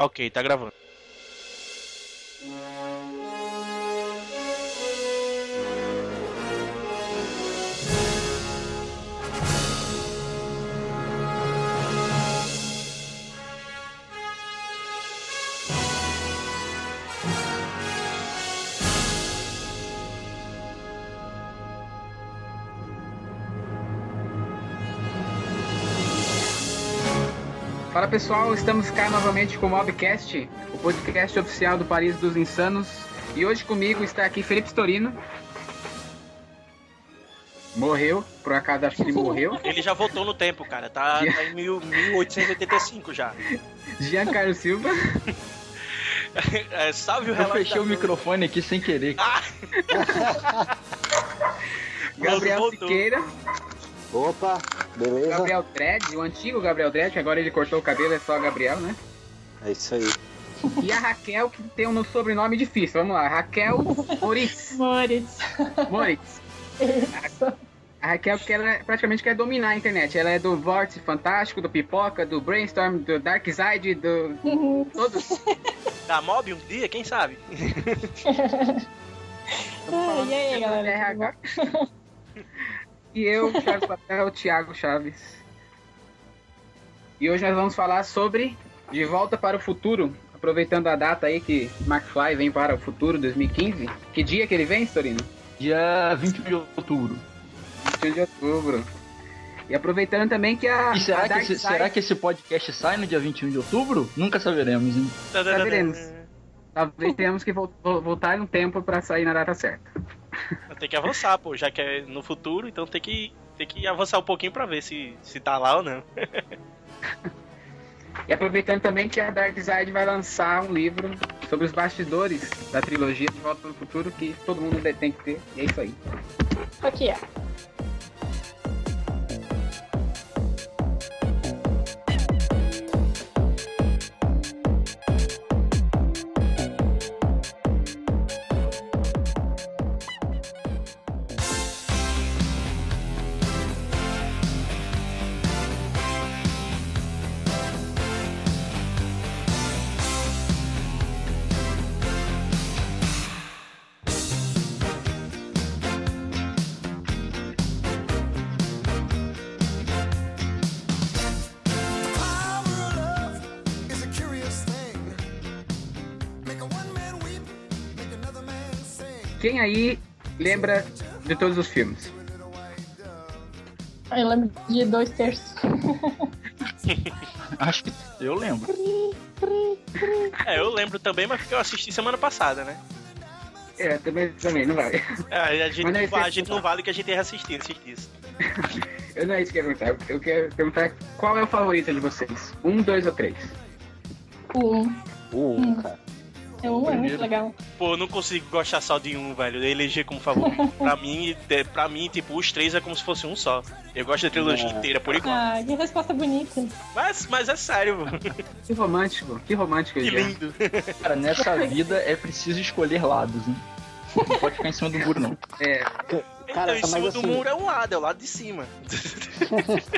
Ok, tá gravando. Fala pessoal, estamos cá novamente com o Mobcast, o podcast oficial do Paris dos Insanos. E hoje comigo está aqui Felipe Storino. Morreu, por acaso acho que ele morreu. Ele já voltou no tempo, cara. Tá, tá em mil- 1885 já. Giancarlo Silva. É, salve o Eu relógio. fechei da o microfone aqui sem querer. Ah! Gabriel. Siqueira. Opa, beleza? Gabriel Dredd, o antigo Gabriel Dredd, que agora ele cortou o cabelo, é só Gabriel, né? É isso aí. E a Raquel, que tem um sobrenome difícil. Vamos lá, Raquel Moritz. Moritz. Moritz. A Raquel, que ela praticamente quer dominar a internet. Ela é do Vórtice Fantástico, do Pipoca, do Brainstorm, do Dark Side, do. Todos. Da Mob um dia, quem sabe? Ah, e aí, galera? E eu, Charles Papel, Thiago Chaves. E hoje nós vamos falar sobre De Volta para o Futuro. Aproveitando a data aí que McFly vem para o futuro 2015. Que dia que ele vem, Storino? Dia 21 de outubro. 21 de outubro. E aproveitando também que a. E a será que, Dark esse, Side- será que esse podcast sai no dia 21 de outubro? Nunca saberemos, hein? Saberemos. Talvez tenhamos que vol- vol- voltar um tempo para sair na data certa. Tem que avançar, pô, já que é no futuro, então tem que, tem que avançar um pouquinho pra ver se, se tá lá ou não. E aproveitando também que a Dark Side vai lançar um livro sobre os bastidores da trilogia De Volta para o Futuro, que todo mundo tem que ter. E é isso aí. Aqui, ó. Quem aí lembra de todos os filmes? Eu lembro de dois terços. Acho que eu lembro. É, eu lembro também, mas porque eu assisti semana passada, né? É, também, também, não vai. É, a gente, não é não, a isso. gente não vale que a gente tenha assistido esses dias. Eu não é isso que eu quero perguntar. Eu quero perguntar qual é o favorito de vocês? Um, dois ou três? O um. O um, cara. É um, é muito legal. Pô, eu não consigo gostar só de um, velho. Eleger como favorito. pra mim, de- pra mim, tipo, os três é como se fosse um só. Eu gosto da trilogia É. inteira, por igual. Ah, que resposta bonita. Mas, mas é sério, mano. Que romântico, que romântico. Que Jean. lindo. Cara, nessa vida é preciso escolher lados, hein? Não pode ficar em cima do muro, não. É, Cara, então, em cima do assim- muro é um lado, é o lado de cima.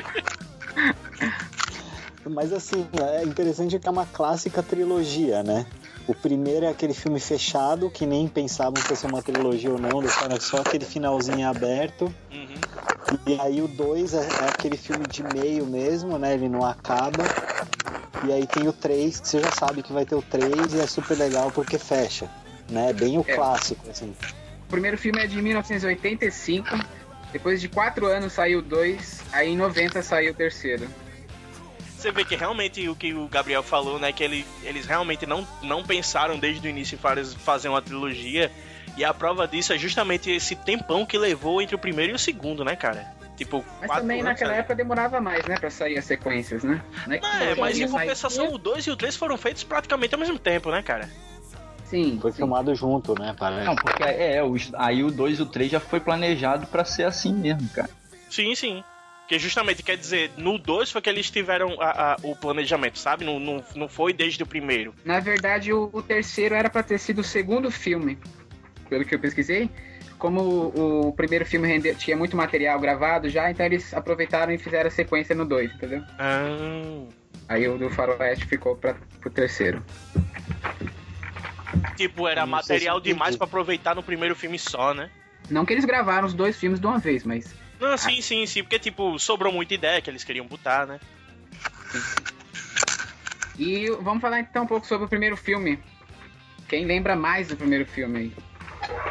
Mas assim, é interessante que é uma clássica trilogia, né? O primeiro é aquele filme fechado, que nem pensavam se ia ser uma trilogia ou não, deixaram só aquele finalzinho aberto. Uhum. E aí o dois é, é aquele filme de meio mesmo, né? Ele não acaba. E aí tem o 3, que você já sabe que vai ter o 3 e é super legal porque fecha. Né? Bem o É. clássico, assim. o primeiro filme é de 1985. Depois de quatro anos saiu o dois. Aí em 90 saiu o terceiro. Você vê que realmente o que o Gabriel falou, né? Que ele, eles realmente não, não pensaram desde o início em faz- fazer uma trilogia. E a prova disso é justamente esse tempão que levou entre o primeiro e o segundo, né, cara? Tipo, Mas quatro também anos, naquela sabe? época demorava mais, né? Pra sair as sequências, né? Não é que É, mas em compensação, o 2 e o 3 foram feitos praticamente ao mesmo tempo, né, cara? Sim, Foi sim. filmado junto, né? Parece. Não, porque é, é, aí o 2 e o 3 já foi planejado pra ser assim mesmo, cara. Sim, sim. Que justamente quer dizer, no 2 foi que eles tiveram a- a- o planejamento, sabe? Não, não, não foi desde o primeiro. Na verdade, o, o terceiro era pra ter sido o segundo filme, pelo que eu pesquisei. Como o, o primeiro filme rendeu- tinha muito material gravado já, então eles aproveitaram e fizeram a sequência no 2, entendeu? Ah. Aí o do Faroeste ficou pra, pro terceiro. Tipo, era Não material demais pra aproveitar no primeiro filme só, né? Não que eles gravaram os dois filmes de uma vez, mas Não, sim, sim, sim, porque, tipo, sobrou muita ideia que eles queriam botar, né? E vamos falar então um pouco sobre o primeiro filme. Quem lembra mais do primeiro filme aí?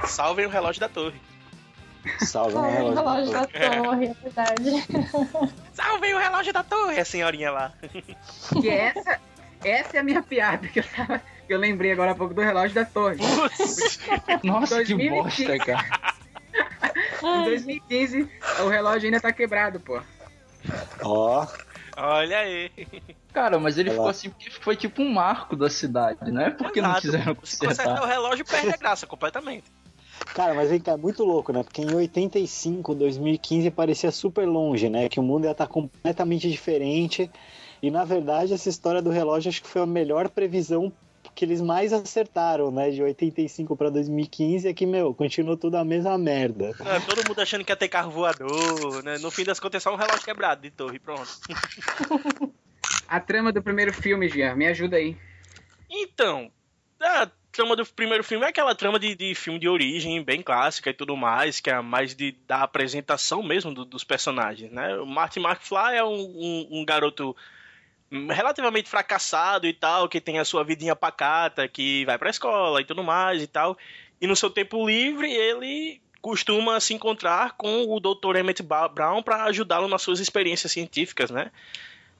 Salvem o relógio da torre. Salve, Ai, né? o relógio da É. torre, é verdade. Salvem o relógio da torre, a senhorinha lá. Que essa, essa é a minha piada que eu, tava, que eu lembrei agora há pouco do relógio da torre. Nossa, que 2015. bosta, cara. Em Ai, 2015, o relógio ainda tá quebrado, pô. Ó, olha aí. Cara, mas ele Olha ficou assim porque foi tipo um marco da cidade, não é porque não quiseram Se consertar o consertar. relógio, perde a graça completamente. Cara, mas vem cá, é muito louco, né? Porque em 85, 2015 parecia super longe, né? Que o mundo ia estar completamente diferente. E na verdade, essa história do relógio acho que foi a melhor previsão que eles mais acertaram, né? De 85 para 2015 é que, meu, continuou tudo a mesma merda. É, todo mundo achando que ia ter carro voador, né? No fim das contas é só um relógio quebrado de torre, pronto. A trama do primeiro filme, Gia, me ajuda aí. Então, a trama do primeiro filme é aquela trama de, de filme de origem, bem clássica e tudo mais, que é mais de, da apresentação mesmo do- dos personagens, né? O Martin McFly é um, um- um garoto relativamente fracassado e tal, que tem a sua vidinha pacata, que vai pra escola e tudo mais e tal. E no seu tempo livre, ele costuma se encontrar com o Dr. Emmett Brown para ajudá-lo nas suas experiências científicas, né?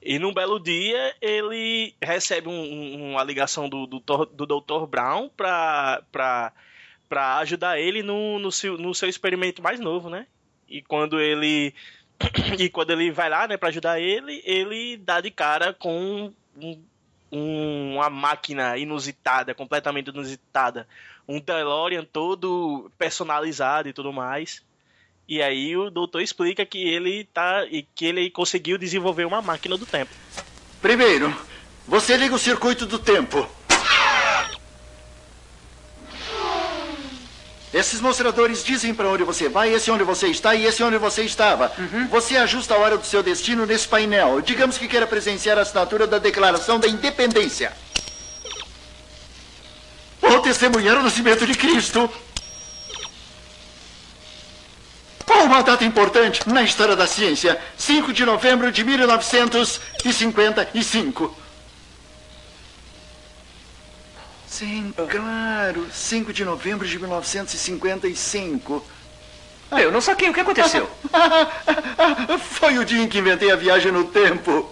E num belo dia ele recebe um- um- uma ligação do, do, do Dr. Brown pra ajudar ele no, no, seu, no seu experimento mais novo, né? E quando ele. E quando ele vai lá, né, pra ajudar ele, ele dá de cara com um- um- uma máquina inusitada, completamente inusitada. Um DeLorean todo personalizado e tudo mais. E aí o doutor explica que ele tá. e que ele conseguiu desenvolver uma máquina do tempo. Primeiro, você liga o circuito do tempo. Esses mostradores dizem para onde você vai, esse onde você está e esse onde você estava. Você ajusta a hora do seu destino nesse painel. Digamos que queira presenciar a assinatura da Declaração da Independência. Ou testemunhar o nascimento de Cristo. Ou uma data importante na história da ciência. 5 de novembro de 1955. Sim, claro. 5 de novembro de 1955. Ah, eu não saquei o que aconteceu. Foi o dia em que inventei a viagem no tempo.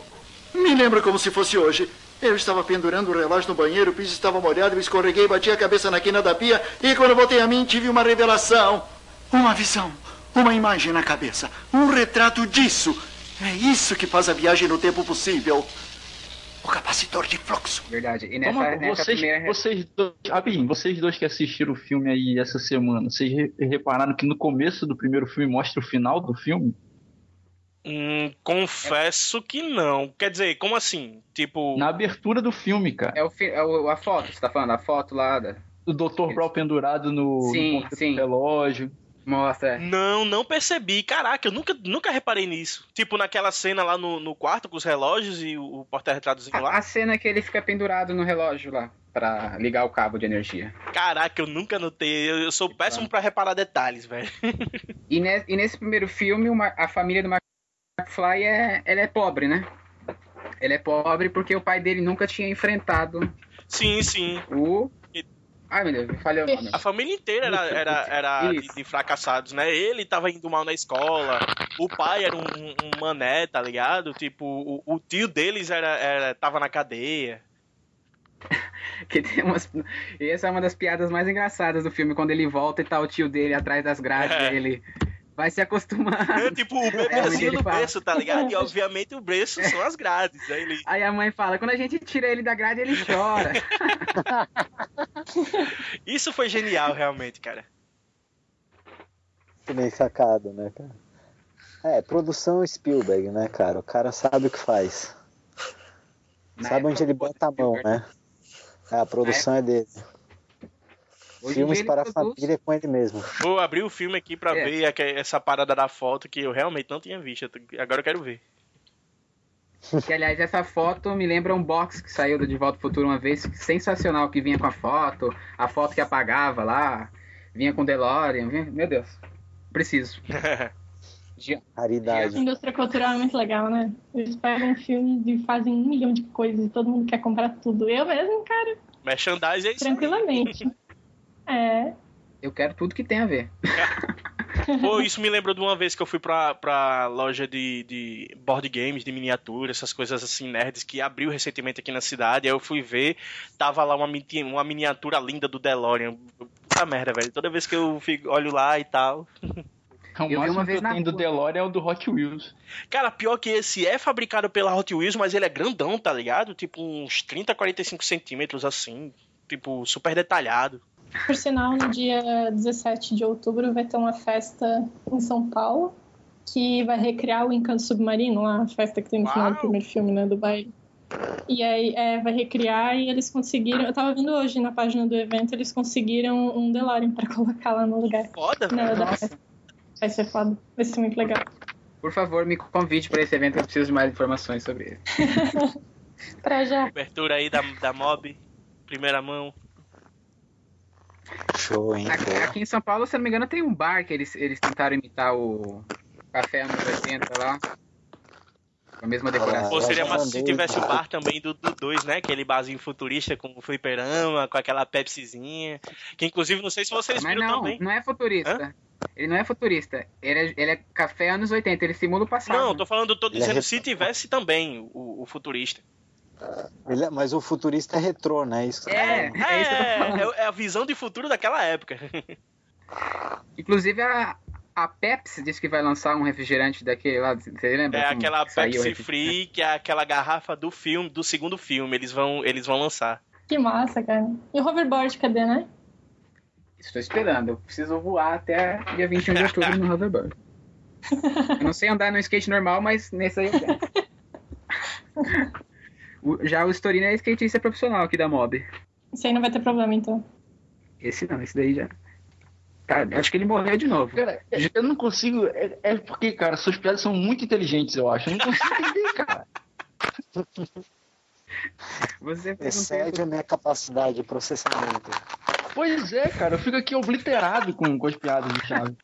Me lembro como se fosse hoje. Eu estava pendurando o relógio no banheiro, o piso estava molhado, eu escorreguei, bati a cabeça na quina da pia e quando voltei a mim tive uma revelação. Uma visão, uma imagem na cabeça, um retrato disso. É isso que faz a viagem no tempo possível. O capacitor de fluxo. Verdade. E nessa, Toma, nessa vocês, primeira. vocês dois, rapidinho, vocês dois que assistiram o filme aí essa semana, vocês re- repararam que no começo do primeiro filme mostra o final do filme? Hum, confesso que não. Quer dizer, como assim? Tipo. Na abertura do filme, cara. É, o, fi- é o- a foto, você tá falando? A foto lá da. O Dr. Brown pendurado no, Sim, no sim. do relógio. Mostra. é. Não, não percebi. Caraca, eu nunca, nunca reparei nisso. Tipo, naquela cena lá no, no quarto com os relógios e o, o porta-retratozinho lá. a cena que ele fica pendurado no relógio lá, pra ligar o cabo de energia. Caraca, eu nunca notei. Eu, eu sou péssimo pra reparar detalhes, velho. E, ne- e nesse primeiro filme, uma- a família do McFly é, ela é pobre, né? Ele é pobre porque o pai dele nunca tinha enfrentado Sim, sim. o. Ai meu Deus, me falhou o nome. A família inteira era, era, era de, fracassados, né? Ele tava indo mal na escola, o pai era um, um- mané, tá ligado? Tipo, o, o tio deles era, era, tava na cadeia. Que tem umas... E essa é uma das piadas mais engraçadas do filme, quando ele volta e tá o tio dele atrás das grades, É. e ele vai se acostumar. É, tipo, o É, bebezinho ele no fala. berço, tá ligado? E obviamente o berço são as grades. Aí ele. Aí a mãe fala, quando a gente tira ele da grade, ele chora. Isso foi genial, realmente, cara. Que bem sacado, né, cara? É, produção Spielberg, né, cara? O cara sabe o que faz. Na sabe onde ele bota a mão, né? É, a produção é dele. Hoje Filmes para a família com ele mesmo. Vou abrir o filme aqui pra É. ver essa parada da foto que eu realmente não tinha visto. Agora eu quero ver. Que, aliás, essa foto me lembra um box que saiu do De Volta ao Futuro uma vez, sensacional, que vinha com a foto, a foto que apagava lá, vinha com DeLorean, vinha- meu Deus, preciso. De- A Raridade. indústria cultural é muito legal, né? Eles pegam um filme e fazem um milhão de coisas e todo mundo quer comprar tudo. Eu mesmo, cara, Merchandise é isso. aí. tranquilamente. É, Eu quero tudo que tem a ver. Pô, isso me lembrou de uma vez que eu fui pra, pra loja de, de board games, de miniatura, essas coisas assim, nerds, que abriu recentemente aqui na cidade. Aí eu fui ver, tava lá uma, uma miniatura linda do DeLorean. Puta merda, velho. Toda vez que eu fico, olho lá e tal. O Eu vi máximo uma que vez eu na tenho do. DeLorean é o do Hot Wheels. Cara, pior que esse é fabricado pela Hot Wheels, mas ele é grandão, tá ligado? Tipo uns 30, 45 centímetros assim. Tipo, super detalhado. Por sinal, no dia 17 de outubro vai ter uma festa em São Paulo que vai recriar o Encanto Submarino, lá, a festa que tem no final do Uau! primeiro filme, né, do baile. E aí é, vai recriar e eles conseguiram. Eu tava vendo hoje na página do evento, eles conseguiram um DeLorean pra colocar lá no lugar. Foda, velho. Vai ser foda. Vai ser muito legal. Por favor, me convide para esse evento, eu preciso de mais informações sobre ele. Pra já. Abertura aí da, da Mob. Primeira mão. Show, hein? Aqui, aqui em São Paulo, se não me engano, tem um bar que eles, eles tentaram imitar o Café anos 80 lá. Com a mesma decoração. Pô, eu seria já massa se tivesse o bar também do 2, né? Aquele barzinho futurista com o fliperama, com aquela Pepsizinha. Que inclusive, não sei se vocês Mas viram não, também. não é futurista. Ele não é futurista. Ele é, ele é café anos 80, ele simula o passado. Não, tô falando, tô é dizendo re- se tivesse também o, o futurista. Ele é- mas o futurista é retrô, né? Isso tá É, é é, é a visão de futuro daquela época. Inclusive a, a Pepsi disse que vai lançar um refrigerante daquele lá. Você lembra? É como aquela Pepsi? Free, que é aquela garrafa do filme, do segundo filme, eles vão, eles vão lançar. Que massa, cara. E o hoverboard, cadê, né? Estou esperando. Eu preciso voar até dia 21 de outubro no hoverboard. Eu não sei andar no skate normal, mas nesse aí eu quero. O- Já o Storino é skatista profissional aqui da Mob. Isso aí não vai ter problema, então. Esse não, esse daí já. Tá, acho que ele morreu de novo. Cara, é- eu não consigo. É, é porque, cara, suas piadas são muito inteligentes, eu acho. Eu não consigo entender, cara. Você Excede a minha capacidade de processamento. Pois é, cara, eu fico aqui obliterado com, com as piadas do Chaves.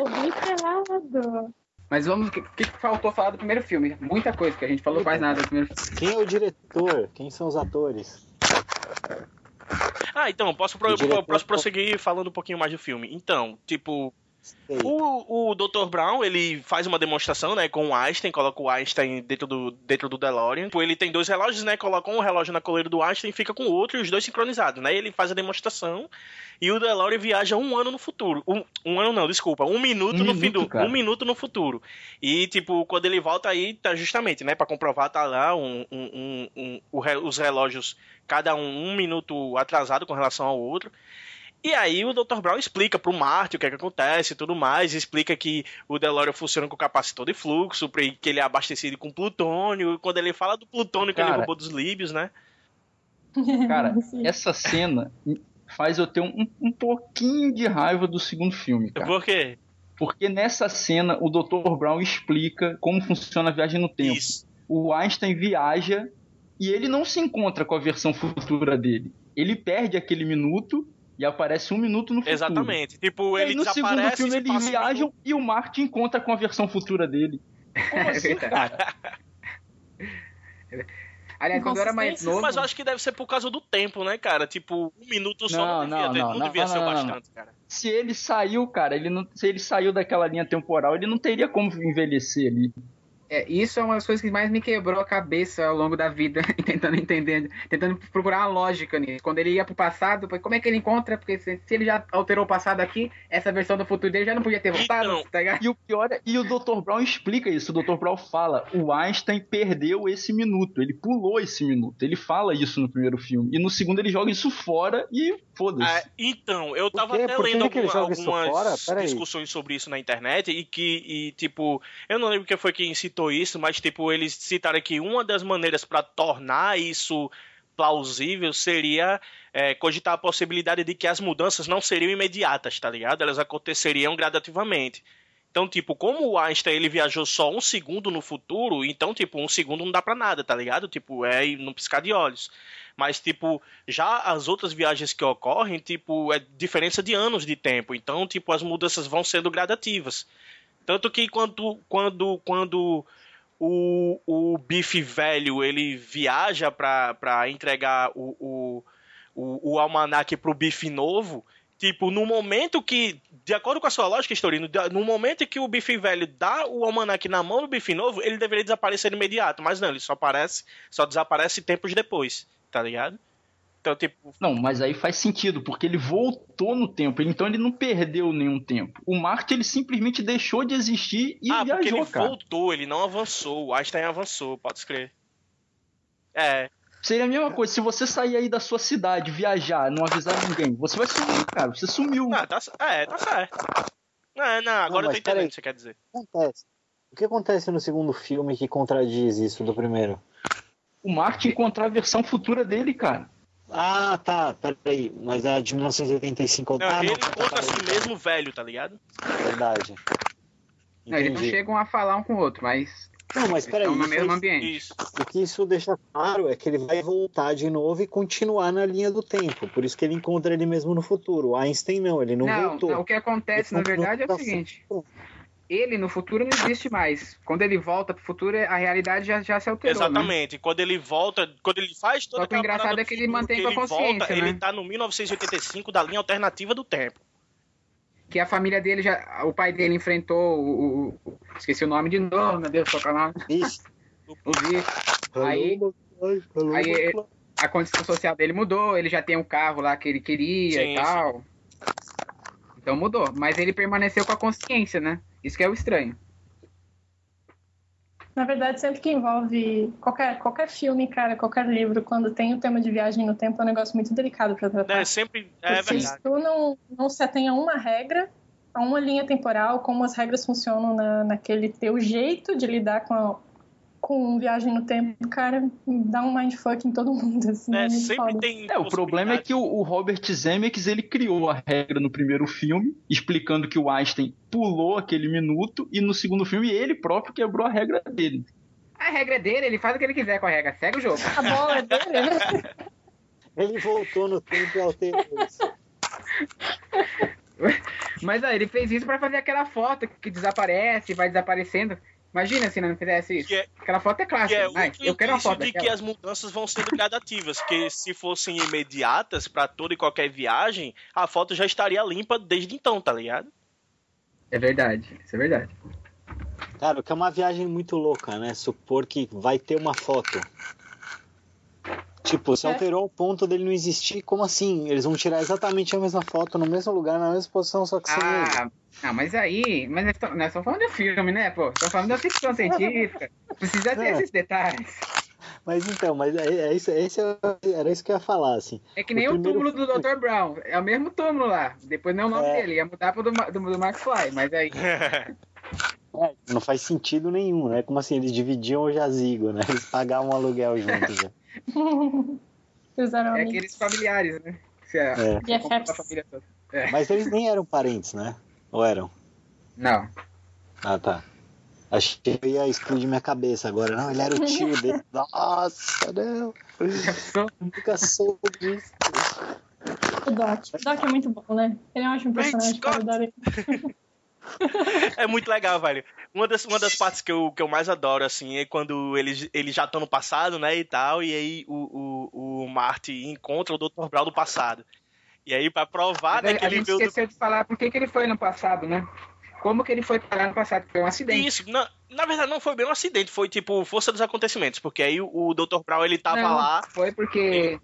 Obrigado. Mas vamos. O que, que faltou falar do primeiro filme? Muita coisa, que a gente falou quase nada do primeiro filme. Quem é o diretor? Quem são os atores? Ah, então, posso, pro, diretor- posso prosseguir falando um pouquinho mais do filme. Então, tipo, Sei. O, o Dr. Brown, ele faz uma demonstração, né, com o Einstein, coloca o Einstein dentro do, dentro do DeLorean. Tipo, ele tem dois relógios, né, coloca um relógio na coleira do Einstein e fica com o outro, e os dois sincronizados, né, ele faz a demonstração e o DeLorean viaja um ano no futuro. Um, um ano não, desculpa, um minuto Um no minuto, fim do, cara. um minuto no futuro. E, tipo, quando ele volta aí, tá justamente, né, pra comprovar, tá lá um, um, um, um- os relógios, cada um um minuto atrasado com relação ao outro. E aí o Dr. Brown explica pro Marty o que é que acontece e tudo mais, explica que o DeLorean funciona com capacitor de fluxo, que ele é abastecido com plutônio, e quando ele fala do plutônio que ele Cara. roubou dos líbios, né? Cara, essa cena faz eu ter um, um pouquinho de raiva do segundo filme, cara. Por quê? Porque nessa cena o Dr. Brown explica como funciona a viagem no tempo. Isso. O Einstein viaja e ele não se encontra com a versão futura dele. Ele perde aquele minuto e aparece um minuto no futuro. Exatamente. Tipo, E aí, ele no segundo desaparece filme eles viajam e o Marty encontra com a versão futura dele. Como assim, cara? Aliás, quando eu era mais novo. Mas eu acho que deve ser por causa do tempo, né, cara? Tipo, um minuto só não, Não, devia, não, ter- não, não devia não, ser bastante, cara. Se ele saiu, cara, ele não, se ele saiu daquela linha temporal, ele não teria como envelhecer ali. É, isso é uma das coisas que mais me quebrou a cabeça ao longo da vida, tentando entender, tentando procurar uma lógica nisso. Quando ele ia pro passado, como é que ele encontra? Porque se, se ele já alterou o passado aqui, essa versão do futuro dele já não podia ter voltado, Então. tá ligado? E o pior é, e o Dr. Brown explica isso. O Dr. Brown fala: o Einstein perdeu esse minuto, ele pulou esse minuto. Ele fala isso no primeiro filme. E no segundo ele joga isso fora e foda-se. Ah, então, eu tava até lendo alguma- algumas discussões sobre isso na internet e que, e, tipo, eu não lembro quem foi quem citou isso, mas, tipo, eles citaram que uma das maneiras pra tornar isso plausível seria é, cogitar a possibilidade de que as mudanças não seriam imediatas, tá ligado? Elas aconteceriam gradativamente. Então, tipo, como o Einstein ele viajou só um segundo no futuro, então, tipo, um segundo não dá pra nada, tá ligado? Tipo, é no piscar de olhos. Mas, tipo, já as outras viagens que ocorrem, tipo, é diferença de anos de tempo. Então, tipo, as mudanças vão sendo gradativas. Tanto que quando, quando, quando o, o Bife velho ele viaja pra entregar o, o, o, o almanac pro Bife novo, tipo, no momento que, de acordo com a sua lógica, Storino, no momento que o Bife velho dá o almanac na mão do Bife novo, ele deveria desaparecer de imediato. Mas não, ele só aparece, só desaparece tempos depois, tá ligado? Então, tipo, Não, mas aí faz sentido, porque ele voltou no tempo, então ele não perdeu nenhum tempo. O Marte, ele simplesmente deixou de existir e ah, porque viajou, ele cara. voltou, ele não avançou. O Einstein avançou, pode escrever. É, Seria a mesma coisa, se você sair aí da sua cidade, viajar, não avisar ninguém, você vai sumir, cara, você sumiu. não, tá, é, tá certo. Não, não, agora eu tô entendendo o que você quer dizer. O que acontece? O que acontece no segundo filme que contradiz isso do primeiro? O Marte encontrar a versão futura dele, cara. Ah, tá, peraí. Mas a de 1985 Não, ah, ele não, tá, encontra tá, a si tá, mesmo velho, tá ligado? Verdade. Não, eles não chegam a falar um com o outro, mas Não, mas peraí. estão no isso mesmo aí- ambiente. Isso. O que isso deixa claro é que ele vai voltar de novo e continuar na linha do tempo. Por isso que ele encontra ele mesmo no futuro. O Einstein não, ele não, Não, voltou. não, o que acontece, Ele na verdade, é o seguinte. Ele no futuro não existe mais. Quando ele volta pro futuro, a realidade já, já se alterou. Né? Exatamente. Quando ele volta, quando ele faz toda Só que o aquela engraçado é que ele mantém que com a ele consciência, volta, né? ele tá no 1985 da linha alternativa do tempo. Que a família dele já. O pai dele enfrentou o. o- o- esqueci o nome de novo, meu Deus, qual que é o nome? Isso. O bicho. Aí- aí- A condição social dele mudou, ele já tem um carro lá que ele queria Sim, e tal. Então mudou. Mas ele permaneceu com a consciência, né? Isso que é o estranho. Na verdade, sempre que envolve qualquer, qualquer filme, cara, qualquer livro, quando tem o tema de viagem no tempo, é um negócio muito delicado pra tratar. É, sempre. É Porque se verdade. tu não, não se atém a uma regra, a uma linha temporal, como as regras funcionam na, naquele teu jeito de lidar com, a, com viagem no tempo, cara, dá um mindfuck em todo mundo. Assim, É, é sempre tem. É, o problema é que o, o Robert Zemeckis, ele criou a regra no primeiro filme, explicando que o Einstein pulou aquele minuto, e no segundo filme ele próprio quebrou a regra dele. A regra é dele, ele faz o que ele quiser com a regra. Segue o jogo. A bola é dele, né? Ele voltou no tempo e alterou isso. Mas aí, ele fez isso pra fazer aquela foto que desaparece, vai desaparecendo. Imagina se não fizesse isso. Que é- Aquela foto é Que clássica. é Ai, outro eu quero uma foto de que as mudanças vão sendo gradativas, que se fossem imediatas pra toda e qualquer viagem, a foto já estaria limpa desde então, tá ligado? É verdade, isso é verdade. Cara, o que é uma viagem muito louca, né? Supor que vai ter uma foto. Tipo, se É. alterou ao ponto dele não existir, como assim? Eles vão tirar exatamente a mesma foto, no mesmo lugar, na mesma posição, só que sem ele. Ah, não, mas aí. Mas nós estamos- nós estamos falando de filme, né, pô? Estamos falando da ficção científica. Precisa ter É. esses detalhes. Mas então, mas é, é isso, esse é- era isso que eu ia falar, assim. É que nem O o, túmulo do Dr. Brown. É o mesmo túmulo lá. Depois não é o nome É. dele. Ia mudar pro do, do, do Mark Fly. Mas aí. É, não faz sentido nenhum, né? Como assim, eles dividiam o jazigo, né? Eles pagavam o aluguel juntos. né? É amigos. aqueles familiares, né? Se É. a família toda. Mas eles nem eram parentes, né? Ou eram? Não. Ah, tá. Achei que eu ia explodir minha cabeça agora. Não, ele era o tio dele. Nossa, não. Nunca soube disso. O Doc. O Doc é muito bom, né? Ele é um ótimo personagem, eu ele. É muito legal, velho. Uma das, uma das partes que eu, que eu mais adoro, assim, é quando eles, eles já estão no passado, né, e tal, e aí o, o, o Marty encontra o Dr. Brown do passado. E aí, pra provar, né, que ele veio do... esqueceu de falar por que, que ele foi no passado, né? Como que ele foi parar no passado? Foi um acidente. Isso, na, na verdade não foi bem um acidente, foi tipo força dos acontecimentos, porque aí o, o Dr. Brown ele tava Não, lá, Foi porque.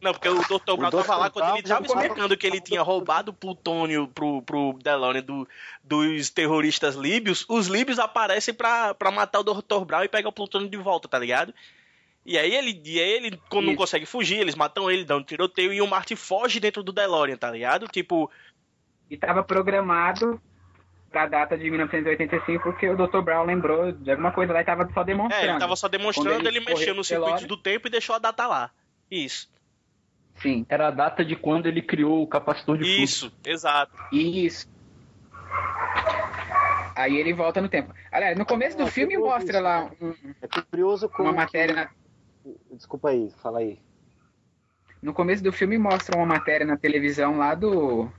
Não, porque o Dr. Brown Dr. tava lá quando ele tava tava- explicando que ele tinha roubado plutônio pro, pro DeLorean do, dos terroristas líbios, os líbios aparecem pra, pra matar o Dr. Brown e pegar o plutônio de volta, tá ligado? E aí ele, e aí ele quando não Isso. consegue fugir, eles matam ele, dão um tiroteio e o Marty foge dentro do DeLorean, tá ligado? Tipo, E estava programado pra data de 1985, porque o Dr. Brown lembrou de alguma coisa lá e tava só demonstrando. é, ele tava só demonstrando, ele, ele mexeu no circuito do tempo e deixou a data lá. Isso. Sim, Era a data de quando ele criou o capacitor de fluxo. Isso, exato. isso. Aí ele volta no tempo. Aliás, no começo do Ah, filme curioso mostra isso, lá né? um- É curioso como. uma matéria que- na, Desculpa aí, fala aí. No começo do filme mostra uma matéria na televisão lá do,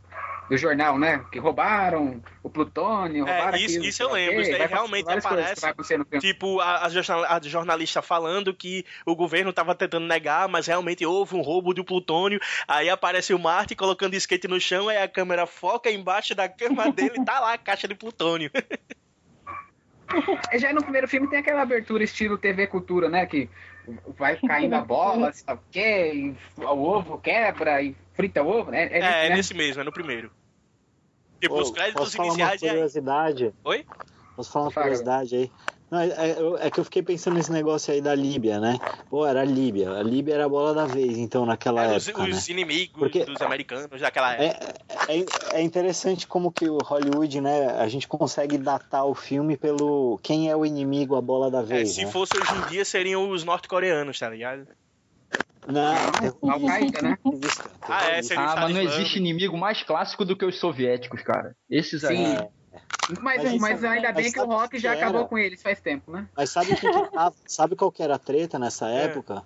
do jornal, né? Que roubaram o plutônio, É, roubaram isso- aquilo, isso eu lembro, isso aí Vai passando realmente aparece. Tipo, a, a jornal- a jornalista falando que o governo tava tentando negar, mas realmente houve um roubo de plutônio. Aí aparece o Marty colocando skate no chão, aí a câmera foca embaixo da cama dele e tá lá a caixa de plutônio. É, Já no primeiro filme tem aquela abertura estilo TV Cultura, né? Que vai caindo a bola, sabe o quê? O ovo quebra e frita o ovo, né? É, é né? nesse mesmo, é no primeiro. Tipo, Ô, os créditos posso falar uma iniciais e aí. curiosidade? Oi? Posso falar uma Fala. curiosidade aí? Não, é, é- é que eu fiquei pensando nesse negócio aí da Líbia, né? Pô, era a Líbia. A Líbia era a bola da vez, então, naquela os, época, né? os inimigos Porque- dos americanos daquela época. É, é, é interessante como que o Hollywood, né? A gente consegue datar o filme pelo quem é o inimigo, a bola da É, vez, se né? fosse hoje em dia, seriam os norte-coreanos, tá ligado? Não, Al-Qaeda, né? Ah, é, terrorista. seria o Ah, mas não Islâmico. existe inimigo mais clássico do que os soviéticos, cara. Esses aí. Sim. É, Mas, Mas mas, ainda bem mas que o Rock que já era? acabou com eles faz tempo, né? Mas sabe, que tava- sabe qual que era a treta nessa É. época?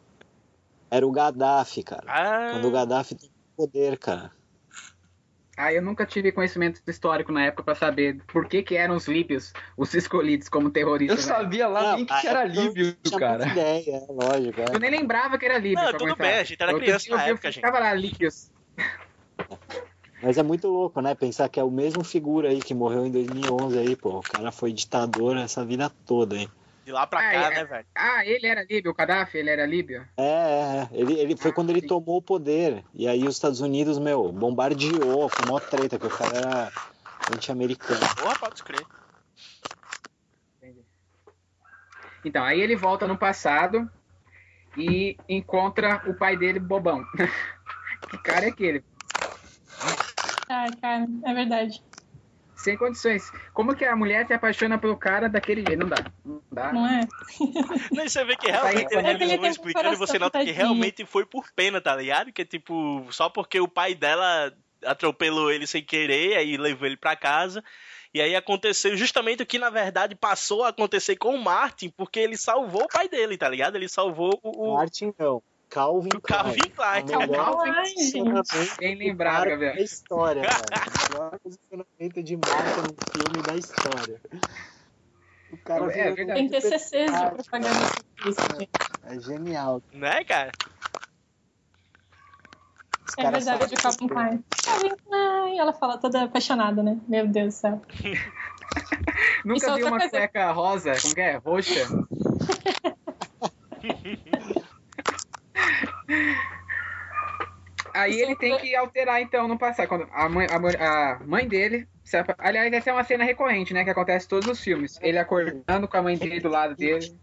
Era o Gaddafi, cara. Ah, Quando o Gaddafi tem poder, cara. Ah, eu nunca tive conhecimento histórico na época pra saber por que que eram os líbios os escolhidos como Eu terroristas. né? sabia lá Não, nem que a era eu líbio, cara. ideia, é lógico. é. Eu nem lembrava que era líbio. Não, tudo começar. bem, a gente era Outro criança dia eu na vi, época, gente. Tava lá, líbios. Mas é muito louco, né? Pensar que é o mesmo figura aí que morreu em 2011 aí, pô. O cara foi ditador essa vida toda, hein? De lá pra Ah, cá, é. né, velho? Ah, ele era líbio, o Gaddafi, ele era líbio. É, é, é. Ele, ele foi Ah, quando ele sim. tomou o poder. E aí os Estados Unidos, meu, bombardeou, foi mó treta, que o cara era anti-americano. Porra, pode crer. Então, aí ele volta no passado e encontra o pai dele bobão. que cara é aquele? Ai, cara, é verdade. Sem condições. Como que a mulher se apaixona pelo cara daquele jeito? Não dá. Não dá. Não é? Você vê que realmente quando eles ele vão explicando e você nota que realmente foi por pena, tá ligado? Que tipo, só porque o pai dela atropelou ele sem querer, aí levou ele pra casa. E aí aconteceu justamente o que na verdade passou a acontecer com o Martin, porque ele salvou o pai dele, tá ligado? Ele salvou o, o, Martin não. Calvin o Calvin Klein. O melhor Calvin, posicionamento Quem do lembrava, cara velho. da história, cara. O melhor posicionamento de marca no filme da história. O cara É, verdade. Tem TCCs de propaganda gente. É genial. Né, cara? Os É verdade, o sabem- Calvin Klein. Calvin Klein. Ela fala toda apaixonada, né? Meu Deus do céu. Nunca é vi uma coisa. cueca rosa, como que é? Roxa. Aí ele tem que alterar então no passado. Quando a mãe, a mãe, a mãe dele. Aliás, essa é uma cena recorrente, né? Que acontece em todos os filmes. Ele acordando com a mãe dele do lado dele.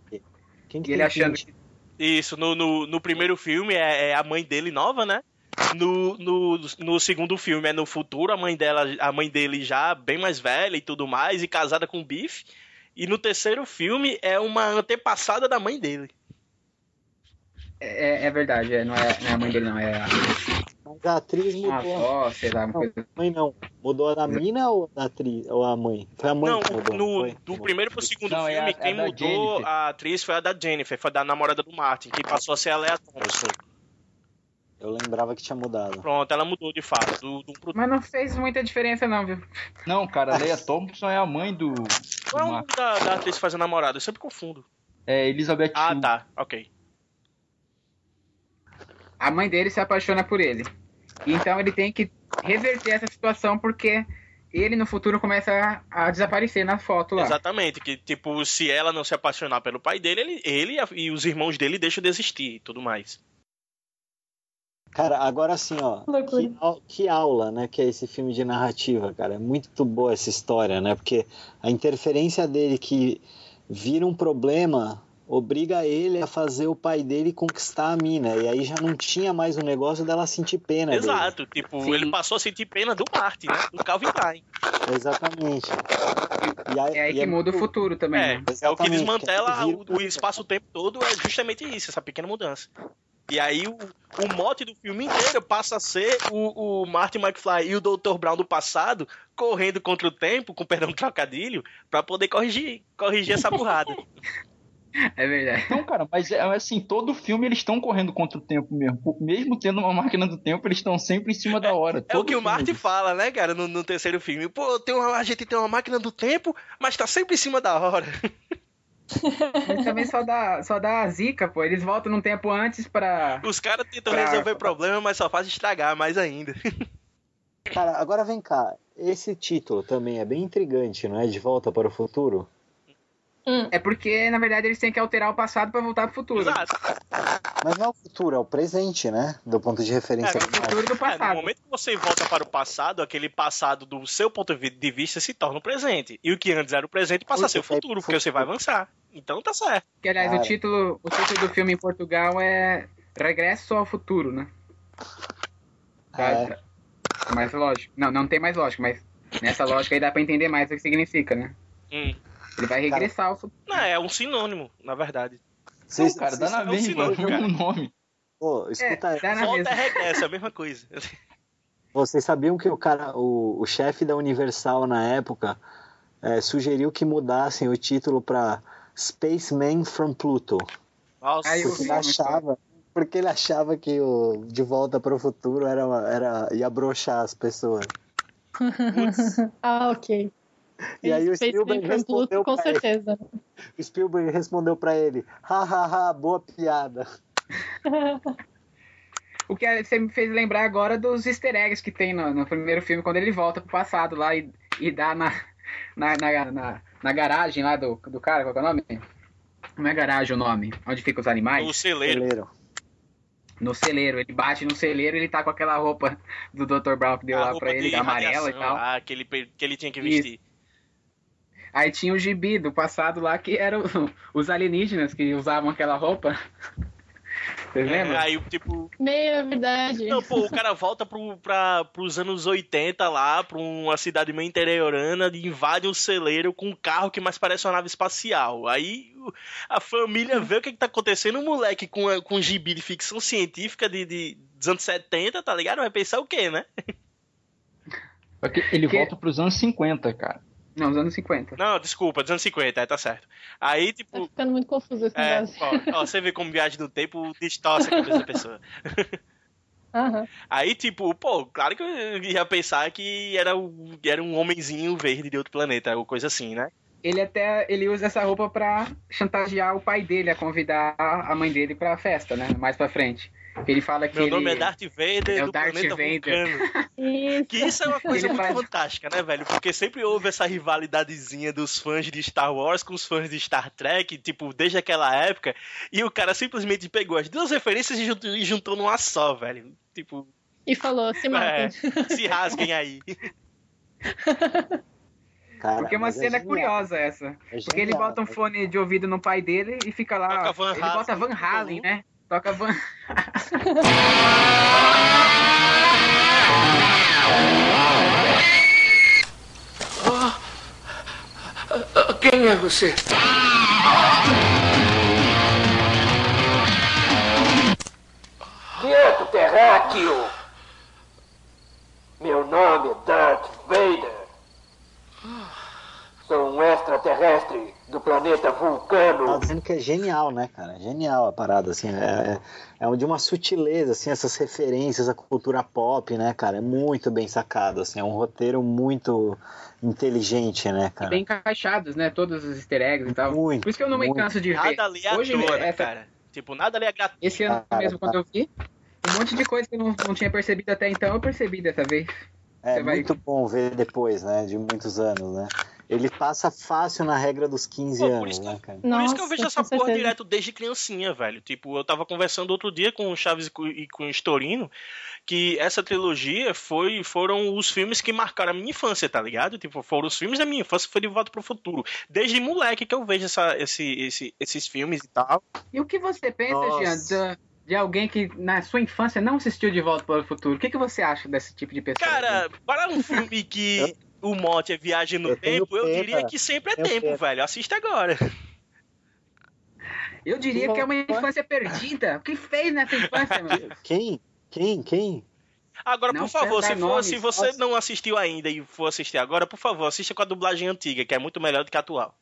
Quem que E ele tem achando 20? que. Isso, no, no, no primeiro filme é, é a mãe dele nova, né? No, no, no segundo filme é no futuro, a mãe dela, a mãe dele já bem mais velha e tudo mais, e casada com o Biff. E no terceiro filme é uma antepassada da mãe dele. É, é verdade, é, não, é, não é a mãe dele, não. É a, Mas a atriz mudou. avó, sei lá, Não, coisa. mãe não. Mudou a da mina ou a atriz? Ou a mãe? Foi a mãe Não, que mudou. no, foi? do primeiro pro segundo Não, é filme, a- é quem da mudou Jennifer. a atriz foi a da Jennifer, foi da namorada do Martin, que passou a ser aleatória. Eu sei. Eu lembrava que tinha mudado. Pronto, ela mudou de fato. Do, do. Mas não fez muita diferença, não, viu? Não, cara, Leia Thompson é a mãe do. Qual é o nome da, da atriz que faz a namorada? Eu sempre confundo. É Elizabeth Ah, Shue. tá, ok. A mãe dele se apaixona por ele. Então ele tem que reverter essa situação porque ele no futuro começa a, a desaparecer na foto lá. Exatamente, que tipo, se ela não se apaixonar pelo pai dele, ele, ele e os irmãos dele deixam de existir e tudo mais. Cara, agora sim, ó. Que, que aula, né? Que é esse filme de narrativa, cara. É muito boa essa história, né? Porque a interferência dele que vira um problema obriga ele a fazer o pai dele conquistar a mina. E aí já não tinha mais o negócio dela sentir pena dele. Exato, tipo, Sim. ele passou a sentir pena do Martin, né? Do Calvin Klein. Exatamente. E aí, É aí e que muda o futuro também. É, né? é o que desmantela que vira- o, o espaço o tempo todo, é justamente isso, essa pequena mudança. E aí o, o mote do filme inteiro passa a ser o, o Martin McFly e o Dr. Brown do passado correndo contra o tempo, com perdão do trocadilho, pra poder corrigir, corrigir essa burrada. É verdade. Não, cara, mas é assim, todo filme eles estão correndo contra o tempo mesmo. Mesmo tendo uma máquina do tempo, eles estão sempre em cima da hora. É o Todo que o. Marty fala, né, cara, no, no terceiro filme. Pô, tem uma, a gente tem uma máquina do tempo, mas tá sempre em cima da hora. Mas também só dá, só dá a zica, pô. Eles voltam num tempo antes pra. Os caras tentam Pra- resolver problema, mas só faz estragar mais ainda. Cara, agora vem cá. Esse título também é bem intrigante, não é? De Volta para o Futuro? É porque, na verdade, eles têm que alterar o passado pra voltar pro futuro. Exato. Mas não é o futuro, é o presente, né? Do ponto de referência. É o futuro do É, no passado. momento que você volta para o passado, aquele passado do seu ponto de vista se torna o presente. E o que antes era o presente passa a ser o Puta, futuro, porque você vai avançar. Então tá certo. Que, aliás, Cara. o título, o título do filme em Portugal é Regresso ao Futuro, né? Ah, é? Tá- tá mais lógico. Não, não tem mais lógica, mas nessa lógica aí dá pra entender mais o que significa, né? Hum. Ele vai regressar ao futuro. Não, é um sinônimo, na verdade. Vocês, Não, cara, dá vocês- na é um mesma, sinônimo, é o cara. mesmo nome. Pô, É, escuta, dá na Volta mesma. é é a mesma coisa. vocês sabiam que o cara, o, o chefe da Universal na época, é, sugeriu que mudassem o título pra Spaceman from Pluto. Nossa, Porque ele achava, porque ele achava que o De Volta para o Futuro era, era ia broxar as pessoas. ah, ok. E aí o Spielberg respondeu com pra ele. certeza. O Spielberg respondeu pra ele: hahaha, boa piada. O que você me fez lembrar agora dos easter eggs que tem no, no primeiro filme, quando ele volta pro passado lá e, e dá na, na, na, na, na garagem lá do, do cara, qual que é o nome? Não é garagem o nome, onde ficam os animais? o celeiro. Celeiro. No celeiro, ele bate no celeiro e ele tá com aquela roupa do Dr. Brown que deu a lá pra ele, amarela e tal. lá, que ele, que ele tinha que Isso. Aí tinha o gibi do passado lá que eram os alienígenas que usavam aquela roupa. Vocês É, lembram? aí, tipo, Meia verdade. Não, pô, o cara volta pro, pra, pros anos 80 lá, pra uma cidade meio interiorana, e invade um celeiro com um carro que mais parece uma nave espacial. Aí o- a família vê o que, que tá acontecendo, um moleque com, a- com um gibi de ficção científica de, de, dos anos 70, tá ligado? Vai pensar o quê, né? Ele Que- volta pros anos 50, cara. Não, os anos 50. Não, desculpa, dos anos 50, é, tá certo. Aí, Tá tipo, ficando muito confuso esse é, negócio. ó, ó, você vê como viagem do tempo distorce a cabeça da pessoa. Aham. Aí, tipo, pô, claro que eu ia pensar que era, o- era um homenzinho verde de outro planeta, ou coisa assim, né? Ele até ele usa essa roupa pra chantagear o pai dele a convidar a mãe dele pra festa, né? Mais pra frente. Ele fala que Meu ele... nome é Darth Vader É o do Darth planeta Vader. Vulcano. Isso. Que isso é uma coisa Ele muito faz- fantástica, né, velho? Porque sempre houve essa rivalidadezinha dos fãs de Star Wars com os fãs de Star Trek, tipo, desde aquela época. E o cara simplesmente pegou as duas referências e juntou, e juntou numa só, velho. Tipo, E falou, se mata. é, se rasguem aí. Cara, Porque uma mas é cena genial. curiosa essa. É Porque ele bota um fone de ouvido no pai dele e fica lá. Ele bota Van Halen, né? Toca Van. Quem é você? Quieto, terráqueo! Meu nome é Darth Vader. Sou um extraterrestre do planeta Tá Vulcano. dizendo que é genial, né, cara? Genial a parada, assim. É, é, é de uma sutileza, assim, essas referências à cultura pop, né, cara? É muito bem sacado, assim. É um roteiro muito inteligente, né, cara? Bem encaixados, né? Todos os easter eggs e tal. Muito, Por isso que eu não me muito. canso de ver. Nada ali é Hoje, né, essa- cara? Tipo, nada ali é gratuito. Esse ano Cara, mesmo, tá. quando eu vi, um monte de coisa que eu não, não tinha percebido até então, eu percebi dessa vez. É Você vai- muito bom ver depois, né? De muitos anos, né? Ele passa fácil na regra dos 15 Pô, por anos, isso que- né, cara? Por isso que eu Nossa, vejo essa porra certeza. direto desde criancinha, velho. Tipo, eu tava conversando outro dia com o Chaves e com- e com o Storino que essa trilogia foi, foram os filmes que marcaram a minha infância, tá ligado? Tipo, foram os filmes da minha infância que foi de volta pro futuro. Desde moleque que eu vejo essa, esse, esse- esses filmes e tal. E o que você pensa, Nossa. Jean, de alguém que na sua infância não assistiu De Volta para o Futuro? O que, que você acha desse tipo de pessoa? Cara, para um filme que o mote é viagem no Eu tempo, eu diria que sempre é tempo, pena. velho. Assista agora. Eu diria que é uma infância perdida. O que fez nessa infância, meu? Quem? Quem? Quem? Agora, Não por favor, se, for, se você nossa. não assistiu ainda e for assistir agora, por favor, assista com a dublagem antiga, que é muito melhor do que a atual.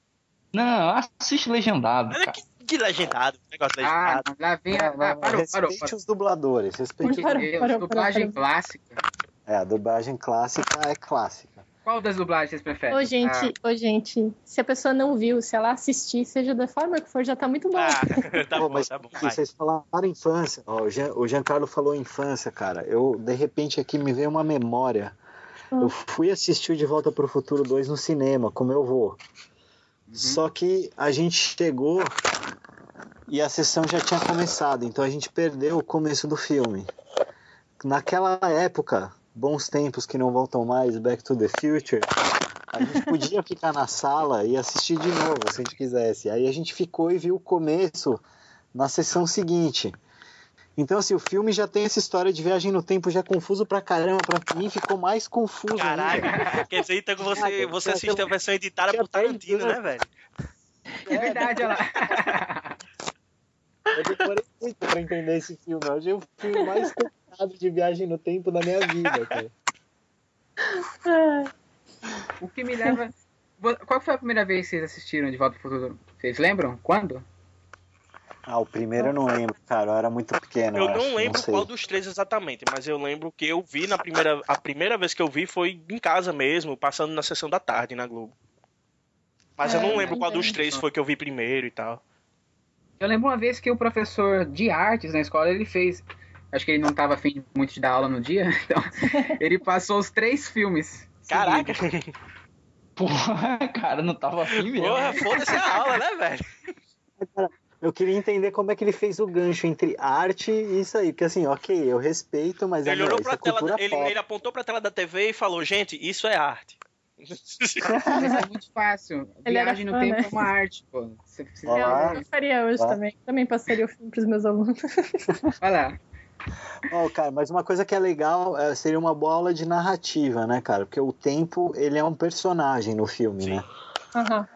Não, assiste legendado, Olha cara. que, que legendado, negócio Ah, legendado. não, lá vem a. Não, não, Ah, não, parou, parou, respeite parou. os dubladores, respeite. Parou, Meu Deus, parou, dublagem parou, clássica. É, a dublagem clássica é clássica. Qual das dublagens vocês preferem? Ô, gente, ô, gente, se a pessoa não viu, se ela assistir, seja da forma que for, já tá muito bom. Ah, tá bom, mas tá bom. vai. vocês falaram infância. Ó, o, Jean, o Giancarlo falou infância, cara. Eu, de repente, aqui me veio uma memória. Hum. Eu fui assistir o De Volta pro Futuro 2 no cinema, com meu avô. Só que a gente chegou e a sessão já tinha começado, então a gente perdeu o começo do filme. Naquela época, bons tempos que não voltam mais, Back to the Future, a gente podia ficar na sala e assistir de novo, se a gente quisesse. Aí a gente ficou e viu o começo na sessão seguinte. Então, assim, o filme já tem essa história de viagem no tempo já confuso pra caramba. Pra mim ficou mais confuso ainda. Caraca, quer dizer então você, Caraca, você assistiu a versão editada por Tarantino, né, velho? É verdade, olha lá. Eu demorei muito pra entender esse filme. Eu achei o filme mais de viagem no tempo da minha vida, cara. O que me leva. Qual foi a primeira vez que vocês assistiram De Volta pro Futuro? Vocês lembram? Quando? Ah, o primeiro eu não lembro, cara. Eu era muito pequeno. Eu acho, não lembro sei. qual dos três exatamente, mas eu lembro que eu vi na primeira. A primeira vez que eu vi foi em casa mesmo, passando na sessão da tarde na Globo. Mas eu É, não lembro qual dos três foi que eu vi primeiro e tal. Eu lembro uma vez que o professor de artes na escola ele fez. Acho que ele não estava afim muito de dar aula no dia, então ele passou os três filmes. Caraca! seguidos. Porra, cara, não tava afim mesmo. Porra, foda-se a aula, né, velho? Eu queria entender como é que ele fez o gancho entre arte e isso aí. Porque assim, ok, eu respeito, mas é, Ele meu, olhou pra é tela, ele, ele apontou pra tela da TV e falou, gente, isso é arte. Mas é muito fácil. Ele Viagem no fã, tempo né? é uma arte, pô. Você precisa. Olá. Eu faria hoje Olá. também. Também passaria o filme pros meus alunos. Olha lá. Ó, cara, mas uma coisa que é legal é, seria uma boa aula de narrativa, né, cara? Porque o tempo, ele é um personagem no filme, Sim. né? Aham.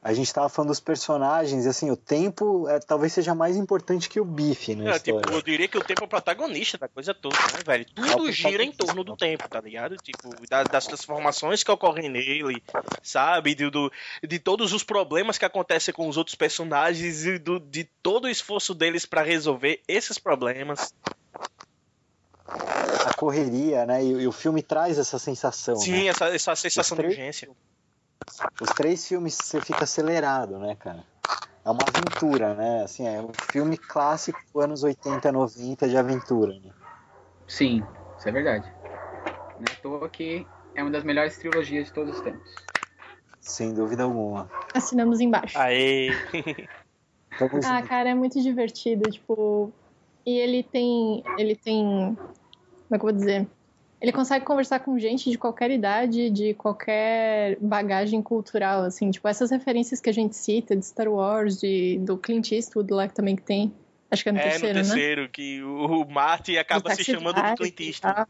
A gente tava falando dos personagens e assim, o tempo é, talvez seja mais importante que o bife na É, tipo, eu diria que o tempo é o protagonista da coisa toda, né, velho? É Tudo gira em torno do tempo, tá ligado? Tipo, da- das transformações que ocorrem nele, sabe? De, do, de todos os problemas que acontecem com os outros personagens e do, de todo o esforço deles pra resolver esses problemas. A correria, né? E, e o filme traz essa sensação, né? Sim, essa, essa sensação de urgência. Os três filmes você fica acelerado, né, cara? É uma aventura, né? Assim, é um filme clássico anos 80, 90 de aventura, né? Sim, isso é verdade. Não é à toa que é uma das melhores trilogias de todos os tempos. Sem dúvida alguma. Assinamos embaixo. Aê! Ah, cara, é muito divertido, tipo. E ele tem. Ele tem. Como é que eu vou dizer? Ele consegue conversar com gente de qualquer idade, de qualquer bagagem cultural, assim. Tipo, essas referências que a gente cita de Star Wars, de, do Clint Eastwood lá que também que tem. Acho que é no É terceiro, no né? terceiro que o, o Marty acaba se chamando de Clint Eastwood.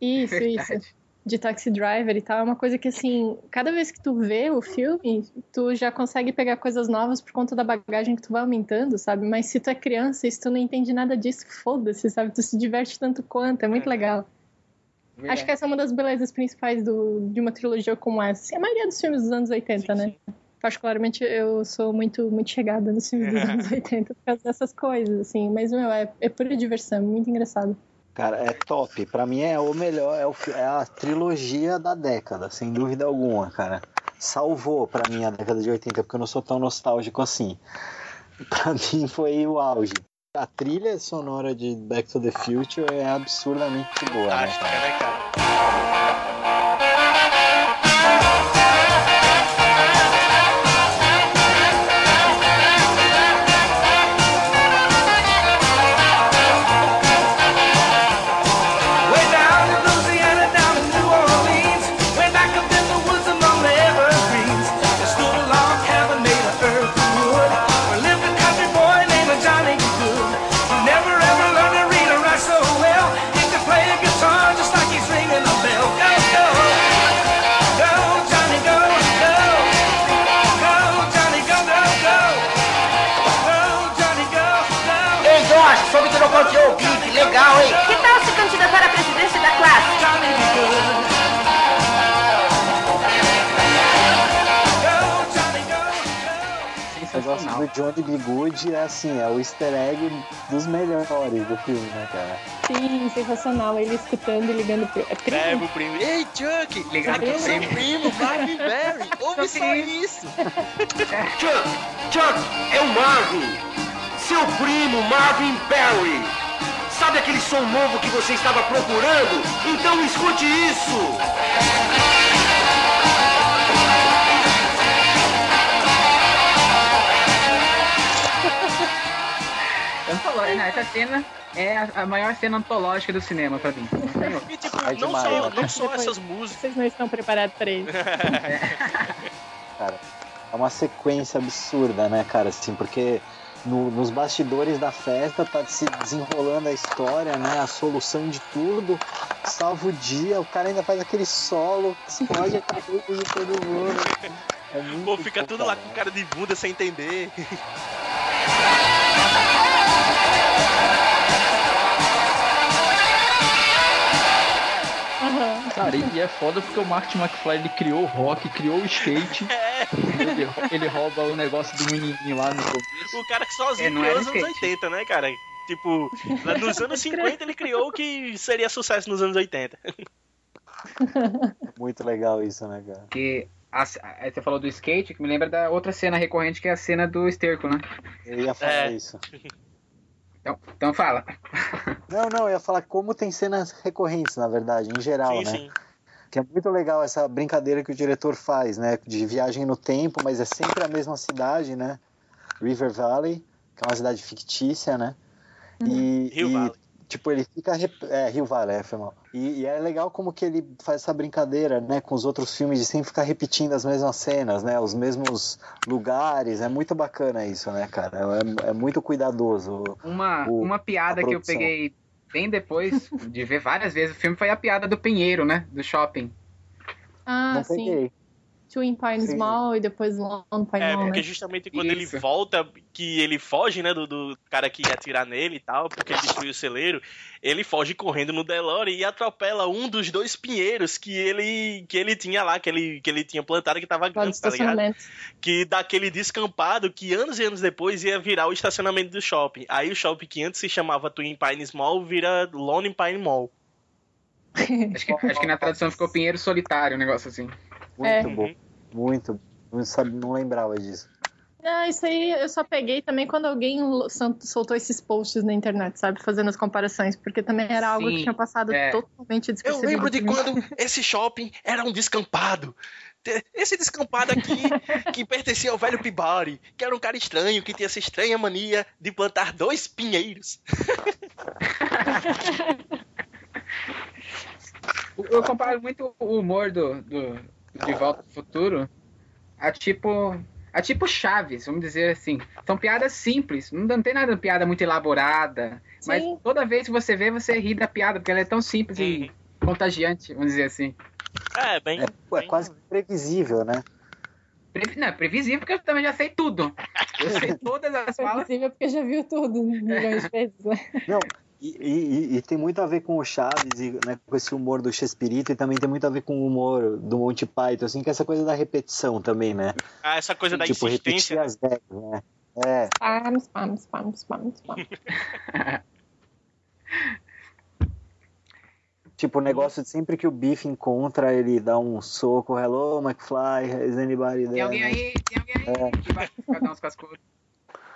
Isso, isso. De Taxi Driver e tal. É uma coisa que, assim, cada vez que tu vê o filme, tu já consegue pegar coisas novas por conta da bagagem que tu vai aumentando, sabe? Mas se tu é criança e se tu não entende nada disso, foda-se, sabe? Tu se diverte tanto quanto, é muito É. legal. Acho que essa é uma das belezas principais do, de uma trilogia como essa. Assim, a maioria dos filmes dos anos 80, Sim, né? Particularmente, eu sou muito, muito chegada nos filmes dos anos 80 por causa dessas coisas, assim. Mas, meu, é, é pura diversão, muito engraçado. Cara, é top. Pra mim é o melhor, é, o é a trilogia da década, sem dúvida alguma, cara. Salvou pra mim a década de 80, porque eu não sou tão nostálgico assim. Pra mim foi o auge. A trilha sonora de Back to the Future é absurdamente boa, né, Fantástica, né, cara? Johnny B. Good é assim, é o easter egg dos melhores do filme, né, cara? Sim, sensacional. Ele escutando e ligando pro. É primo? É, primo. Ei, Chuck! Ligado aqui pro seu primo. primo, Marvin Berry. Ouve só isso. Chuck, Chuck, é o Marvin. Seu primo, Marvin Barry. Sabe aquele som novo que você estava procurando? Então escute isso. Antológica, né? Essa cena é a, maior cena antológica do cinema pra mim. E tipo, É não demais, só, não só essas músicas. Vocês não estão preparados pra isso. cara. É uma sequência absurda, né, cara? Assim, porque no- nos bastidores da festa tá se desenrolando a história, né? A solução de tudo. Salva o dia, o cara ainda faz aquele solo, explode a cabeça de todo mundo. É Pô, fica tudo lá com cara de bunda sem entender. Cara, e é foda porque o Martin McFly ele criou o rock, criou o skate. ele, ele rouba o negócio do menininho lá no começo. O cara que sozinho É, criou nos anos skate. 80, né, cara? Tipo, nos anos 50 ele criou o que seria sucesso nos anos 80. Muito legal isso, né, cara? Que a, você falou do skate, que me lembra da outra cena recorrente, que é a cena do esterco, né? Eu ia falar É. isso. Então, então fala. Não, não, eu ia falar como tem cenas recorrentes, na verdade, em geral, sim, né? sim. Que é muito legal essa brincadeira que o diretor faz, né? De viagem no tempo, mas é sempre a mesma cidade, né? River Valley, que é uma cidade fictícia, né? E, Rio e, Valley. Tipo, ele fica. É, Rio Valley, é, foi mal. E, e é legal como que ele faz essa brincadeira, né? Com os outros filmes de sempre ficar repetindo as mesmas cenas, né? Os mesmos lugares. É muito bacana isso, né, cara? É, é muito cuidadoso. Uma, O- uma piada que eu peguei bem depois de ver várias vezes o filme foi a piada do Pinheiro, né? Do shopping. Ah, não sim. peguei. Twin Pines Sim. Mall e depois Lone Pine É, Mall, porque né? justamente quando ele Isso. volta, que ele foge, né, do, do cara que ia atirar nele e tal, porque ele destruiu o celeiro, ele foge correndo no DeLorean e atropela um dos dois pinheiros que ele que ele tinha lá, que ele, que ele tinha plantado que tava grande, tá ligado? Que daquele descampado que anos e anos depois ia virar o estacionamento do shopping. Aí o shopping que antes se chamava Twin Pines Mall vira Lone Pine Mall. Acho que, acho que na tradução ficou Pinheiro Solitário, um negócio assim. Muito É. bom. Muito. Não, sabe, não lembrava disso. Ah, isso aí eu só peguei também quando alguém soltou esses posts na internet, sabe? Fazendo as comparações, porque também era algo Sim, que tinha passado é. totalmente Eu despercebido. lembro de quando esse shopping era um descampado. Esse descampado aqui, que pertencia ao velho Pibari, que era um cara estranho, que tinha essa estranha mania de plantar dois pinheiros. Eu comparo muito o humor do, do De Volta ao Futuro a tipo. A tipo Chaves, vamos dizer assim. São piadas simples, não, não tem nada de piada muito elaborada. Mas Sim. toda vez que você vê, você ri da piada, porque ela é tão simples e contagiante, vamos dizer assim. É, bem. É, é bem- quase previsível, né? Pre- Não, é previsível, porque eu também já sei tudo. Eu sei todas as falas. possível porque já viu tudo milhões de vezes, né? Não, e, e- e tem muito a ver com o Chaves e né, com esse humor do Chespirito e também tem muito a ver com o humor do Monty Python, assim, que é essa coisa da repetição também, né? Ah, essa coisa da tipo, repetir insistência. as gags, né? É, Spam, spam, spam, spam, spam. tipo, o negócio de sempre que o Biff encontra, ele dá um soco, hello, McFly, is anybody there? Tem alguém aí, tem alguém aí que vai uns cascudos.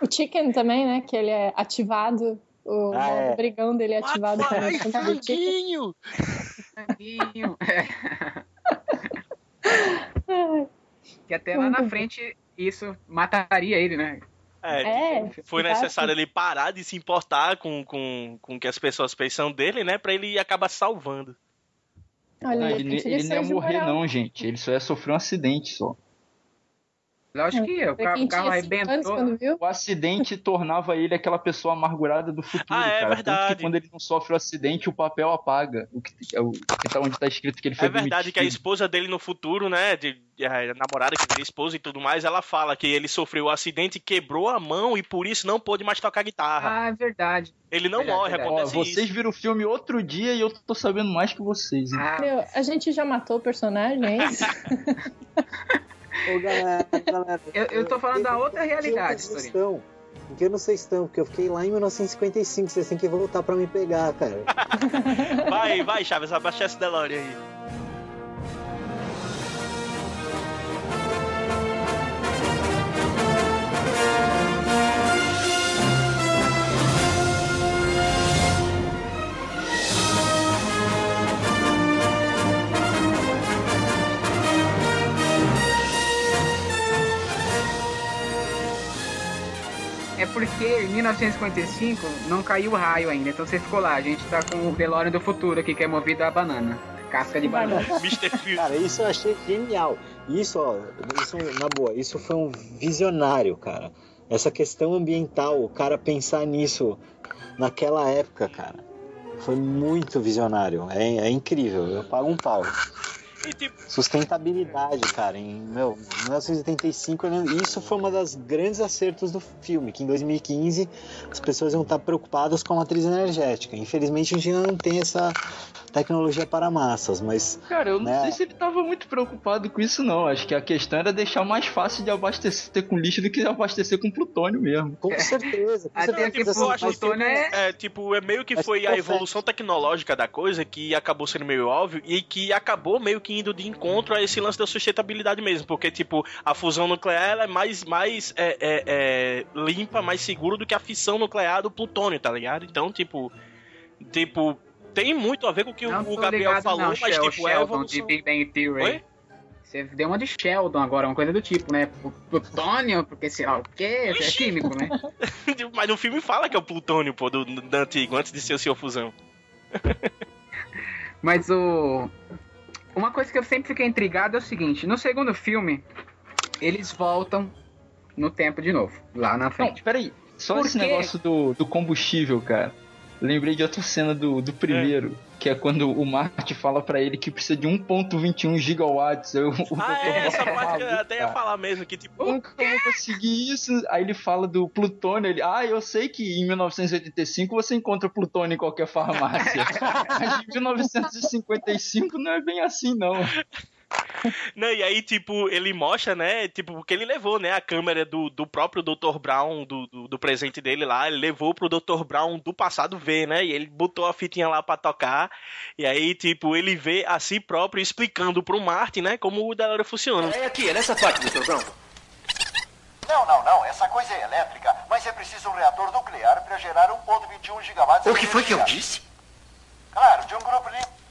O Chicken também, né? Que ele é ativado. O Ah, é. brigão dele é ativado com Ai, o sangue do Chicken. franguinho! Sanguinho. É. Que até lá na frente isso mataria ele, né? É, É, foi exato. necessário ele parar de se importar com, com, com o que as pessoas pensam dele, né? Pra ele acabar salvando. Olha, ele, tem ele não ia morrer, moral. não, gente. Ele só ia sofrer um acidente só. Lógico que o Pra carro, quem o carro arrebentou. viu. O acidente tornava ele aquela pessoa amargurada do futuro, Ah, é cara. Tanto verdade. que quando ele não sofre o acidente, o papel apaga. O que, é o, que tá, onde tá escrito que ele foi É verdade que a demitido. esposa dele no futuro, né? De, de- a namorada que vira esposa e tudo mais, ela fala que ele sofreu um acidente, quebrou a mão e por isso não pôde mais tocar guitarra. Ah, é verdade. ele não verdade, morre. Ó, acontece vocês isso. viram o filme outro dia e eu tô sabendo mais que vocês. hein? Ah, Meu, a gente já matou o personagem, é isso? Ô, galera, galera. Eu, eu tô falando da outra realidade, Torino. estão? Em que ano vocês estão? Porque eu fiquei lá em 1955, vocês têm que voltar pra me pegar, cara. Vai, vai, Chaves, abaixa esse DeLorean aí. Porque em 1955 não caiu o raio ainda, então você ficou lá. A gente tá com o DeLorean do futuro aqui, que é movido a banana. Casca de banana. Mr. Cara, isso eu achei genial. Isso, ó, isso, na boa, isso foi um visionário, cara. Essa questão ambiental, o cara pensar nisso naquela época, cara, foi muito visionário. É, é incrível, eu pago um pau. E tipo, Sustentabilidade, cara, em meu, 1985, né, isso foi uma das grandes acertos do filme, que em 2015 as pessoas iam estar preocupadas com a matriz energética. Infelizmente a gente não tem essa tecnologia para massas, mas Cara, eu não Né? sei se ele tava muito preocupado com isso, não. Acho que a questão era deixar mais fácil de abastecer com lixo do que abastecer com plutônio mesmo. com certeza, com Até certeza. que assim, eu acho plutônio é... é, tipo, é meio que foi a evolução tecnológica da coisa que acabou sendo meio óbvio e que acabou meio que indo de encontro a esse lance da sustentabilidade mesmo, porque, tipo, a fusão nuclear ela é mais, mais é, é, é, limpa, mais segura do que a fissão nuclear do plutônio, tá ligado? Então, tipo, tipo, tem muito a ver com o que Não o Gabriel ligado, falou, não, mas, Shel- tipo, é Sheldon de evolução... Big Bang Theory. Oi? Você deu uma de Sheldon agora, uma coisa do tipo, né? Plutônio, porque sei lá o quê? É químico, né? Mas no filme fala que é o plutônio, pô, do, do antigo, antes de ser o Senhor Fusão. Mas o. Uma coisa que eu sempre fiquei intrigado é o seguinte: no segundo filme, eles voltam no tempo de novo, lá na Não, frente. peraí. Só Por esse quê? negócio do, do combustível, cara. Lembrei de outra cena do, do primeiro, que é quando o Marty fala pra ele que precisa de 1.21 gigawatts. Eu, Ah, é, essa parte que eu até ia falar mesmo, que tipo, eu vou conseguir isso? Aí ele fala do plutônio. Ele, ah, eu sei que em 1985 você encontra plutônio em qualquer farmácia. Mas em 1955 não é bem assim, não. Né, e aí, tipo, ele mostra, né? Tipo, porque ele levou, né, a câmera do, do próprio Dr. Brown, do, do, do presente dele lá, ele levou pro Dr. Brown do passado ver, né? E ele botou a fitinha lá pra tocar. E aí, tipo, ele vê a si próprio explicando pro Martin, né, como o DeLorean funciona. É aqui, é nessa parte, Dr. Brown. Não, não, não. Essa coisa é elétrica, mas é preciso um reator nuclear para gerar 1.21 gigawatts. O que foi que eu disse? Claro, de um grupo de...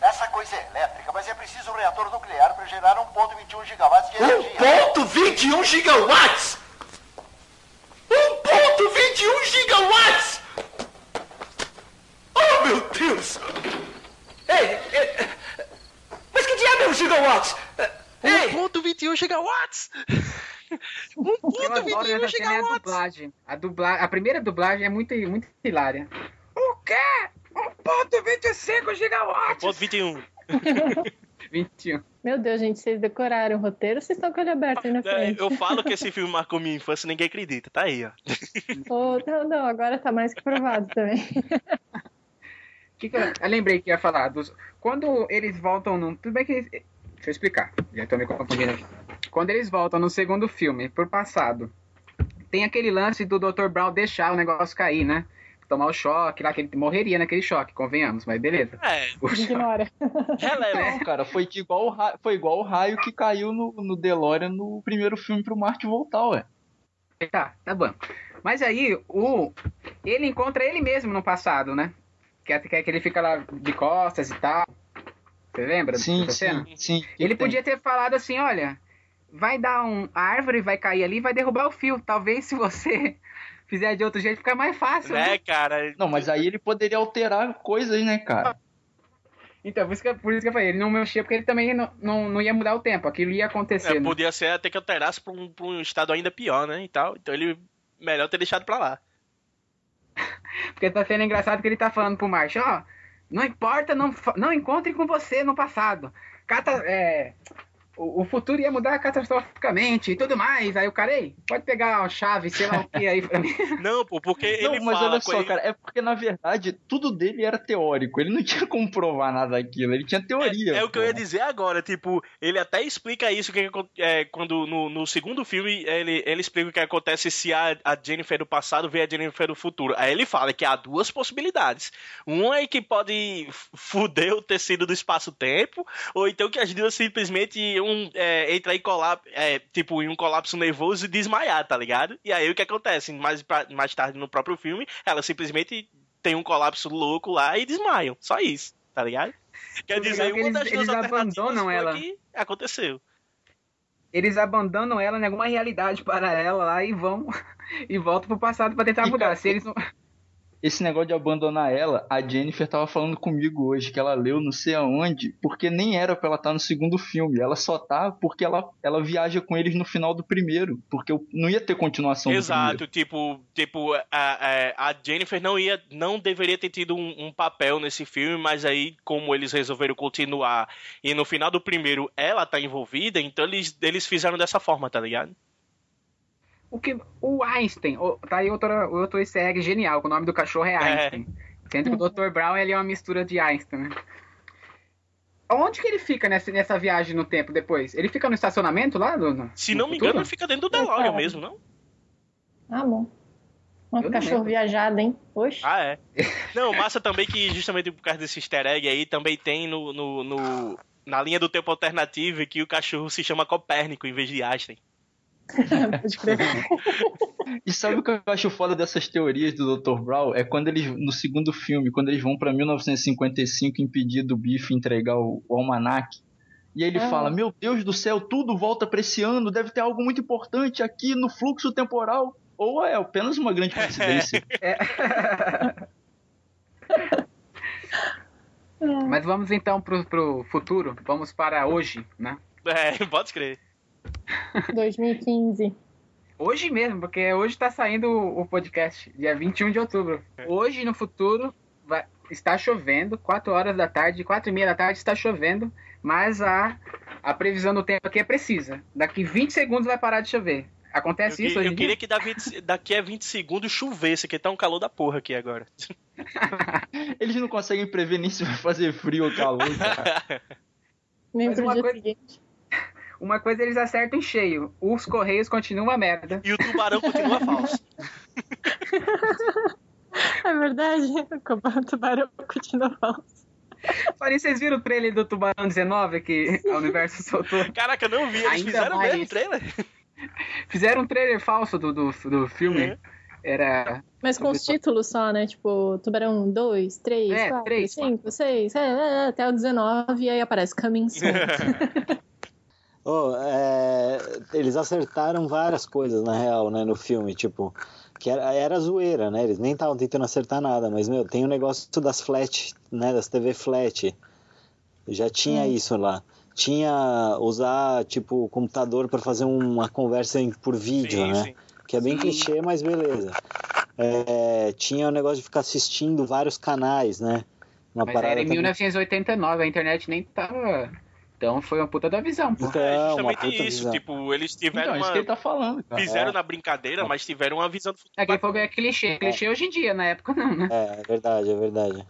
Essa coisa é elétrica, mas é preciso um reator nuclear para gerar 1.21 gigawatts de energia. 1.21 gigawatts! 1.21 gigawatts! Oh, meu Deus! Ei, ei, mas que diabo é um gigawatts? Ei, 1.21 gigawatts! Eu adoro 1.21 essa cena é a gigawatts! dublagem. A, dubla... a primeira dublagem é muito, muito hilária. O quê? 1.25 gigawatts! 1.21. 21. Meu Deus, gente, vocês decoraram o roteiro ou vocês estão com ele aberto aí na É, frente? Eu falo que esse filme marcou minha infância ninguém acredita, tá aí, ó. Ô, não, não, agora tá mais que provado também. Que que eu... eu lembrei que ia falar dos. Quando eles voltam no. Tudo bem que. eles- Deixa eu explicar. Já tô me confundindo aqui. Quando eles voltam no segundo filme, por passado, tem aquele lance do Dr. Brown deixar o negócio cair, né? Tomar o choque lá, que ele morreria naquele choque, convenhamos, mas beleza. É, Ignora. releva. Não, cara, foi igual o raio, foi igual o raio que caiu no, no DeLorean no primeiro filme pro Marty voltar, ué. Tá, tá bom. Mas aí, o. Ele encontra ele mesmo no passado, né? Que é que é que ele fica lá de costas e tal. Você lembra Sim, dessa cena? sim, sim. Ele tem. podia ter falado assim, olha, vai dar um a árvore, vai cair ali, vai derrubar o fio. Talvez se você fizer de outro jeito, fica mais fácil. Né, Né? cara? Não, mas aí ele poderia alterar coisas, né, cara? Então, por isso, que, por isso que eu falei, ele não mexia porque ele também não, não, não ia mudar o tempo, aquilo ia acontecer. É, né? podia ser até que alterasse pra um, pra um estado ainda pior, né? E tal. Então ele melhor ter deixado pra lá. Porque tá sendo engraçado que ele tá falando pro Marshall, ó, não importa, não, não encontre com você no passado. Cata, é, o, o futuro ia mudar catastroficamente e tudo mais. Aí o cara, ei, pode pegar a chave, sei lá o que aí pra mim. Não, pô, porque Não, ele mas fala olha só, ele- cara, é porque na verdade tudo dele era teórico. Ele não tinha como provar nada daquilo, ele tinha teoria. É o que eu ia dizer agora, tipo, ele até explica isso que é, quando no, no segundo filme ele, ele explica o que acontece se a, a Jennifer do passado vê a Jennifer do futuro. Aí ele fala que há duas possibilidades. Uma é que pode fuder o tecido do espaço-tempo, ou então que as duas simplesmente um, é, entra em colapso, é, tipo, em um colapso nervoso e desmaiar, tá ligado? E aí o que acontece? Mais, pra- mais tarde no próprio filme, ela simplesmente tem um colapso louco lá e desmaiam. Só isso, tá ligado? Quer O dizer, uma eles- das duas abandonam ela. que aconteceu. Eles abandonam ela em alguma realidade paralela lá e vão e voltam pro passado pra tentar E, mudar. Se eles não... Esse negócio de abandonar ela, a Jennifer tava falando comigo hoje que ela leu não sei aonde, porque nem era pra ela estar no segundo filme. Ela só tá porque ela, ela viaja com eles no final do primeiro. Porque eu- não ia ter continuação do Exato, tipo, tipo a, a, a Jennifer não ia, não deveria ter tido um, um papel nesse filme, mas aí como eles resolveram continuar e no final do primeiro ela tá envolvida, então eles, eles fizeram dessa forma, tá ligado? O que o Einstein, o- tá aí outro, outro easter egg genial, que o nome do cachorro é Einstein. Sendo que o Dr. Brown ele é uma mistura de Einstein, né? Onde que ele fica nessa, nessa viagem no tempo depois? Ele fica no estacionamento lá? Do, no- Se no não me futuro? engano, ele fica dentro do DeLorean mesmo, não? Ah, bom. Um Eu cachorro viajado, hein? Oxe. Ah, é. Não, massa também que justamente por causa desse easter egg aí, também tem no, no, no- na linha do tempo alternativo que o cachorro se chama Copérnico em vez de Einstein. Pode crer. E sabe o que eu acho foda dessas teorias do Dr. Brown? É quando eles, no segundo filme, quando eles vão pra 1955 impedir do Biff entregar o, o almanac. E aí ele Ah. fala: Meu Deus do céu, tudo volta pra esse ano, deve ter algo muito importante aqui no fluxo temporal. Ou é apenas uma grande coincidência. Mas vamos então pro, pro futuro. Vamos para hoje, né? É, pode crer. 2015. Hoje mesmo, porque hoje tá saindo o podcast, dia 21 de outubro. Hoje, no futuro, vai- está chovendo, 4 horas da tarde, 4 e meia da tarde está chovendo, mas a, a previsão do tempo aqui é precisa. Daqui 20 segundos vai parar de chover. Eu, Acontece que- isso hoje eu em queria dia? que da 20 daqui a 20 segundos chovesse, que tá um calor da porra aqui agora. Eles não conseguem prever nem se vai fazer frio ou calor. cara. Nem Mas uma dia coisa- seguinte. Uma coisa eles acertam em cheio. Os Correios continuam uma merda. E o tubarão continua falso. É verdade. O tubarão continua falso. Olha, vocês viram o trailer do Tubarão 19 que a Universo soltou? Caraca, eu não vi. Eles Ainda fizeram mais. mesmo o trailer? Fizeram um trailer falso do, do, do filme. É. Era. Mas com os títulos só, né? Tipo, Tubarão 2, 3, É, 4, três, 5, 6, é, é, até o 19, e aí aparece Coming Soon. Oh, é, eles acertaram várias coisas, na real, né, no filme, tipo, que era, era zoeira, né, eles nem estavam tentando acertar nada, mas, meu, tem o negócio das flat, né, das TV flat, já tinha Hum. isso lá. Tinha usar, tipo, o computador para fazer uma conversa por vídeo, Sim, né, sim. que é bem Sim. clichê, mas beleza. É, tinha o negócio de ficar assistindo vários canais, né, uma Mas era em também- 1989, a internet nem tava. Então foi uma puta da visão, pô. Então, é uma justamente puta isso. visão. Tipo, eles tiveram Então, é isso uma. que ele tá falando, cara. Fizeram É. na brincadeira, mas tiveram uma visão do futuro. É que fogo é clichê. Clichê hoje em dia, na época não, né? É, é verdade, é verdade.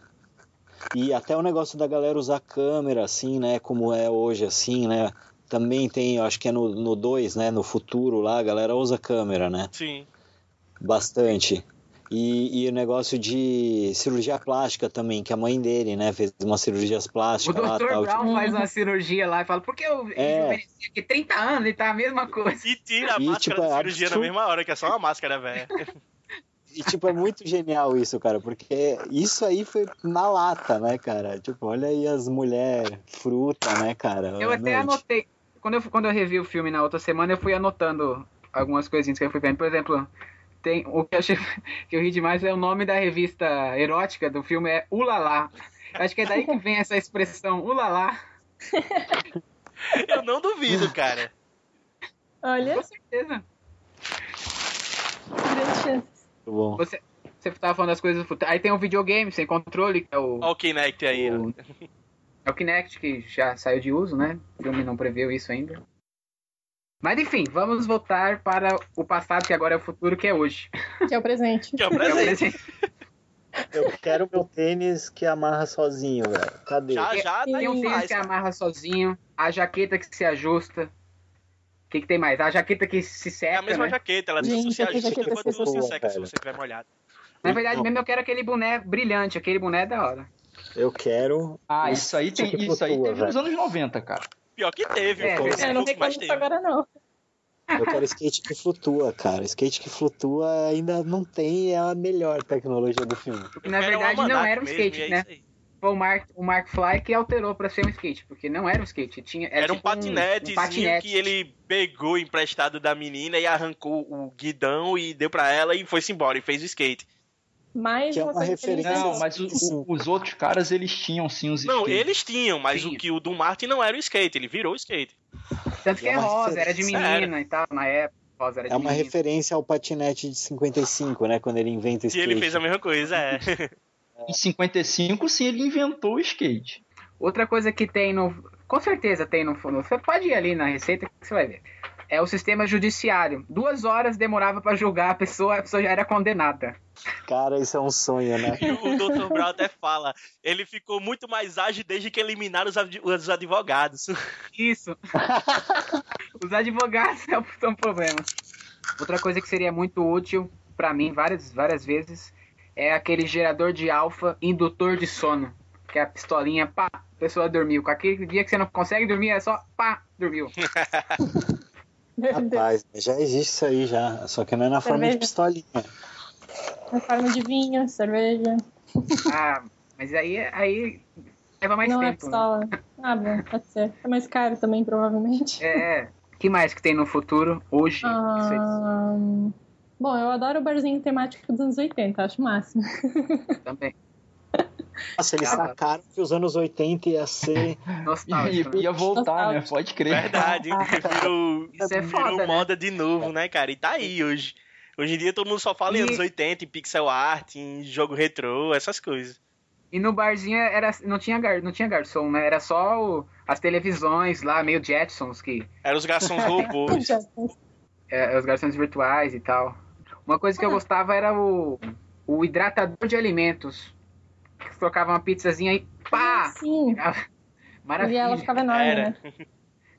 E até o negócio da galera usar câmera, assim, né? Como é hoje, assim, né? Também tem, eu acho que é no 2, né? No futuro lá, a galera usa câmera, né? Sim. Bastante. E, e o negócio de cirurgia plástica também, que a mãe dele, né? Fez umas cirurgias O plásticas lá Dr. tal. Brown tipo- faz uma cirurgia lá e fala, por que eu É. aqui 30 anos e tá a mesma coisa? E tira a E, máscara tipo, da é cirurgia na mesma hora, que é só uma máscara, velho. E, tipo, é muito genial isso, cara, porque isso aí foi na lata, né, cara? Tipo, olha aí as mulheres fruta, né, cara? Eu até anotei. Quando eu, quando eu revi o filme na outra semana, eu fui anotando algumas coisinhas que eu fui vendo. Por exemplo, tem o que eu achei que eu ri demais é o nome da revista erótica do filme é Ulala. Acho que é daí que vem essa expressão Ulala. Eu não duvido, cara. Olha, Com certeza. grande chance. Muito bom. Você, você tava falando das coisas do futuro. Aí tem o videogame sem controle, que é o. Olha o Kinect aí, o- é É o Kinect, que já saiu de uso, né? O filme não preveu isso ainda. Mas enfim, vamos voltar para o passado, que agora é o futuro, que é hoje. Que é o presente. Que é o Que é o presente. Eu quero meu tênis que amarra sozinho, velho. Cadê? Já, já, Tem um tênis faz. que amarra sozinho, a jaqueta que se ajusta. O que, que tem mais? A jaqueta que se seca, É a mesma né? jaqueta, ela Gente, se ajusta jaqueta quanto se se seca. seca se Velho. você tiver molhado. Na verdade mesmo eu quero aquele boné brilhante, aquele boné é da hora. Eu quero. Ah, isso aí tem. que Isso aí teve nos velho. anos 90, cara. Pior que teve, É, foi verdade. É, não reclamo agora, não. Eu quero skate que flutua, cara. Skate que flutua ainda não tem a melhor tecnologia do filme. Eu na verdade não era um mesmo, skate, e é né? Foi o Mark, o Mark Fly que alterou pra ser um skate, porque não era um skate, tinha era, Era um tipo patinetezinho um patinete. que ele pegou emprestado da menina e arrancou o guidão e deu pra ela e foi-se embora e fez o skate. Mais Que é uma referência-. Não, mas o- o- os outros caras, eles tinham sim os Não, skates. eles tinham, mas Tinha. o que o do Martin não era o skate, ele virou o skate. Tanto que é É rosa, era de referência. menina e tal, na época. Rosa era de É uma menina. referência ao patinete de 55, né? Quando ele inventa o E skate. ele fez a mesma coisa, é. Em 55, sim, ele inventou o skate. Outra coisa que tem no. Com certeza tem no. no- Você pode ir ali na receita que você vai ver. É o sistema judiciário. Duas horas demorava pra julgar a pessoa, a pessoa já era condenada. Cara, isso é um sonho, né? E o Dr. Brown até fala, ele ficou muito mais ágil desde que eliminaram os, ad- os advogados. Isso. Os advogados é o- são um problema. Outra coisa que seria muito útil pra mim várias, várias vezes é aquele gerador de alfa indutor de sono. Que é a pistolinha, pá, a pessoa dormiu. Com aquele dia que você não consegue dormir, é só pá, dormiu. Rapaz, já existe isso aí já. Só que não é na forma de pistolinha. Na forma de vinho, cerveja. Ah, mas aí, aí leva mais não é tempo. né? pistola. Ah, bom, pode ser. É mais caro também, provavelmente. É. que mais que tem no futuro, hoje? Ah, bom, eu adoro o barzinho temático dos anos 80, acho o máximo. Também. Nossa, eles Cara. sacaram que os anos 80 ia ser. Nostálgico. E ia voltar, né? Nostálgico. Pode crer. Verdade, virou, Isso é virou foda, né? moda de novo, né, cara? E tá aí hoje. Hoje em dia todo mundo só fala em E- anos 80, em pixel art, em jogo retrô, essas coisas. E no barzinho era, não, tinha gar, não tinha garçom, né? Era só o- as televisões lá, meio Jetsons, que Eram os garçons robôs. é, os garçons virtuais e tal. Uma coisa que eu gostava era o, o hidratador de alimentos. Que trocava uma pizzazinha e pá! Ah, sim. E Maravilha. ela ficava enorme, Era. né?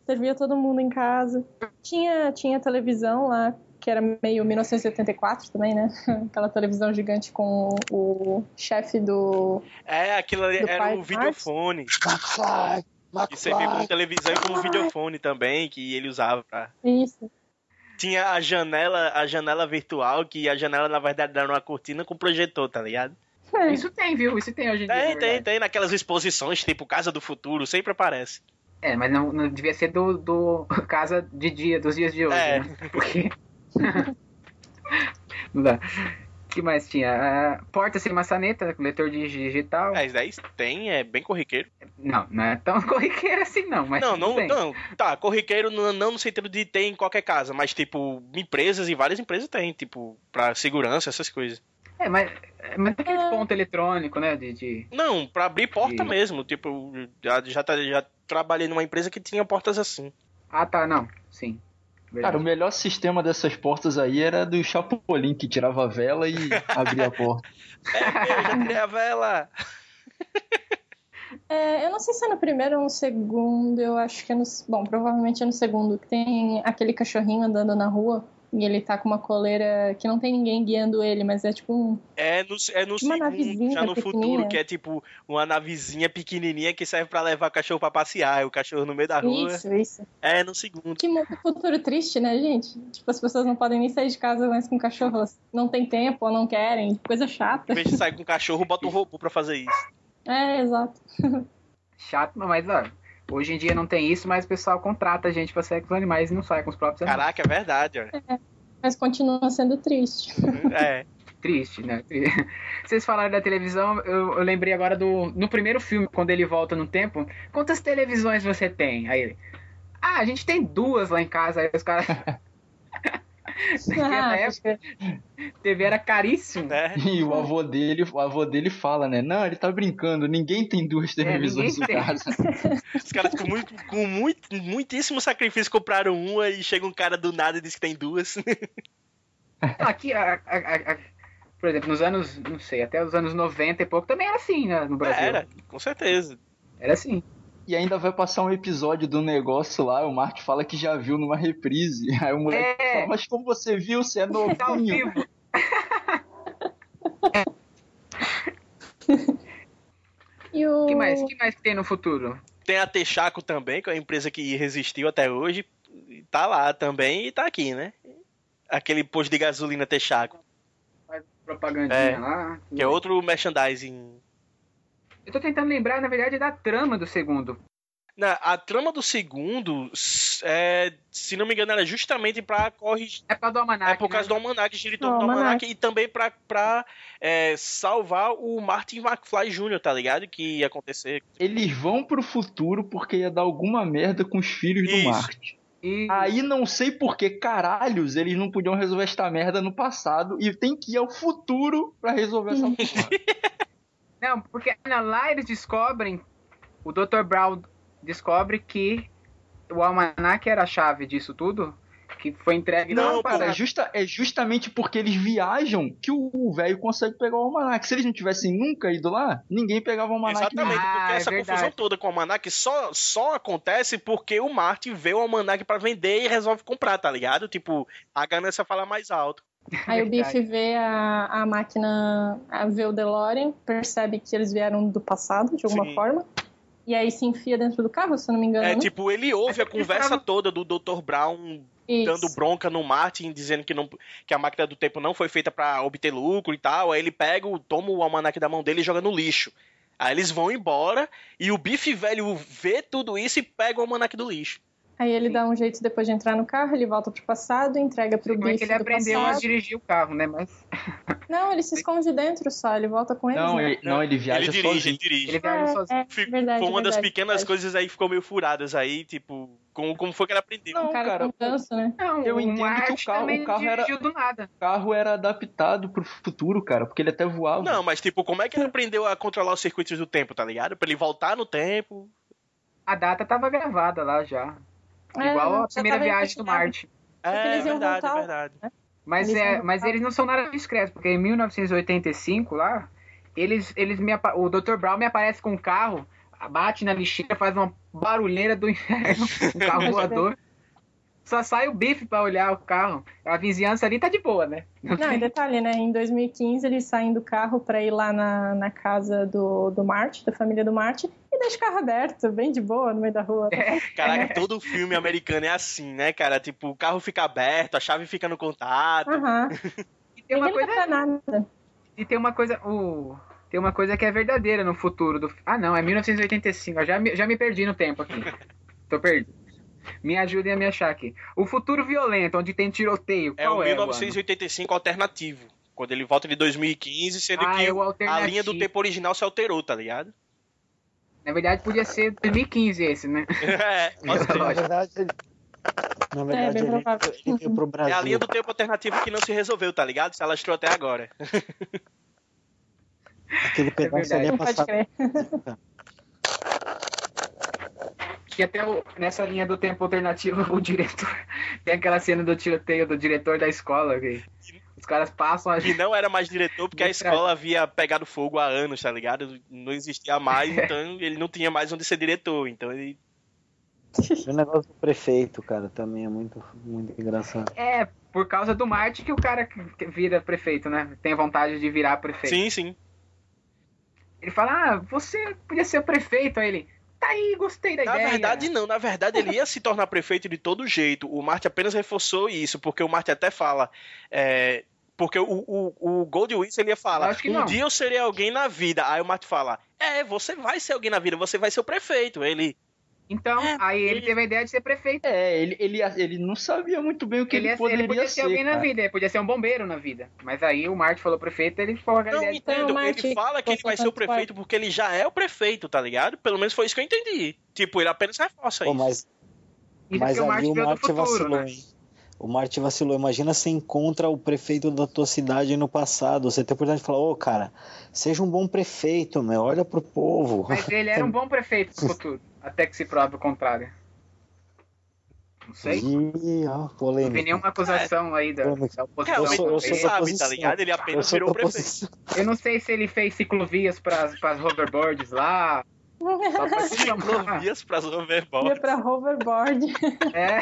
Servia todo mundo em casa. Tinha, tinha televisão lá, que era meio 1984 também, né? Aquela televisão gigante com o chefe do. É, aquilo ali era o videofone. McFly! Que servia como McFly! televisão e como videofone também, que ele usava pra. Isso. Tinha a janela, a janela virtual, que a janela, na verdade, era uma cortina com projetor, tá ligado? É. Isso tem, viu? Isso tem hoje em dia. Tem, na tem, tem. Naquelas exposições, tipo Casa do Futuro, sempre aparece. É, mas não, não devia ser do, do casa de dia, dos dias de hoje, É. né? Porque. não dá. O que mais tinha? Ah, porta sem maçaneta, leitor de digital. Mas daí tem, é bem corriqueiro. Não, não é tão corriqueiro assim, não. Mas não, não, não. Tá, corriqueiro não, não no sentido de ter em qualquer casa, mas tipo, empresas e várias empresas têm, tipo, pra segurança, essas coisas. É, mas, mas tem aquele Ah. ponto eletrônico, né? De, de- Não, pra abrir porta E- mesmo. Tipo, já, já, tá- já trabalhei numa empresa que tinha portas assim. Ah, tá, não. Sim. Cara, o melhor sistema dessas portas aí era do Chapolin, que tirava a vela e abria a porta. É, eu já tirei a vela. É, eu não sei se é no primeiro ou no segundo, eu acho que é no. Bom, provavelmente é no segundo, que tem aquele cachorrinho andando na rua e ele tá com uma coleira que não tem ninguém guiando ele, mas é tipo um. É no, é no Uma segundo, já no futuro, que é tipo uma navezinha pequenininha que serve pra levar o cachorro pra passear. e O cachorro no meio da rua. Isso, isso. É no segundo. Que futuro triste, né, gente? Tipo, as pessoas não podem nem sair de casa mais com cachorros. Não tem tempo ou não querem. Coisa chata. Em vez de sair com o cachorro, bota um robô pra fazer isso. É, exato. Chato, mas ó, hoje em dia não tem isso, mas o pessoal contrata a gente pra sair com os animais e não sai com os próprios animais. Caraca, é verdade, olha. Mas continua sendo triste. É. Triste, né? Vocês falaram da televisão, eu, eu lembrei agora do. No primeiro filme, quando ele volta no tempo, quantas televisões você tem? Aí ele. Ah, a gente tem duas lá em casa. Aí os caras. Naquela Ah, época, TV era caríssimo. né? E o avô dele, o avô dele fala, né? Não, ele tá brincando, ninguém tem duas televisões ninguém em tem. casa. Os caras com, muito, com muito, muitíssimo sacrifício compraram uma e chega um cara do nada e diz que tem duas. Não, Aqui, a- a- a- a- por exemplo, nos anos, não sei, até os anos 90 e pouco, também era assim, né, no Brasil. Era, com certeza. Era assim. E ainda vai passar um episódio do negócio lá, o Mark fala que já viu numa reprise. Aí o moleque É. fala, mas como você viu, você é Tá ao novinho. vivo. E o... Que mais? que mais que tem no futuro? Tem a Texaco também, que é uma empresa que resistiu até hoje. Tá lá também e tá aqui, né? Aquele posto de gasolina Texaco, Faz propagandinha É. lá. que é outro merchandising. Eu tô tentando lembrar, na verdade, da trama do segundo. Na, a trama do segundo, é, se não me engano, era justamente pra corrigir. É por causa do Almanac, É por causa né? do Almanac, gira em Do do Almanac. Almanac e também pra, pra é, salvar o Martin McFly Jr., tá ligado? Que ia acontecer. Eles vão pro futuro porque ia dar alguma merda com os filhos do Isso. Mark. E... Aí não sei por que caralhos eles não podiam resolver esta merda no passado e tem que ir ao futuro pra resolver essa porra. Não, porque lá eles descobrem, o Dr. Brown descobre que o Almanac era a chave disso tudo, que foi entregue Não, no Cara, é, justa, é justamente porque eles viajam que o velho consegue pegar o almanac. Se eles não tivessem nunca ido lá, ninguém pegava o almanac. Exatamente, Ah, porque é essa verdade. confusão toda com o Almanac só, só acontece porque o Martin vê o Almanac pra vender e resolve comprar, tá ligado? Tipo, a ganância fala mais alto. Aí o. Biff vê a, a máquina, a- vê o DeLorean, percebe que eles vieram do passado, de alguma Sim. forma. E aí se enfia dentro do carro, se eu não me engano. É, tipo, ele ouve a porque eles conversa estavam- toda do Dr. Brown Isso. dando bronca no Martin, dizendo que, não, que a máquina do tempo não foi feita pra obter lucro e tal. Aí ele pega, toma o almanac da mão dele e joga no lixo. Aí eles vão embora e o bife velho vê tudo isso e pega o almanac do lixo. Aí ele dá um jeito depois de entrar no carro, ele volta pro passado, entrega pro Como é que ele do aprendeu a passado. dirigir o carro, né? Mas Não, ele se esconde dentro só, ele volta com eles. Não, né? ele, não, ele viaja ele dirige, sozinho. ele dirige. ele viaja É, sozinho. é, Fi- verdade, foi uma das verdade, pequenas verdade. coisas aí que ficou meio furadas aí, tipo, como, como foi que ele aprendeu. Não, O cara, cara, né? Não, Eu o entendo que o carro- o carro era- do nada. O carro era adaptado pro futuro, cara, porque ele até voava. Não, mas tipo, como é que ele aprendeu a controlar os circuitos do tempo, tá ligado? Pra ele voltar no tempo. A data tava gravada lá já. É, Igual a primeira tava viagem do. Marte. É iam verdade, é voltar. verdade. Mas, Eles é, mas eles não são nada discretos, porque em 1985 lá, eles, eles me, o Dr. Brown me aparece com um carro, bate na lixeira, faz uma barulheira do inferno, um carro voador. Só sai o bife pra olhar o carro. A vizinhança ali tá de boa, né? Não, e detalhe, né? Em 2015 eles saem do carro pra ir lá na, na casa do, do Marte, da família do Marte, e deixa o carro aberto, bem de boa, no meio da rua. Caraca, todo filme americano é assim, né, cara? Tipo, o carro fica aberto, a chave fica no contato. Aham. E tem uma coisa, pra nada. e tem uma coisa, o, tem uma coisa que é verdadeira no futuro do. Ah, não, é 1985. Eu já me, já me perdi no tempo aqui. Tô perdido. Me ajudem a me achar aqui. O futuro violento, onde tem tiroteio. É qual o é, 1985 alternativo. Quando ele volta de 2015, sendo Ah, que é o a linha do tempo original se alterou, tá ligado? Na verdade, podia ser 2015 esse, né? é. Na verdade, ele, na verdade, bem ele, ele veio pro É Brasil. a linha do tempo alternativo que não se resolveu, tá ligado? Se alastrou até agora. Aquele pedaço verdade. ali é passado. Que até o- nessa linha do tempo alternativo, o diretor. Tem aquela cena do tiroteio do diretor da escola. Que os caras passam a E não era mais diretor porque a escola havia pegado fogo há anos, tá ligado? Não existia mais, então ele não tinha mais onde ser diretor. Então ele. O negócio do prefeito, cara, também é muito, muito engraçado. É, por causa do Marte que o cara vira prefeito, né? Tem vontade de virar prefeito. Sim, sim. Ele fala, ah, você podia ser o prefeito. Aí ele, tá aí, gostei da Na ideia. verdade, não. Na verdade, ele ia se tornar prefeito de todo jeito. O Marte apenas reforçou isso, porque o Marte até fala. é, porque o, o, o Gold ele ia falar: Acho que um não. dia eu serei alguém na vida. Aí o Marte fala: É, você vai ser alguém na vida, você vai ser o prefeito. Ele. Então, É, aí ele ele- teve a ideia de ser prefeito. É, ele, ele, ele não sabia muito bem o que Ele, ele, ia- poderia ele podia ser, alguém na cara. vida, ele podia ser um bombeiro na vida. Mas aí o Marte falou prefeito, ele ficou com a Não, ideia de... entendo. Então, Marte, ele fala que ele vai ser o tanto prefeito porque ele já é o prefeito, tá ligado? Pelo menos foi isso que eu entendi. Tipo, ele apenas reforça Pô, isso. mas, Isso mas o Marte ali o Marte futuro, vacilou, né? hein? o Marty vacilou. Imagina você encontra o prefeito da tua cidade no passado. Você tem a oportunidade de falar, ô cara, seja um bom prefeito, meu, olha pro povo. Mas ele era um bom prefeito no futuro, até que se prove o contrário. Não sei. Ih, ó, Não vi nenhuma acusação aí da, da oposição. Eu sou- eu sabe, tá ligado? Ele apenas virou prefeito. Eu não sei se ele fez ciclovias para as hoverboards lá. Pra chamar. Ciclovias pras Ia hoverboards. pra hoverboard. É,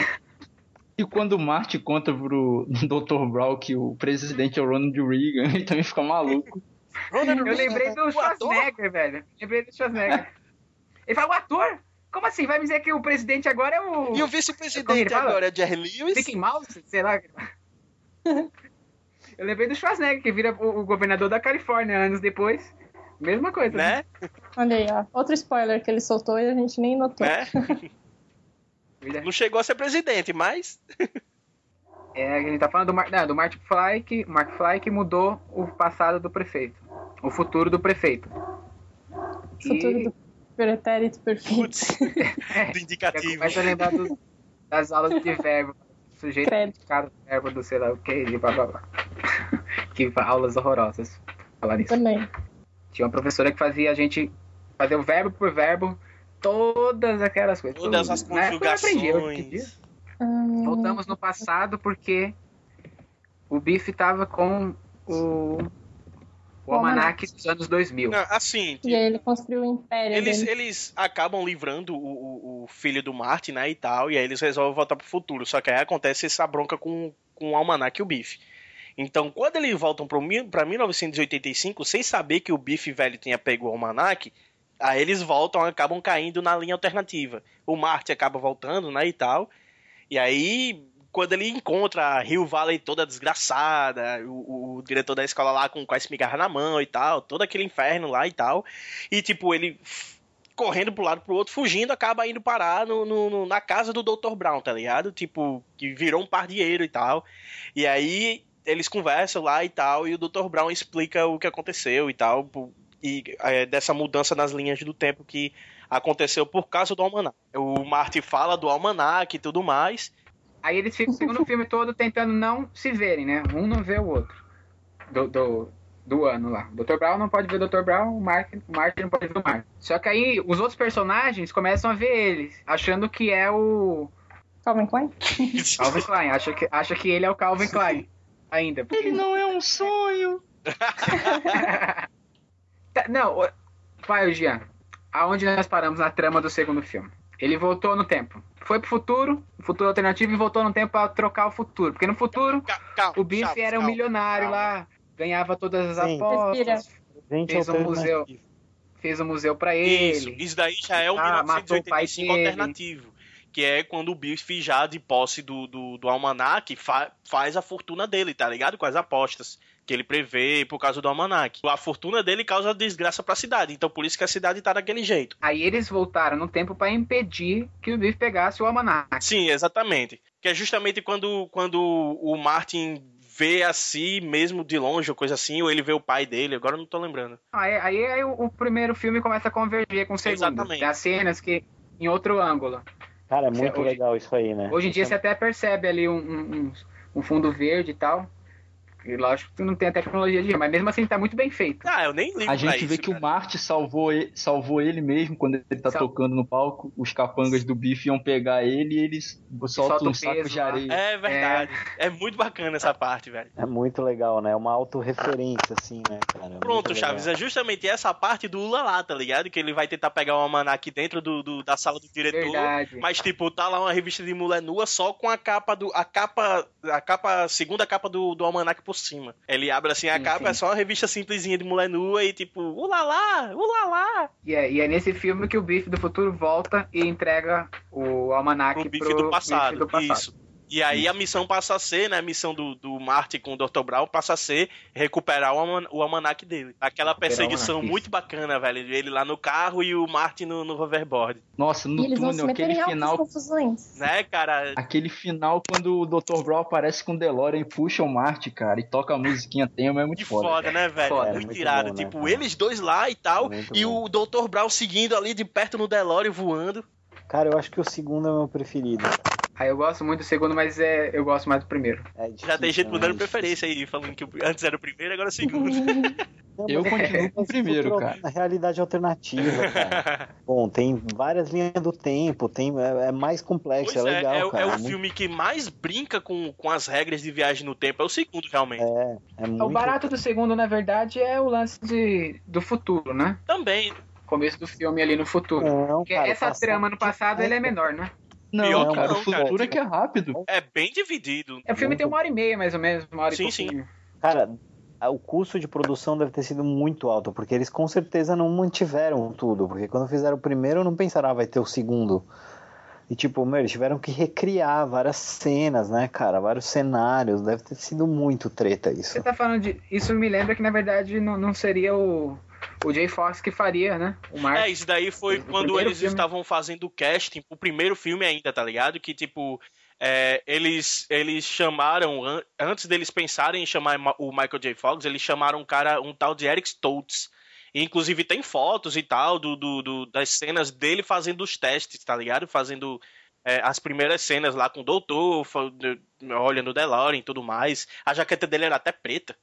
E quando o Marty conta pro Dr. Brown que o presidente é o Ronald Reagan, ele também fica maluco. eu lembrei do? Schwarzenegger, velho. Lembrei do Schwarzenegger. Ele fala, o ator? Como assim? Vai me dizer que o presidente agora é o. E o vice-presidente fala? agora é Jerry Lewis? Mickey Mouse? Sei lá. Eu lembrei do Schwarzenegger, que vira o, o governador da Califórnia anos depois. Mesma coisa. Né? Olha aí, ó. Outro spoiler que ele soltou e a gente nem notou. né? Não chegou a ser presidente, mas. É, a gente tá falando do, Mar... não, do Mark Fly, que, Mark Fly que mudou o passado do prefeito. O futuro do prefeito. Futuro E do pretérito perfeito. Putz, do já indicativo. começa a lembrar dos- das aulas de verbo. Sujeito Credo. indicado verbo do sei lá o que, de blá blá blá. que aulas horrorosas. Falar nisso. Também. Tinha uma professora que fazia a gente fazer o verbo por verbo, todas aquelas coisas. Todas Tudo. as eu aprendi, dia- conjugações. Hum, Voltamos no passado porque o Biff tava com o, o almanac dos anos 2000. Não, assim, E aí ele construiu o império eles, dele. eles acabam livrando o, o, o filho do Martin, né, e tal, e aí eles resolvem voltar pro futuro. Só que aí acontece essa bronca com, com o Almanac e o Biff. Então, quando eles voltam pro mil- pra 1985, sem saber que o Biff velho tinha pego o Almanac, aí eles voltam, acabam caindo na linha alternativa. O Marty acaba voltando, né, e tal. E aí, quando ele encontra a Rio Valley toda desgraçada, o, o diretor da escola lá com, com a esmigarra na mão e tal, todo aquele inferno lá e tal. E tipo, ele correndo pro lado pro outro, fugindo, acaba indo parar no, no- no- na casa do Dr. Brown, tá ligado? Tipo, que virou um pardieiro e tal. E aí eles conversam lá e tal, e o Dr. Brown explica o que aconteceu e tal. E é, dessa mudança nas linhas do tempo que aconteceu por causa do Almanac. O Marty fala do Almanac e tudo mais. Aí eles ficam o segundo filme todo tentando não se verem, né? Um não vê o outro. Do, do, do ano lá. O Dr. Brown não pode ver o Dr. Brown, o Mark, o Mark não pode ver o Mark. Só que aí os outros personagens começam a ver eles, achando que é o Calvin Klein? Calvin Klein. Acha que, acha que ele é o Calvin Klein. Ainda. porque- Ele não é um sonho. Tá, não, o- vai, Jean. Aonde nós paramos na trama do segundo filme? Ele voltou no tempo. Foi pro futuro, futuro alternativo, e voltou no tempo pra trocar o futuro. Porque no futuro, Ca- Calma, o Biff Chaves, era um calma. milionário lá, ganhava todas as Sim. apostas, Gente Fez um museu. fez um museu pra Isso, ele. isso daí já é o Ah, matou o pai 1985 dele. alternativo. Que é quando o Biff já de posse do, do, do Almanac fa- faz a fortuna dele, tá ligado? Com as apostas que ele prevê por causa do Almanac. A fortuna dele causa desgraça pra cidade, então por isso que a cidade tá daquele jeito. Aí eles voltaram no tempo pra impedir que o Biff pegasse o almanac. Sim, exatamente. Que é justamente quando, quando o Martin vê a si mesmo de longe ou coisa assim, ou ele vê o pai dele, agora eu não tô lembrando. Aí, aí, aí o, o primeiro filme começa a converger com o segundo. Exatamente. Tem as cenas que em outro ângulo. Cara, é muito Hoje- legal isso aí, né? Hoje em dia você até percebe ali um, um, um- um fundo verde e tal. E lógico que não tem a tecnologia de mas mesmo assim tá muito bem feito. Ah, eu nem ligo A pra gente isso, vê que cara. o Marty salvou ele, salvou ele mesmo quando ele tá Sal- tocando no palco. Os capangas do bife iam pegar ele e eles soltam um saco peso de lá. areia. É verdade. É. muito bacana essa parte, velho. É muito legal, né? É uma autorreferência, assim, né, cara? É Pronto, legal. Chaves, é justamente essa parte do Ula lá, tá ligado? Que ele vai tentar pegar o almanac dentro do, do- da sala do diretor. Verdade. Mas, tipo, tá lá uma revista de mulher nua só com a capa do. A capa. A capa. Segunda capa do, do almanac por cima. Ele abre assim a Sim, capa, sim. é só uma revista simplesinha de mulher nua e tipo, ulalá, ulalá. E é, e é nesse filme que o Biff do futuro volta e entrega o almanac Pro bife pro do passado. Biff do passado. Isso. E aí a missão passa a ser, né? A missão do, do Marty com o Dr. Brown passa a ser recuperar o, alman o almanac dele. Aquela perseguição muito bacana, velho. Ele lá no carro e o Marty no, no hoverboard. Nossa, no eles vão se túnel, aquele final. confusões. Né, cara? Aquele final quando o Dr. Brown aparece com o DeLorean e puxa o Marty, cara, e toca a musiquinha tema, é muito Que foda. foda, né, velho? Foda, muito, muito irado. bom, né, tipo, cara? eles dois lá e tal, Muito e bom. o Dr. Brown seguindo ali de perto no DeLorean voando. Cara, eu acho que o segundo é o meu preferido. Ah, eu gosto muito do segundo, mas é, eu gosto mais do primeiro. É Já difícil, tem gente né? mudando É preferência aí, falando que antes era o primeiro, agora é o segundo. Eu mas- continuo com o primeiro, cara. Na realidade alternativa, cara. Bom, tem várias linhas do tempo, tem, é, é mais complexo, Pois é é, legal, é, o- cara. é o muito- filme que mais brinca com, com as regras de viagem no tempo. É o segundo, realmente. É, é muito... O barato do segundo, na verdade, é o lance de, do futuro, né? Também. Começo do filme ali no futuro. Não, Porque cara, essa trama no passado, ele é menor, né? Não, Pior que cara, não, o futuro cara. é que é rápido. É bem dividido. O filme tem uma hora e meia, mais ou menos, uma hora Sim, e pouquinho. Cara, a- o custo de produção deve ter sido muito alto, porque eles com certeza não mantiveram tudo, porque quando fizeram o primeiro não pensaram, ah, vai ter o segundo. E tipo, meu, eles tiveram que recriar várias cenas, né, cara, vários cenários, deve ter sido muito treta isso. Você tá falando de. Isso me lembra que, na verdade, não, não seria o, o Jay Fox que faria, né? O Mark. É, isso daí foi quando eles filme. estavam fazendo o casting, o primeiro filme ainda, tá ligado? Que, tipo, é, eles, eles chamaram, an- antes deles pensarem em chamar Ma- o Michael J. Fox, eles chamaram um cara, um tal de Eric Stoltz. E, inclusive tem fotos e tal do, do- do- das cenas dele fazendo os testes, tá ligado? Fazendo é, as primeiras cenas lá com o doutor, olhando o DeLorean e tudo mais. A jaqueta dele era até preta.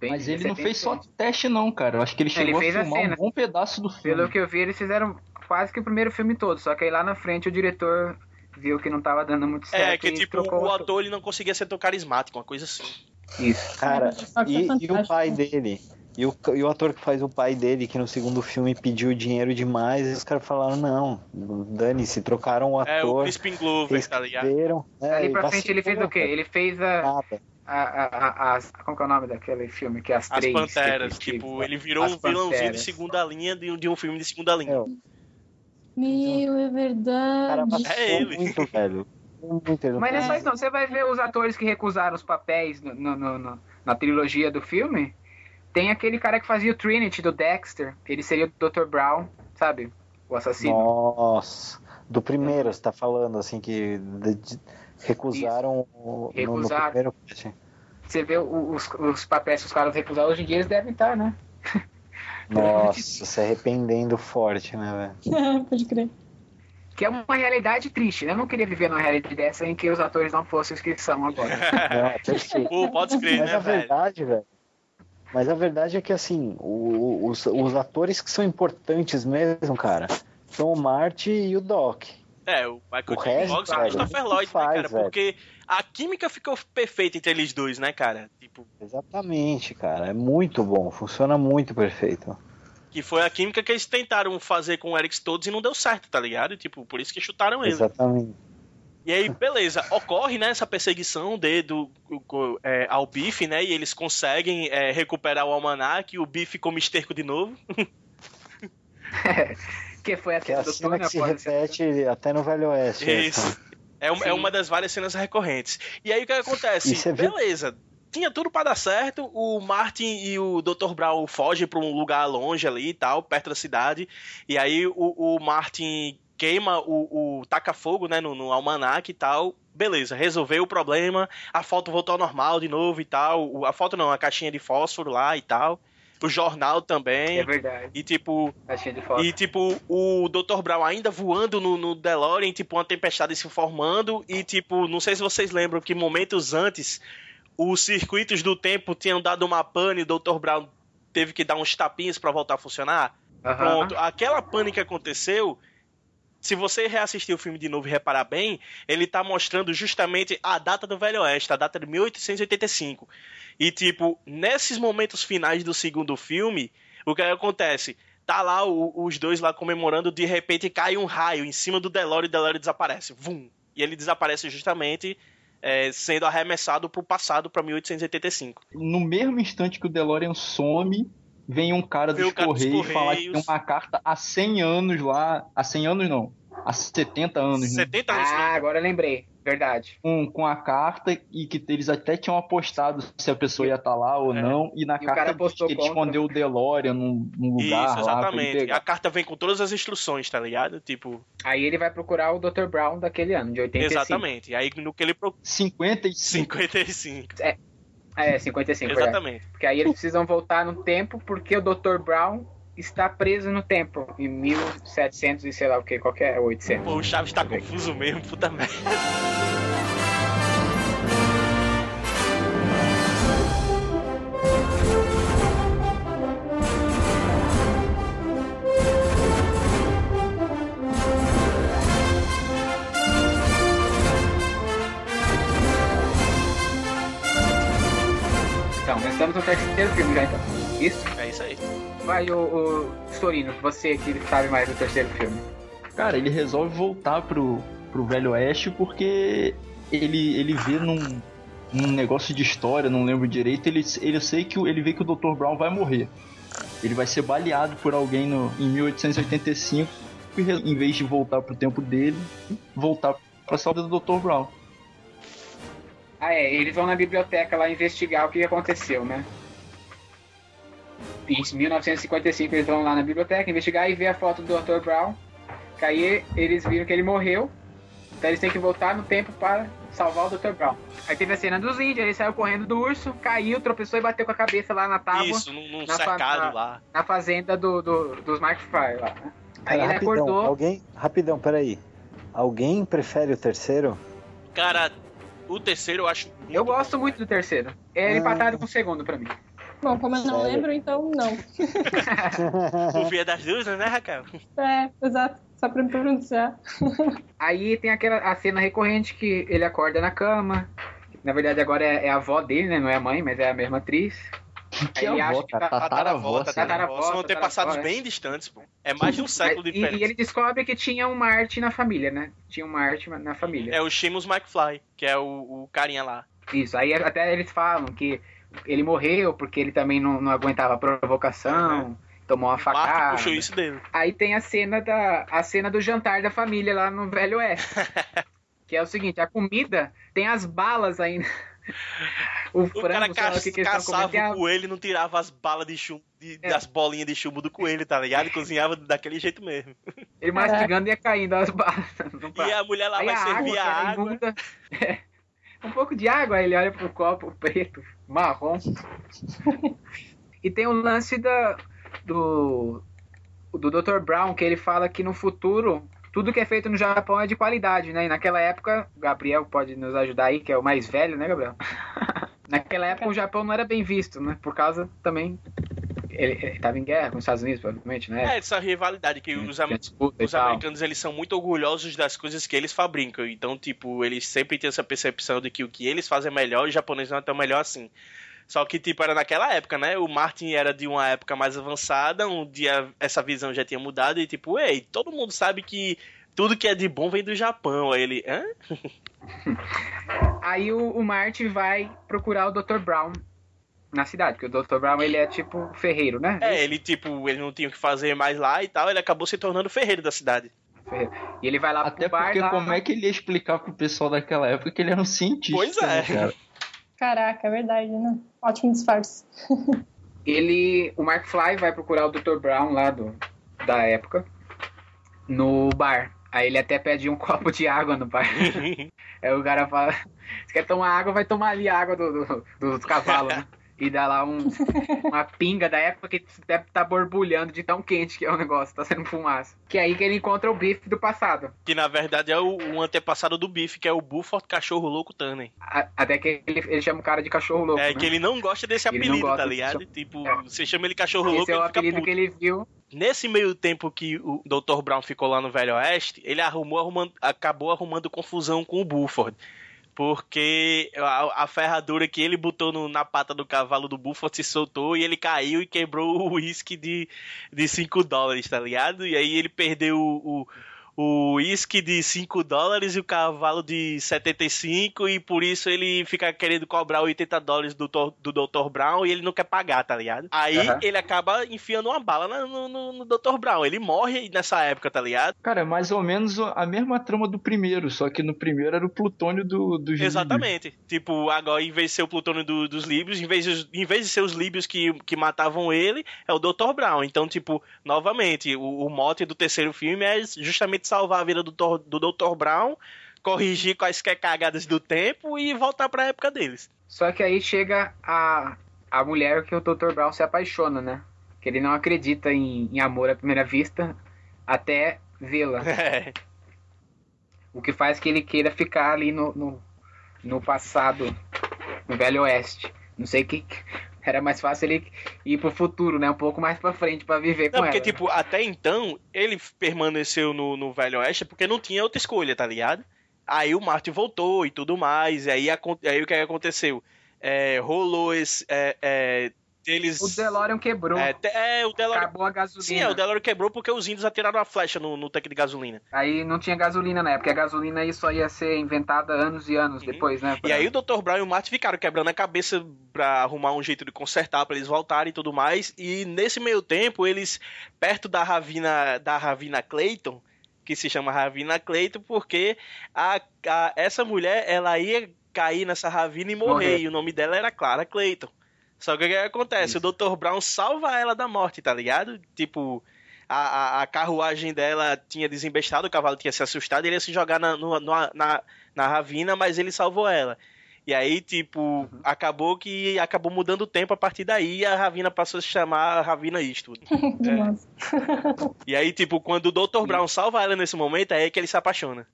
Bem- Mas ele não fez só teste, não, cara. Eu acho que ele chegou fez a a filmar um cena. bom pedaço do filme. Pelo que eu vi, eles fizeram quase que o primeiro filme todo. Só que aí lá na frente o diretor viu que não tava dando muito certo. É, que e tipo, o ator. ele não conseguia ser tão carismático, uma coisa assim. Isso. Cara, é e, e o pai dele? E o, e o ator que faz o pai dele, que no segundo filme pediu dinheiro demais, e os caras falaram, não, dane-se, trocaram o É, o ator, Crispin Glover, tá ligado? É, Ali pra frente ele fez o quê? Ele fez a. nada. a, a, a- as- como que é o nome daquele filme? Que é as, As três. Panteras, tipo, ele virou As um vilãozinho de Panteras. segunda linha de, um- de um filme de segunda linha. É, Meu, é cara verdade. vacilou É ele. muito, velho. Muito, Mas não é só isso, não. Você vai ver os atores que recusaram os papéis no, no- no- no- na trilogia do filme. Tem aquele cara que fazia o Trinity do Dexter. Ele seria o Dr. Brown, sabe? O assassino. Nossa, do primeiro você tá falando, assim, que de- de- recusaram o- no- Recusaram. no primeiro casting. Você vê os, os papéis que os caras recusaram hoje em dia, eles devem estar, né? Nossa, se arrependendo forte, né, velho? Pode crer. Que é uma realidade triste, né? Eu não queria viver numa realidade dessa em que os atores não fossem os que são agora. Não, é perfeito. Pô, pode crer, Mas né, a velho? verdade, velho. Mas a verdade é que assim, o- os, os atores que são importantes mesmo, cara, são o Marty e o Doc. É, o Michael J. Fox e o Christopher Lloyd, né, faz, cara? velho. Porque a química ficou perfeita entre eles dois, né, cara? Tipo, Exatamente, cara. É muito bom, funciona muito perfeito. que foi a química que eles tentaram fazer com o Eric Stoltz e não deu certo, tá ligado? Tipo, por isso que chutaram ele. Exatamente. E aí, beleza, ocorre né, essa perseguição de, do, é, ao Biff, né? E eles conseguem é, recuperar o almanac e o Biff come esterco de novo. que foi a Que é cena a cena que se repete até no Velho Oeste. essa. Isso. É, uma- é uma das várias cenas recorrentes. E aí o que acontece? Você vê- Beleza. Tinha tudo pra dar certo. O Martin e o Dr. Brown fogem pra um lugar longe ali e tal, perto da cidade. E aí o, o Martin queima o, o taca fogo, né, no, no almanac e tal. Beleza, resolveu o problema. A foto voltou ao normal de novo e tal. A foto não, a caixinha de fósforo lá e tal. O jornal também. É verdade. E tipo, Caixinha de foto. e, tipo, o Dr. Brown ainda voando no, no DeLorean, tipo, uma tempestade se formando. E, tipo, não sei se vocês lembram que momentos antes, os circuitos do tempo tinham dado uma pane e o Dr. Brown teve que dar uns tapinhos pra voltar a funcionar. Pronto, aquela pane que aconteceu. Se você reassistir o filme de novo e reparar bem, ele tá mostrando justamente a data do Velho Oeste, a data de 1885. E, tipo, nesses momentos finais do segundo filme, o que acontece? Tá lá o- os dois lá comemorando, de repente cai um raio em cima do DeLorean e o DeLorean desaparece. Vum! E ele desaparece justamente é, sendo arremessado pro passado, pra 1885. No mesmo instante que o DeLorean some, vem um cara dos dos Correios falar que tem Correios. uma carta há 100 anos lá. Há 100 anos não. Há 70 anos, né? 70 anos. Ah, agora eu lembrei. Verdade. Com, com a carta e que eles até tinham apostado se a pessoa ia estar lá ou É. não. E na E o cara carta diz que ele contra. escondeu o DeLorean num, num lugar Isso, lá. exatamente. pegar. A carta vem com todas as instruções, tá ligado? Tipo, Aí ele vai procurar o Dr. Brown daquele ano, de 85. exatamente. E aí no que ele procura. 55. 55. É, 55, verdade. Exatamente. Porque aí eles precisam voltar no tempo porque o Dr. Brown está preso no tempo, em 1700 e sei lá o que, qualquer 800. Pô, o Chaves tá confuso mesmo, puta merda. Estamos no terceiro filme já então. Isso? É isso aí. Vai o, o Storino, você que sabe mais do terceiro filme. Cara, ele resolve voltar pro, pro Velho Oeste porque ele, ele vê num, num negócio de história, não lembro direito, ele, ele sei que ele vê que o Dr. Brown vai morrer. Ele vai ser baleado por alguém no, em 1885 e em vez de voltar pro tempo dele, voltar pra salva do Dr. Brown. Ah, é, eles vão na biblioteca lá investigar o que aconteceu, né? Em 1955 eles vão lá na biblioteca investigar e ver a foto do Dr. Brown. Que aí eles viram que ele morreu. Então eles têm que voltar no tempo para salvar o Dr. Brown. Aí teve a cena dos índios, ele saiu correndo do urso, caiu, tropeçou e bateu com a cabeça lá na tábua. Isso, num, num na fa- cercado na- lá. Na fazenda do, do- dos Mark Fry lá. né? Aí Pera, ele rapidão, acordou. alguém, rapidão, peraí. Alguém prefere o terceiro? Cara, o terceiro eu acho. Eu gosto muito do terceiro. É Ah. empatado com o segundo pra mim. Bom, como eu não Sério? lembro, então não. Por via das dúvidas, né, Raquel? É, exato. Só pra me pronunciar. Aí tem aquela a cena recorrente que ele acorda na cama. Na verdade, agora é, é a avó dele, né? Não é a mãe, mas é a mesma atriz. Que Aí ele avó, acha que tá- Tataravó, tataravó, São antepassados bem distantes, pô. É mais de um século de E, e diferença. ele descobre que tinha uma arte na família, né? Tinha uma arte na família. É o Seamus McFly, que é o, o carinha lá. Isso, aí até eles falam que ele morreu porque ele também não, não aguentava a provocação, tomou uma facada. puxou isso dele. Aí tem a cena da a cena do jantar da família lá no Velho Oeste. que é o seguinte, a comida tem as balas ainda. O O frango, cara ca o que que caçava o coelho e não tirava as balas de chumbo, de- É. das bolinhas de chumbo do coelho, tá ligado? E cozinhava daquele jeito mesmo. ele mastigando e ia caindo as balas. E a mulher lá Aí vai a servir que a água. é, um pouco de água, aí ele olha pro copo preto, marrom. e tem o lance da, do, do Dr. Brown, que ele fala que no futuro tudo que é feito no Japão é de qualidade, né? E naquela época, Gabriel pode nos ajudar aí, que é o mais velho, né, Gabriel? naquela época o Japão não era bem visto, né? Por causa também. Ele, ele tava em guerra com os Estados Unidos, provavelmente, né? É, essa rivalidade que os, am- os americanos eles são muito orgulhosos das coisas que eles fabricam. Então, tipo, eles sempre têm essa percepção de que o que eles fazem é melhor e os japoneses não é tão melhor assim. Só que, tipo, era naquela época, né? O Martin era de uma época mais avançada, um dia essa visão já tinha mudado e, tipo, ei, todo mundo sabe que tudo que é de bom vem do Japão. Aí ele, hã? Aí o, o Marty vai procurar o Dr. Brown na cidade, porque o Dr. Brown ele é tipo ferreiro, né? É, ele, tipo, ele não tinha o que fazer mais lá e tal, ele acabou se tornando ferreiro da cidade. Ferreiro. E ele vai lá Até pro bar porque lá, como é que ele ia explicar pro pessoal daquela época que ele era um cientista? Pois é. né, cara? Caraca, é verdade, né? Ótimo disfarce. ele, o Mark Fly vai procurar o Dr. Brown lá do, da época no bar. Aí ele até pede um copo de água no bar. Aí o cara fala, se quer tomar água, vai tomar ali a água do, do, dos cavalos, né? E dá lá um, uma pinga da época que deve estar borbulhando de tão quente que é o negócio, tá sendo fumaça. Que é aí que ele encontra o bife do passado. Que na verdade é o, o antepassado do Biff, que é o Buford Cachorro Louco Tannen. A- Até que ele, ele chama o cara de cachorro louco. É né? que ele não gosta desse Ele apelido, gosta tá desse ligado? cham- Tipo, É. você chama ele cachorro louco, Esse é o ele fica apelido puto. que ele viu. Nesse meio tempo que o Dr. Brown ficou lá no Velho Oeste, ele arrumou, arrumando, acabou arrumando confusão com o Buford. Porque a, a ferradura que ele botou no- na pata do cavalo do Buford se soltou e ele caiu e quebrou o uísque de 5 dólares, tá ligado? E aí ele perdeu o, o, o uísque de 5 dólares e o cavalo de 75 e por isso ele fica querendo cobrar 80 dólares do, do Dr. Brown e ele não quer pagar, tá ligado? Aí Aham. ele acaba enfiando uma bala no, no, no Dr. Brown. Ele morre nessa época, tá ligado? Cara, é mais ou menos a mesma trama do primeiro, só que no primeiro era o plutônio do, dos Exatamente. Tipo, agora, em vez de ser o plutônio do- dos Líbios, em vez, de, em vez de ser os Líbios que, que matavam ele, é o Dr. Brown. Então, tipo, novamente, o, o mote do terceiro filme é justamente salvar a vida do, do Dr. Brown, corrigir quaisquer cagadas do tempo e voltar pra época deles. Só que aí chega a, a mulher que o Dr. Brown se apaixona, né? Que ele não acredita em, em amor à primeira vista até vê-la. É. O que faz que ele queira ficar ali no, no, no passado, no Velho Oeste. Não sei que. Era mais fácil ele ir pro futuro, né? Um pouco mais pra frente pra viver Não, com porque, ela. tipo, até então, ele permaneceu no, no Velho Oeste porque não tinha outra escolha, tá ligado? Aí o Martin voltou e tudo mais, e aí, aí o que aconteceu? É, rolou esse. É, é, eles. O DeLorean quebrou. É, é, o DeLorean. Acabou a gasolina. Sim, é, o DeLorean quebrou porque os índios atiraram a flecha no, no tanque de gasolina. Aí não tinha gasolina na época. A gasolina aí só ia ser inventada anos e anos depois, né? Uhum. E aí o Dr. Brown e o Martin ficaram quebrando a cabeça pra arrumar um jeito de consertar, pra eles voltarem e tudo mais. E nesse meio tempo, eles, perto da Ravina, da Ravina Clayton, que se chama Ravina Clayton, porque a, a- essa mulher, ela ia cair nessa ravina e morrer, Morrer. e o nome dela era Clara Clayton. Só que o que acontece? O Dr. Brown salva ela da morte, tá ligado? Tipo, a, a, a carruagem dela tinha desembestado, o cavalo tinha se assustado, ele ia se jogar na, no- no- na, na ravina, mas ele salvou ela. E aí, tipo, acabou que acabou mudando o tempo a partir daí e a Ravina passou a se chamar Ravina Eastwood. Massa. E aí, tipo, quando o Dr. Brown salva ela nesse momento, é aí que ele se apaixona.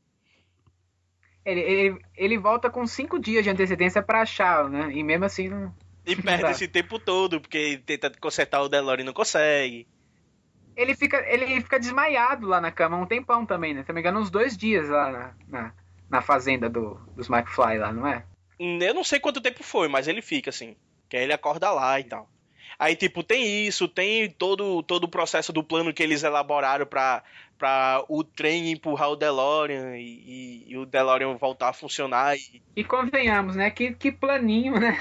Ele, ele, ele volta com cinco dias de antecedência pra achar, né? E mesmo assim não. E perde esse tempo todo, porque tenta consertar o DeLorean e não consegue. Ele fica, ele fica desmaiado lá na cama um tempão também, né? Se não me engano, uns dois dias lá na, na, na fazenda do, dos McFly lá, não é? Eu não sei quanto tempo foi, mas ele fica assim. Que aí ele acorda lá e tal. Aí, tipo, tem isso, tem todo, todo o processo do plano que eles elaboraram pra, pra o trem empurrar o DeLorean e, e- e o DeLorean voltar a funcionar. E, E convenhamos, né? Que, que planinho, né?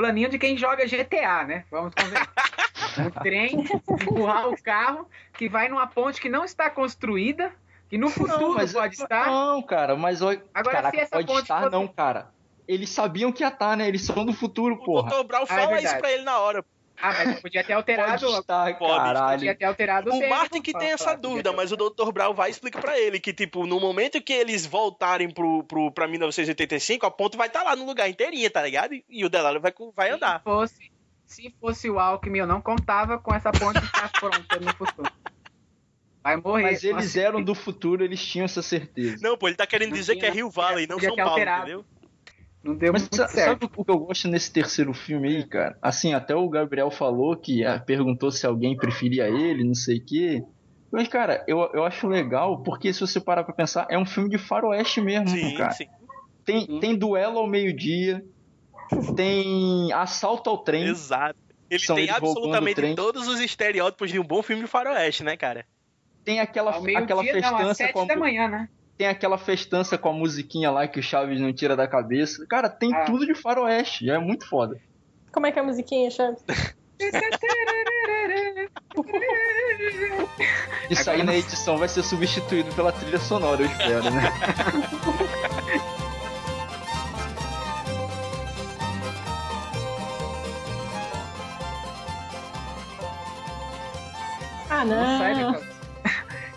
Planinho de quem joga GTA, né? Vamos convencer. um trem, empurrar o carro que vai numa ponte que não está construída, que no futuro mas pode estar. Não, cara, mas olha. Agora, Caraca, se essa pode ponte estar, fosse- não, cara. Eles sabiam que ia estar, né? Eles são do futuro, o porra. Dr. Brown Ah, é fala isso pra ele na hora. Ah, mas podia ter alterado. Pode estar, Pode, caralho. Podia ter alterado O tempo, Martin que tem essa dúvida, mas o Dr. Brown vai explicar pra ele que, tipo, no momento que eles voltarem pro, pro, pra 1985, a ponte vai estar lá no lugar inteirinha, tá ligado? E o DeLorean vai, vai andar. Se fosse, se fosse o Alckmin, eu não contava com essa ponte estar pronta no futuro. Vai morrer. Mas eles eram do futuro, eles tinham essa certeza. Não, pô, ele tá querendo Não dizer que é Rio Valley, não São Paulo, alterado. entendeu? Não deu Mas muito sa- certo. sabe o que eu gosto nesse terceiro filme aí, cara? Assim, até o Gabriel falou que ah, perguntou se alguém preferia ele, não sei o quê. Mas, cara, eu, eu acho legal, porque se você parar pra pensar, é um filme de faroeste mesmo, Sim, cara. sim. Tem, tem duelo ao meio-dia, tem assalto ao trem. Exato. Ele tem absolutamente todos os estereótipos de um bom filme de faroeste, né, cara? Tem aquela, aquela não, às festança sete com a, da manhã, né? Tem aquela festança com a musiquinha lá que o Chaves não tira da cabeça. Cara, tem Ah. tudo de faroeste, é muito foda. Como é que é a musiquinha, Chaves? Isso aí na edição vai ser substituído pela trilha sonora, eu espero, né? Ah, Não sai não. daquela-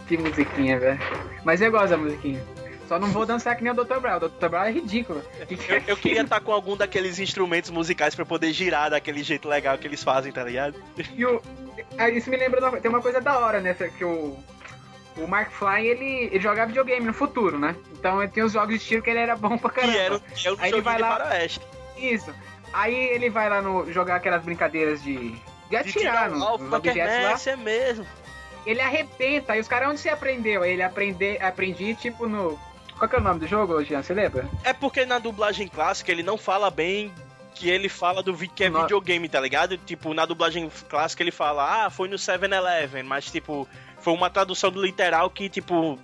Que musiquinha, velho. Mas eu gosto da musiquinha. Só não vou dançar que nem o Dr. Brown. O Dr. Brown é ridículo. Que que é Eu, eu queria estar com algum daqueles instrumentos musicais pra poder girar daquele jeito legal que eles fazem, tá ligado? E o, isso me lembra, de tem uma coisa da hora, né? Que o, o Mark Fly, ele, ele jogava videogame no futuro, né? Então ele tem os jogos de tiro que ele era bom pra caramba. Que era, que era um Aí ele vai de lá- faroeste. Isso. Aí ele vai lá no jogar aquelas brincadeiras de, de De atirar tirar nos, o alvo nos da objetos lá. quermesse, é mesmo. Ele arrebenta. Aí os caras, onde você aprendeu? Ele aprende, aprendi, tipo, no... Qual que é o nome do jogo, Jean? Você lembra? É porque na dublagem clássica ele não fala bem que ele fala do que é videogame, tá ligado? Tipo, na dublagem clássica ele fala, ah, foi no 7-Eleven, mas tipo, foi uma tradução do literal que, tipo,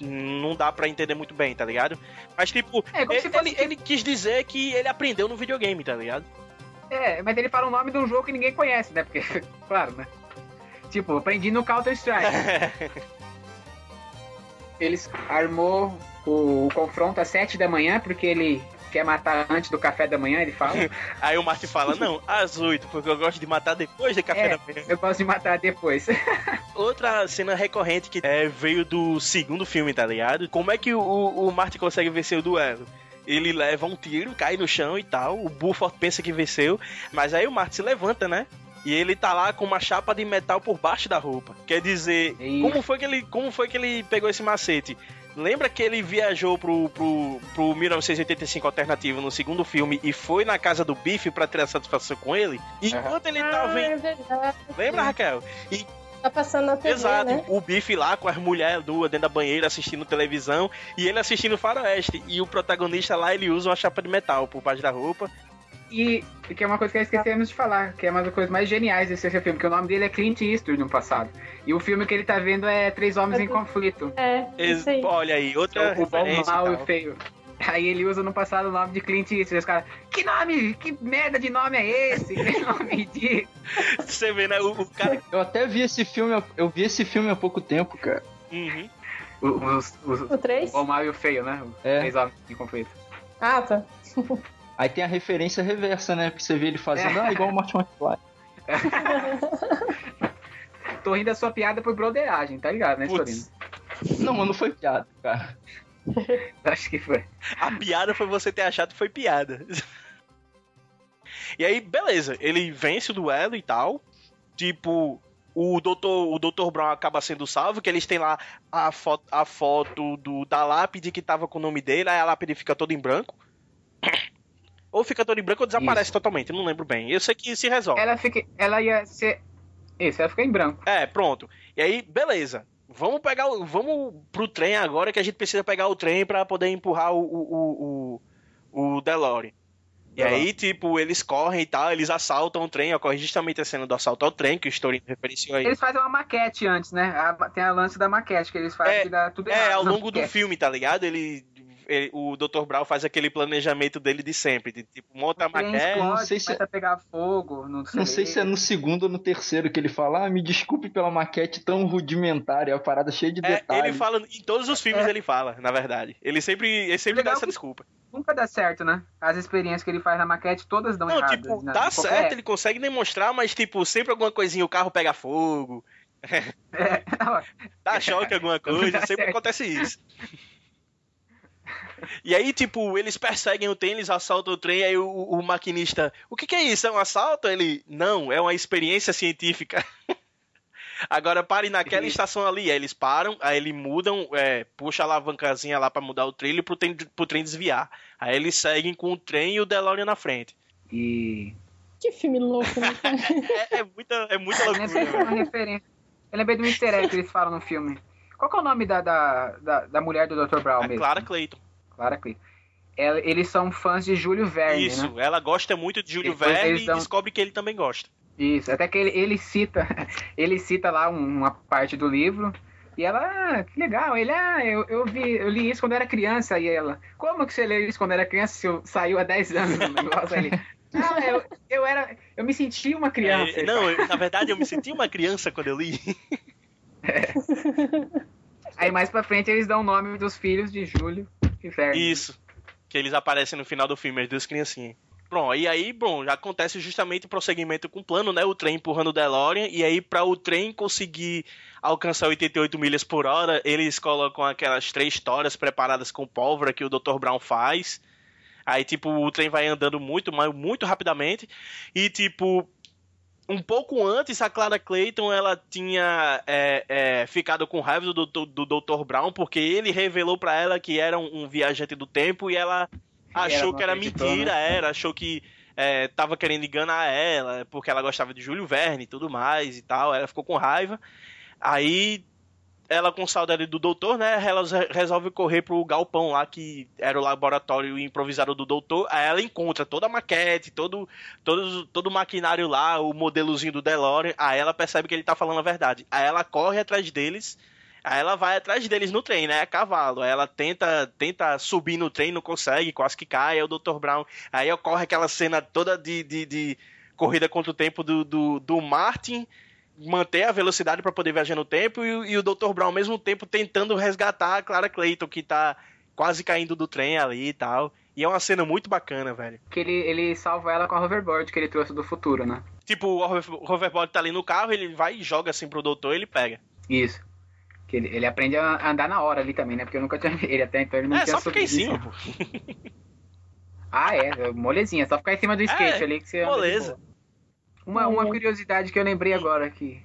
não dá pra entender muito bem, tá ligado? Mas, tipo, É, ele, se fosse- ele- ele quis dizer que ele aprendeu no videogame, tá ligado? É, mas ele fala o nome de um jogo que ninguém conhece, né? Porque, claro, né? Tipo, aprendi no Counter-Strike. Eles armou o, o confronto às 7 da manhã, porque ele quer matar antes do café da manhã, ele fala. Aí o Martin fala, não, às 8, porque eu gosto de matar depois do café É. da manhã. Eu gosto de matar depois. Outra cena recorrente que é, veio do segundo filme, tá ligado? Como é que o, o Martin consegue vencer o duelo? Ele leva um tiro, cai no chão e tal. O Buford pensa que venceu, mas aí o Martin se levanta, né? E ele tá lá com uma chapa de metal por baixo da roupa. Quer dizer, como foi que ele, como foi que ele pegou esse macete? Lembra que ele viajou pro, pro, pro 1985 alternativo no segundo filme e foi na casa do Biff pra tirar satisfação com ele? Enquanto ele tá Ah, vendo. é verdade. Lembra, Raquel? E Tá passando na TV, Exato, né? o Biff lá com as mulheres duas dentro da banheira assistindo televisão e ele assistindo Faroeste. E o protagonista lá ele usa uma chapa de metal por baixo da roupa. E que é uma coisa que esquecemos de falar, que é uma das coisas mais geniais desse filme, que o nome dele é Clint Eastwood no passado. E o filme que ele tá vendo é Três Homens em Conflito. É, Ex- isso aí. Olha aí, outra o bom, mal e feio. Aí ele usa no passado o nome de Clint Eastwood. E os caras, que nome? Que merda de nome é esse? Que nome ridículo. Você vê, né? O, o cara. Eu até vi esse filme, eu vi esse filme há pouco tempo, cara. Uhum. O- Os, os, O 3? o mal e o feio, né? É. Três Homens em Conflito. Ah, tá. Aí tem a referência reversa, né? Porque você vê ele fazendo, É. ah, igual o Martin McFly. Tô rindo da sua piada por broderagem, tá ligado, né, Putz. Sorino? Não, mas não foi piada, cara. Acho que foi. A piada foi você ter achado que foi piada. E aí, beleza, ele vence o duelo e tal. Tipo, o doutor, o Dr. Brown acaba sendo salvo, que eles têm lá a foto, a foto do, da lápide que tava com o nome dele, aí a lápide fica toda em branco. Ou fica toda em branco ou desaparece Isso. totalmente, não lembro bem. Eu sei que se resolve. Ela, fica, ela ia ser. Isso, ela fica em branco. É, pronto. E aí, beleza. Vamos pegar o, Vamos pro trem agora que a gente precisa pegar o trem pra poder empurrar o, o, o, o, DeLorean. E aí, tipo, eles correm e tal, eles assaltam o trem, ocorre justamente a cena do assalto ao trem, que o Story referenciou aí. Eles fazem uma maquete antes, né? A- tem a lance da maquete que eles fazem É, que dá tudo É, ao longo do filme, tá ligado? Ele, ele- o Dr. Brown faz aquele planejamento dele de sempre, de tipo, monta a maquete. não sei se- começa a pegar fogo. Não sei, Não sei se é no segundo ou no terceiro que ele fala, ah, me desculpe pela maquete tão rudimentária, a parada cheia de É, detalhes. ele fala, em todos os filmes É. ele fala, na verdade. Ele sempre, ele sempre dá essa desculpa. Nunca dá certo, né? As experiências que ele faz na maquete todas dão Não, erradas. tipo, né? dá certo, é, ele consegue demonstrar, mas, tipo, sempre alguma coisinha, o carro pega fogo, é, dá choque, alguma coisa, sempre certo. acontece isso. E aí, tipo, eles perseguem o trem, eles assaltam o trem, aí o, o maquinista, o que que é isso? É um assalto? Ele, não, é uma experiência científica. Agora pare naquela estação ali. Aí eles param, aí eles mudam, é, puxa a alavancazinha lá pra mudar o trilho pro trem, pro trem desviar. Aí eles seguem com o trem e o DeLorean na frente. E. Que filme louco, né? É, é muita, é muita Eu loucura. lembrei de uma referência. Eu lembrei do Mr. Egg que eles falam no filme. Qual é o nome da, da, da, da mulher do Dr. Brown A mesmo? Clara Clayton. Clara Clayton. Ela- Eles são fãs de Júlio Verne, Isso, né? ela gosta muito de Júlio Verne e dão- descobre que ele também gosta. Isso, até que ele, ele cita, ele cita lá um- uma parte do livro e ela, ah, que legal, ele, ah, eu, eu vi, eu li isso quando era criança e ela, como que você leu isso quando era criança se eu- saiu há 10 anos no negócio? Ele, ah, eu, eu era, eu me senti uma criança. É, não, eu- na verdade eu me senti uma criança quando eu li. Aí mais pra frente eles dão o nome dos filhos de Júlio e Verne. Isso. Que eles aparecem no final do filme, as duas criancinhas. Pronto, e aí, bom, já acontece justamente o prosseguimento com o plano, né? O trem empurrando o DeLorean, e aí pra o trem conseguir alcançar 88 milhas por hora, eles colocam aquelas três histórias preparadas com pólvora que o Dr. Brown faz. Aí, tipo, o trem vai andando muito, mas muito rapidamente. E, tipo, um pouco antes, a Clara Clayton, ela tinha é, é, ficado com raiva do, do, do Dr. Brown, porque ele revelou pra ela que era um, um viajante do tempo e ela achou não que era mentira, né? era, achou que é, tava querendo enganar ela, porque ela gostava de Júlio Verne e tudo mais e tal, ela ficou com raiva. Aí ela com saudade do doutor, né, ela re- resolve correr pro galpão lá que era o laboratório improvisado do doutor. Aí ela encontra toda a maquete, todo todo todo o maquinário lá, o modelozinho do DeLorean. Aí ela percebe que ele tá falando a verdade. Aí ela corre atrás deles. Aí ela vai atrás deles no trem, né? A cavalo. Aí ela tenta, tenta subir no trem, não consegue, quase que cai. Aí o Dr. Brown. Aí ocorre aquela cena toda de, de, de corrida contra o tempo do, do, do Martin manter a velocidade para poder viajar no tempo e, o- e o Dr. Brown ao mesmo tempo tentando resgatar a Clara Clayton que tá quase caindo do trem ali e tal. E é uma cena muito bacana, velho. Que ele, ele salva ela com a hoverboard que ele trouxe do futuro, né? Tipo, o hover- o hoverboard tá ali no carro, ele vai e joga assim pro doutor e ele pega. Isso. Que ele, ele aprende a andar na hora ali também, né? Porque eu nunca tinha ele até então ele não é, tinha só fica em cima, pô. Ah, é, molezinha, só ficar em cima do skate É, ali que você moleza. Uma, uma Uhum. curiosidade que eu lembrei agora aqui.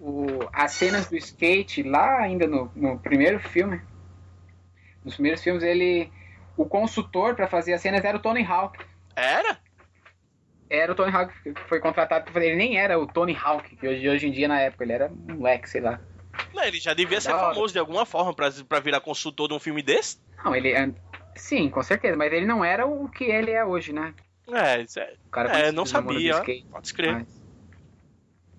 O, as cenas do skate, lá ainda no, no primeiro filme, nos primeiros filmes, ele. O consultor pra fazer as cenas era o Tony Hawk. Era? Era o Tony Hawk que foi contratado pra fazer. Ele nem era o Tony Hawk, que hoje, hoje em dia, na época, ele era um moleque, sei lá. Não, ele já devia ser Da hora. famoso de alguma forma pra, pra virar consultor de um filme desse. Não, ele. é- Sim, com certeza, mas ele não era o que ele é hoje, né? É, isso é, O cara é não do sabia, pode escrever. mas-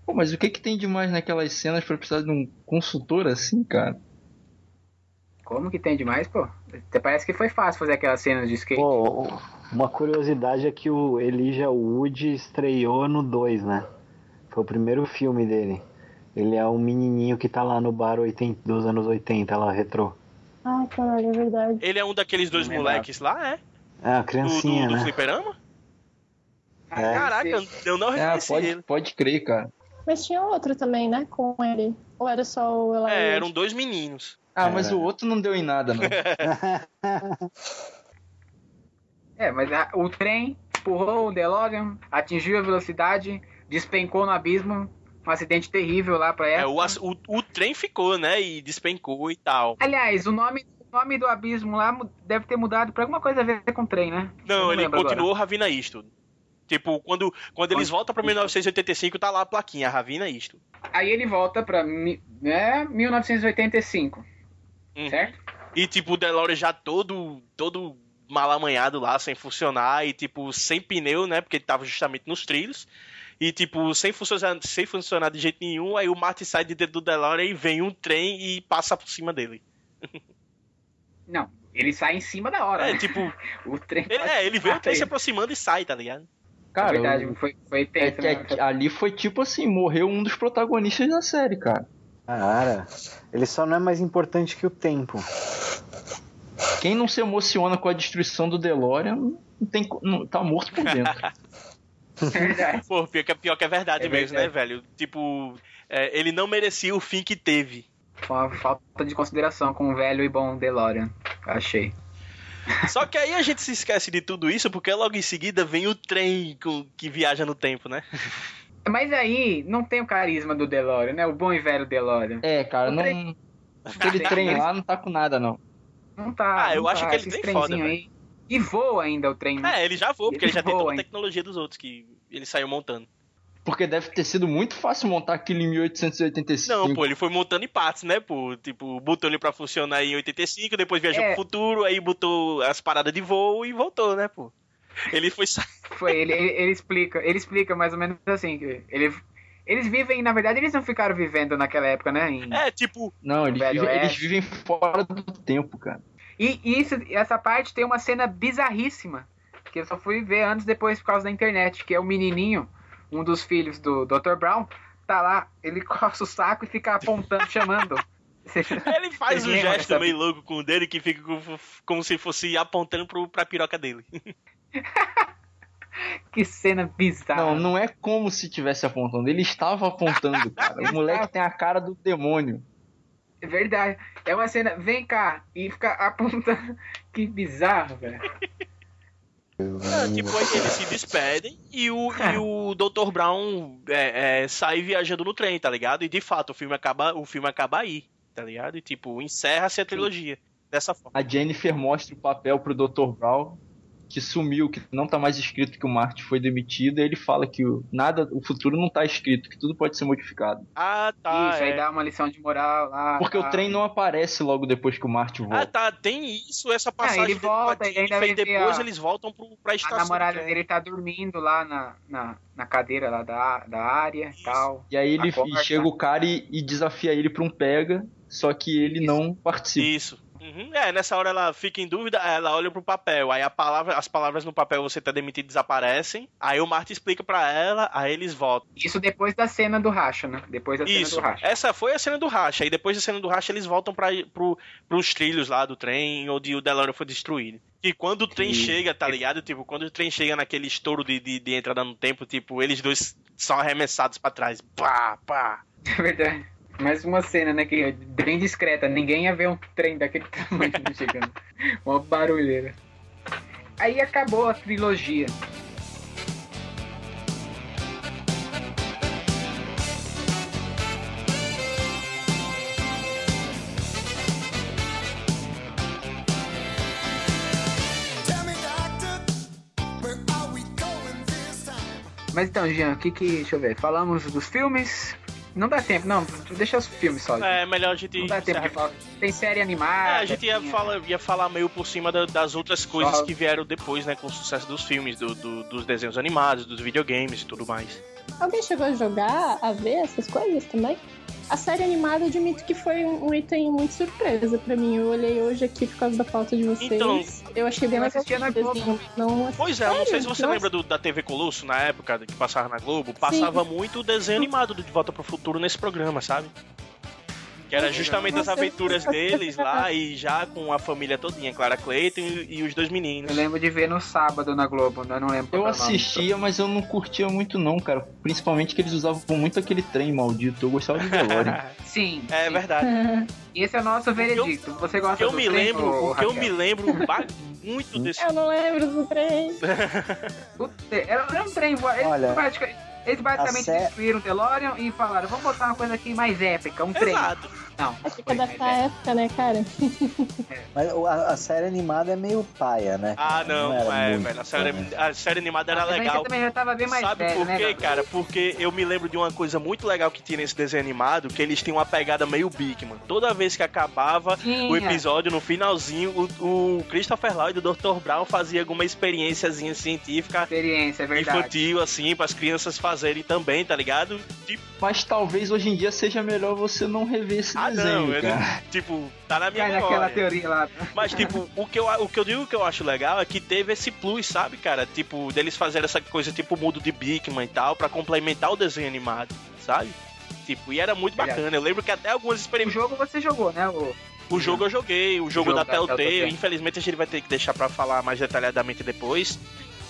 Pô, mas o que que tem de mais naquelas cenas pra precisar de um consultor assim, cara? Como que tem demais, pô? Até parece que foi fácil fazer aquelas cenas de skate. Pô, uma curiosidade é que o Elijah Wood estreou no 2, né? Foi o primeiro filme dele. Ele é um menininho que tá lá no bar 80, dos anos 80, lá, retrô. Ai, caralho, é verdade. Ele é um daqueles dois moleques lá, é? É, a Do, criancinha, do, do né? fliperama? Ah, É. Caraca, eu- eu não É, reconheci pode, ele. pode crer, cara. Mas tinha outro também, né? Com ele. Ou era só o É, eram dois meninos. Ah, mas É. o outro não deu em nada, não. É, mas a- o trem empurrou o DeLorean, atingiu a velocidade, despencou no abismo, um acidente terrível lá pra É, época. o, o, o trem ficou, né? E despencou e tal. Aliás, o nome, o nome do abismo lá deve ter mudado pra alguma coisa a ver com o trem, né? Eu Não, ele lembro agora. continuou Ravina Isto. Tipo, quando, quando eles voltam pra 1985, tá lá a plaquinha, Ravina Isto. Aí ele volta pra né, 1985, Uhum. certo? E tipo, o DeLorean já todo, todo mal amanhado lá, sem funcionar, e tipo, sem pneu, né? Porque ele tava justamente nos trilhos. E tipo, sem funcionar, sem funcionar de jeito nenhum, aí o Marty sai de dentro do DeLorean e vem um trem e passa por cima dele. Não, ele sai em cima da hora. É, né? tipo, O trem ele, é, ele vê o trem se ele. aproximando e sai, tá ligado? Cara, É verdade, foi, foi é tenso, é né? que ali foi tipo assim, morreu um dos protagonistas da série, cara. Cara, ele só não é mais importante que o tempo. Quem não se emociona com a destruição do DeLorean não tem, não, tá morto por dentro. É. Pô, pior que, pior que é verdade É mesmo, verdade. né, velho? Tipo, é, ele não merecia o fim que teve. Foi uma falta de consideração com o velho e bom DeLorean. Achei. Só que aí a gente se esquece de tudo isso, porque logo em seguida vem o trem com- que viaja no tempo, né? Mas aí não tem o carisma do DeLorean, né? O bom e velho DeLorean. É, cara, O não. trem- Aquele trem lá não tá com nada, não. Não tá. Ah, eu acho tá, que ele esses tem foda, aí. E voa ainda o trem, né? É, ele já voa, porque Ele ele já tem toda a hein? tecnologia dos outros que ele saiu montando. Porque deve ter sido muito fácil montar aquilo em 1885. Não, pô, ele foi montando em partes, né, pô? Tipo, botou ele pra funcionar em 85, depois viajou É. pro futuro, aí botou as paradas de voo e voltou, né, pô? Ele foi Foi, ele, ele, ele explica, ele explica mais ou menos assim, que ele, eles vivem, na verdade, eles não ficaram vivendo naquela época, né? em- É, tipo, Não, eles Velho vivem, eles vivem fora do tempo, cara. E isso, essa parte tem uma cena bizarríssima, que eu só fui ver anos depois por causa da internet, que é o menininho, um dos filhos do Dr. Brown, tá lá, ele coça o saco e fica apontando, chamando. ele faz um gesto meio louco com o dedo que fica como, como se fosse apontando pro, pra piroca dele. que cena bizarra. Não, não é como se tivesse apontando. Ele estava apontando, cara. O moleque tem a cara do demônio. É verdade. É uma cena, vem cá, e fica apontando. Que bizarro, velho. É, tipo, aí eles se despedem e o, e o Dr. Brown é, é, sai viajando no trem, tá ligado? E de fato, o filme acaba, o filme acaba aí, tá ligado? E tipo, encerra-se a trilogia. Dessa forma. A Jennifer mostra o papel pro Dr. Brown, que sumiu, que não tá mais escrito que o Marty foi demitido, e ele fala que o, nada, o futuro não tá escrito, que tudo pode ser modificado. Ah, tá. Isso, aí é. dá uma lição de moral lá. Porque tá. o trem não aparece logo depois que o Marty Ah, volta. tá, tem isso, essa passagem ele dele volta, a ele ainda e depois a- eles voltam pro, pra A estação. namorada do trem. dele tá dormindo lá na, na, na cadeira lá da, da área e tal. E aí ele e chega o cara e, e desafia ele pra um pega, só que ele Isso. não participa. Isso. Uhum. É, nessa hora ela fica em dúvida, ela olha pro papel, aí a palavra, as palavras no papel você tá demitido desaparecem, aí o Marty explica pra ela, aí eles voltam. Isso depois da cena do racha, né? Depois da Isso, cena do racha. essa foi a cena do racha, aí depois da cena do racha eles voltam pra, pro, pros trilhos lá do trem, onde o DeLorean foi destruído. E quando o trem E- chega, tá ligado? Tipo, quando o trem chega naquele estouro de, de, de entrada no tempo, tipo, eles dois são arremessados pra trás. Pá, pá. É verdade. Mais uma cena, né? Que é bem discreta. Ninguém ia ver um trem daquele tamanho chegando. uma barulheira. Aí acabou a trilogia. Mas então, Jean, o que que. Deixa eu ver. Falamos dos filmes, não dá tempo, não. Deixa os filmes só. É, melhor a gente. Não dá tempo de falar. Tem série animada. É, a gente ia, tinha- fala, ia falar meio por cima da- das outras coisas Só- que vieram depois, né? Com o sucesso dos filmes, do- do- dos desenhos animados, dos videogames e tudo mais. Alguém chegou a jogar, a ver essas coisas também? A série animada, admito que foi um item muito surpresa pra mim. Eu olhei hoje aqui por causa da pauta de vocês. Então, eu achei bem legal assistia na o desenho. Não, Pois é, eu não sei se você Nossa. lembra do- da TV Colosso na época que passava na Globo. Passava muito o desenho animado do De Volta pro Futuro nesse programa, sabe? Que era justamente as aventuras eu- deles lá e já com a família todinha, Clara Clayton e, e os dois meninos. Eu lembro de ver no sábado na Globo, né? eu não lembro. Eu é assistia, mas eu não curtia muito não, cara. Principalmente que eles usavam muito aquele trem maldito. Eu gostava de Velório. Sim. É sim. verdade. E esse é o nosso veredicto. Você O gosta que eu do me trem, lembro, ô, o que eu me lembro muito desse eu não lembro do trem. O te- Era era um trem. Eles, Olha, basicamente, eles basicamente a sé- destruíram o DeLorean e falaram: vamos botar uma coisa aqui mais épica, um trem. Exato. Não. Acho que foi adaptar mais a épico. época, né, cara? Mas o- a, a série animada é meio paia, né? Ah, não, era é, muito, velho. A série, né? a série animada era Mas legal. Também já tava bem mais Sabe velho, por né, quê, Gabriel? cara? Porque eu me lembro de uma coisa muito legal que tinha nesse desenho animado, que eles tinham uma pegada meio Big, mano. Toda vez que acabava Tinha. o episódio, no finalzinho, o, o Christopher Lloyd, o Dr. Brown, fazia alguma experiênciazinha científica Experiência, é verdade. infantil, assim, para as crianças fazerem também, tá ligado? Tipo, Mas talvez hoje em dia seja melhor você não rever esse ah, não, cara. não- tipo, tá na minha Cai naquela memória. teoria lá. Mas, tipo, o que, eu, o que eu digo que eu acho legal é que teve esse plus, sabe, cara? Tipo, deles fazerem essa coisa tipo mudo de Bigman e tal, pra complementar o desenho animado, sabe? Tipo, e era muito bacana. Eu lembro que até algumas O experiências. jogo você jogou, né? O... O jogo eu joguei, o jogo, jogo da da Telltale. Telltale. Infelizmente a gente vai ter que deixar pra falar mais detalhadamente depois.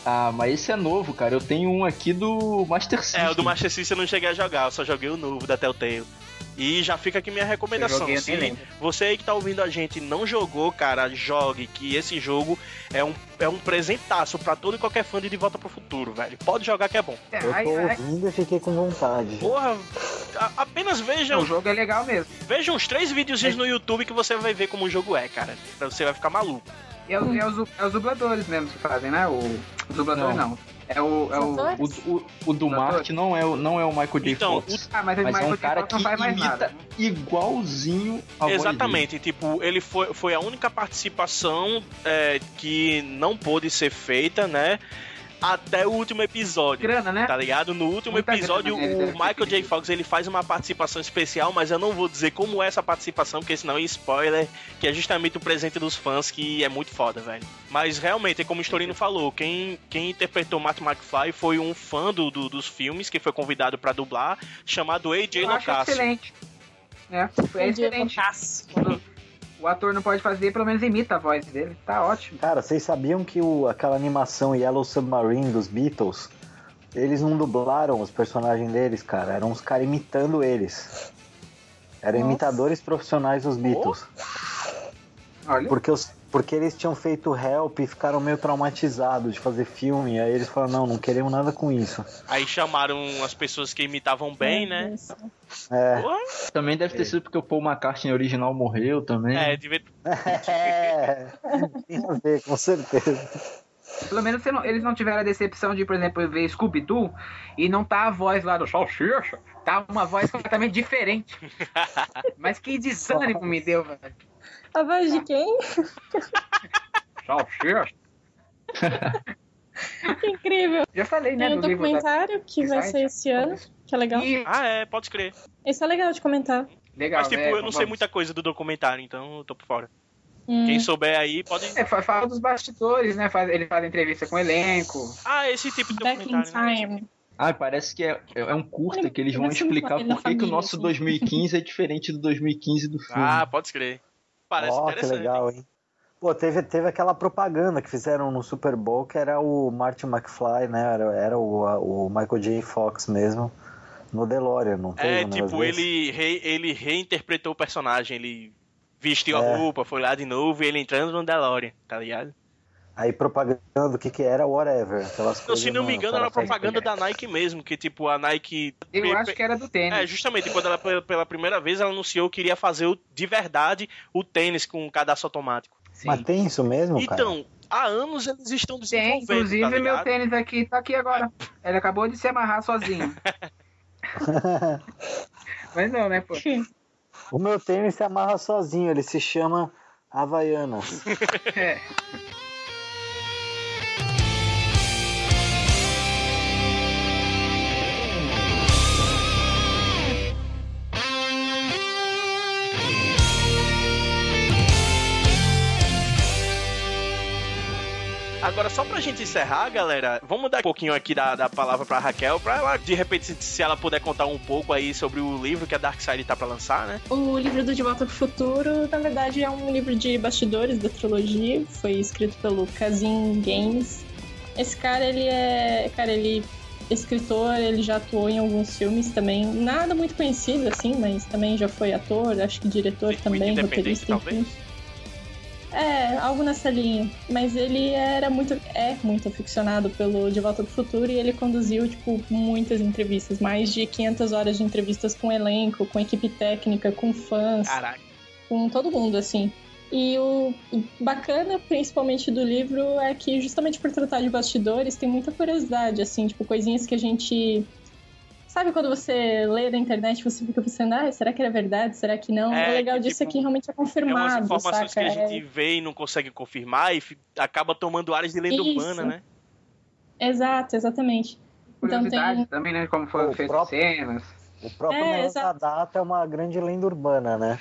Ah, mas esse é novo, cara. Eu tenho um aqui do Master System. É, o do Master System eu não cheguei a jogar, eu só joguei o novo da Telltale. E já fica aqui minha recomendação. Se você aí que tá ouvindo a gente e não jogou, cara, jogue, que esse jogo é um, é um presentaço pra todo e qualquer fã de De Volta pro Futuro, velho. Pode jogar que é bom. É, Eu tô ouvindo e fiquei com vontade. Porra, a- apenas veja, o jogo é legal mesmo. veja uns três videozinhos no YouTube que você vai ver como o jogo é, cara. Você vai ficar maluco. E é, o- é os, é os dubladores mesmo que fazem, né? O, os dubladores não. É o. É o... O, o, o do Marte não é, o- não é o Michael J. Então, Fox. Ah, mas, Mas é um cara Fox que não faz mais imita nada. igualzinho a voz Exatamente, tipo, ele foi, foi a única participação é, que não pôde ser feita, né? Até o último episódio. Grana, né? Tá ligado? No último Muita episódio, grana, né? O Michael J. Fox ele faz uma participação especial, mas eu não vou dizer como é essa participação, porque senão é spoiler, que é justamente o presente dos fãs, que é muito foda, velho. Mas realmente, como o Storino falou, quem, quem interpretou Matt McFly foi um fã do, do- dos filmes, que foi convidado pra dublar, chamado AJ Locascio. excelente. É, é excelente. Quando o ator não pode fazer, pelo menos imita a voz dele. Tá ótimo. Cara, vocês sabiam que o, aquela animação Yellow Submarine dos Beatles, eles não dublaram os personagens deles, cara. Eram os caras imitando eles. Eram Nossa. imitadores profissionais dos Beatles. Olha. Porque, os, porque eles tinham feito Help e ficaram meio traumatizados de fazer filme. Aí eles falaram, não, não queremos nada com isso. Aí chamaram as pessoas que imitavam bem, né? É, Também deve ter sido porque o Paul McCartney original morreu também. é, devia... é, tem a ver, com certeza. Pelo menos não- eles não tiveram a decepção de, por exemplo, ver Scooby-Doo e não tá a voz lá do Salsicha. Tá uma voz completamente diferente. Mas que desânimo me deu, velho. A voz de quem? Salsicha. Que incrível. Já falei, né, Tem um do livro da... documentário que vai Site. ser esse ano, que é legal. Ah, é, pode crer. Esse é legal de comentar. Legal, Mas, tipo, né? eu não sei muita coisa do documentário, então eu tô por fora. Hum. Quem souber aí, pode... É, fa- fala dos bastidores, né? Ele faz entrevista com o elenco. Ah, esse tipo de Back in documentário, né? Time. Ah, parece que é, é um curta que eles vão vai explicar por que, que o nosso assim. 2015 é diferente do 2015 do filme. Ah, pode crer. Parece Ó, que interessante. legal, hein? Pô, teve, teve aquela propaganda que fizeram no Super Bowl que era o Martin McFly, né? Era, era o, a- o Michael J. Fox mesmo, no DeLorean, não teve É, um negócio tipo, ele, re- ele reinterpretou o personagem, ele vestiu É. a roupa, foi lá de novo e ele entrando no DeLorean, tá ligado? Aí propaganda o que que era, whatever. Aquelas Então, coisas se não me engano, era propaganda da Nike mesmo, que tipo, a Nike... Eu acho que era do tênis. É, justamente, quando ela, pela- pela primeira vez, ela anunciou que iria fazer o- de verdade o tênis com cadastro automático. Sim. Mas tem isso mesmo, cara? Então, há anos eles estão Tem, desenvolvendo, inclusive tá meu tênis aqui tá aqui agora. Ele acabou de se amarrar sozinho. Mas não, né, pô? o meu tênis se amarra sozinho, ele se chama Havaianas. É. Agora, só pra gente encerrar, galera, vamos dar um pouquinho aqui da, da palavra pra Raquel, pra ela, de repente, se, se ela puder contar um pouco aí sobre o livro que a Darkseid tá pra lançar, né? O livro do De Volta pro Futuro, na verdade, é um livro de bastidores da trilogia. Foi escrito pelo Kazin Games. Esse cara, ele é. Cara, ele é escritor, ele já atuou em alguns filmes também. Nada muito conhecido, assim, mas também já foi ator, acho que diretor também, roteirista, talvez. enfim. É, algo nessa linha. Mas ele era muito. é muito aficionado pelo De Volta pro Futuro e ele conduziu, tipo, muitas entrevistas. Mais de 500 horas de entrevistas com elenco, com equipe técnica, com fãs Caraca. com todo mundo, assim. E o bacana, principalmente do livro, é que justamente por tratar de bastidores, tem muita curiosidade, assim, tipo, coisinhas que a gente. Sabe quando você lê na internet você fica pensando, ah, será que era verdade? Será que não? É, o legal que, disso tipo, é que realmente é É umas confirmado, informações saca? que a gente vê e não consegue confirmar e acaba tomando áreas de lenda Isso. urbana, né? É... Exato, exatamente. Então Curiosidade tem. também, né? Como foram O feitas próprio- cenas. O próprio É, data é uma grande lenda urbana, né?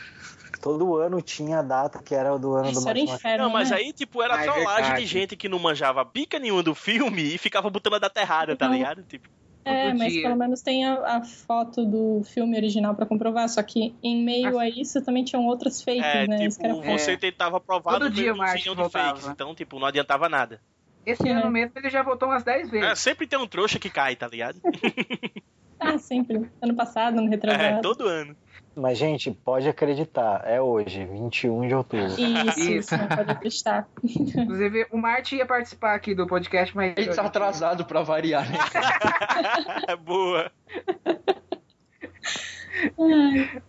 Todo ano tinha a data que era o do ano Isso do era inferno. Não, mas né? aí, tipo, era Ah, é trollagem de gente que não manjava pica nenhuma do filme e ficava botando a data errada, tá Não. ligado? Tipo, É, mas dia. pelo menos tem a, a foto do filme original pra comprovar. Só que em meio a isso também tinham outras fakes, é, né? Tipo, você tentava provar Todo do dia de voltava. fakes, então, tipo, não adiantava nada. Esse É. ano mesmo ele já voltou umas 10 vezes. É, sempre tem um trouxa que cai, tá ligado? Ah, sempre. Ano passado, ano retrasado. É, todo ano. Mas, gente, pode acreditar, é hoje, 21 de outubro. Isso, Isso. isso, pode acreditar. Inclusive, o Martin ia participar aqui do podcast, mas. Ele tá atrasado pra variar, né? Boa. Ai.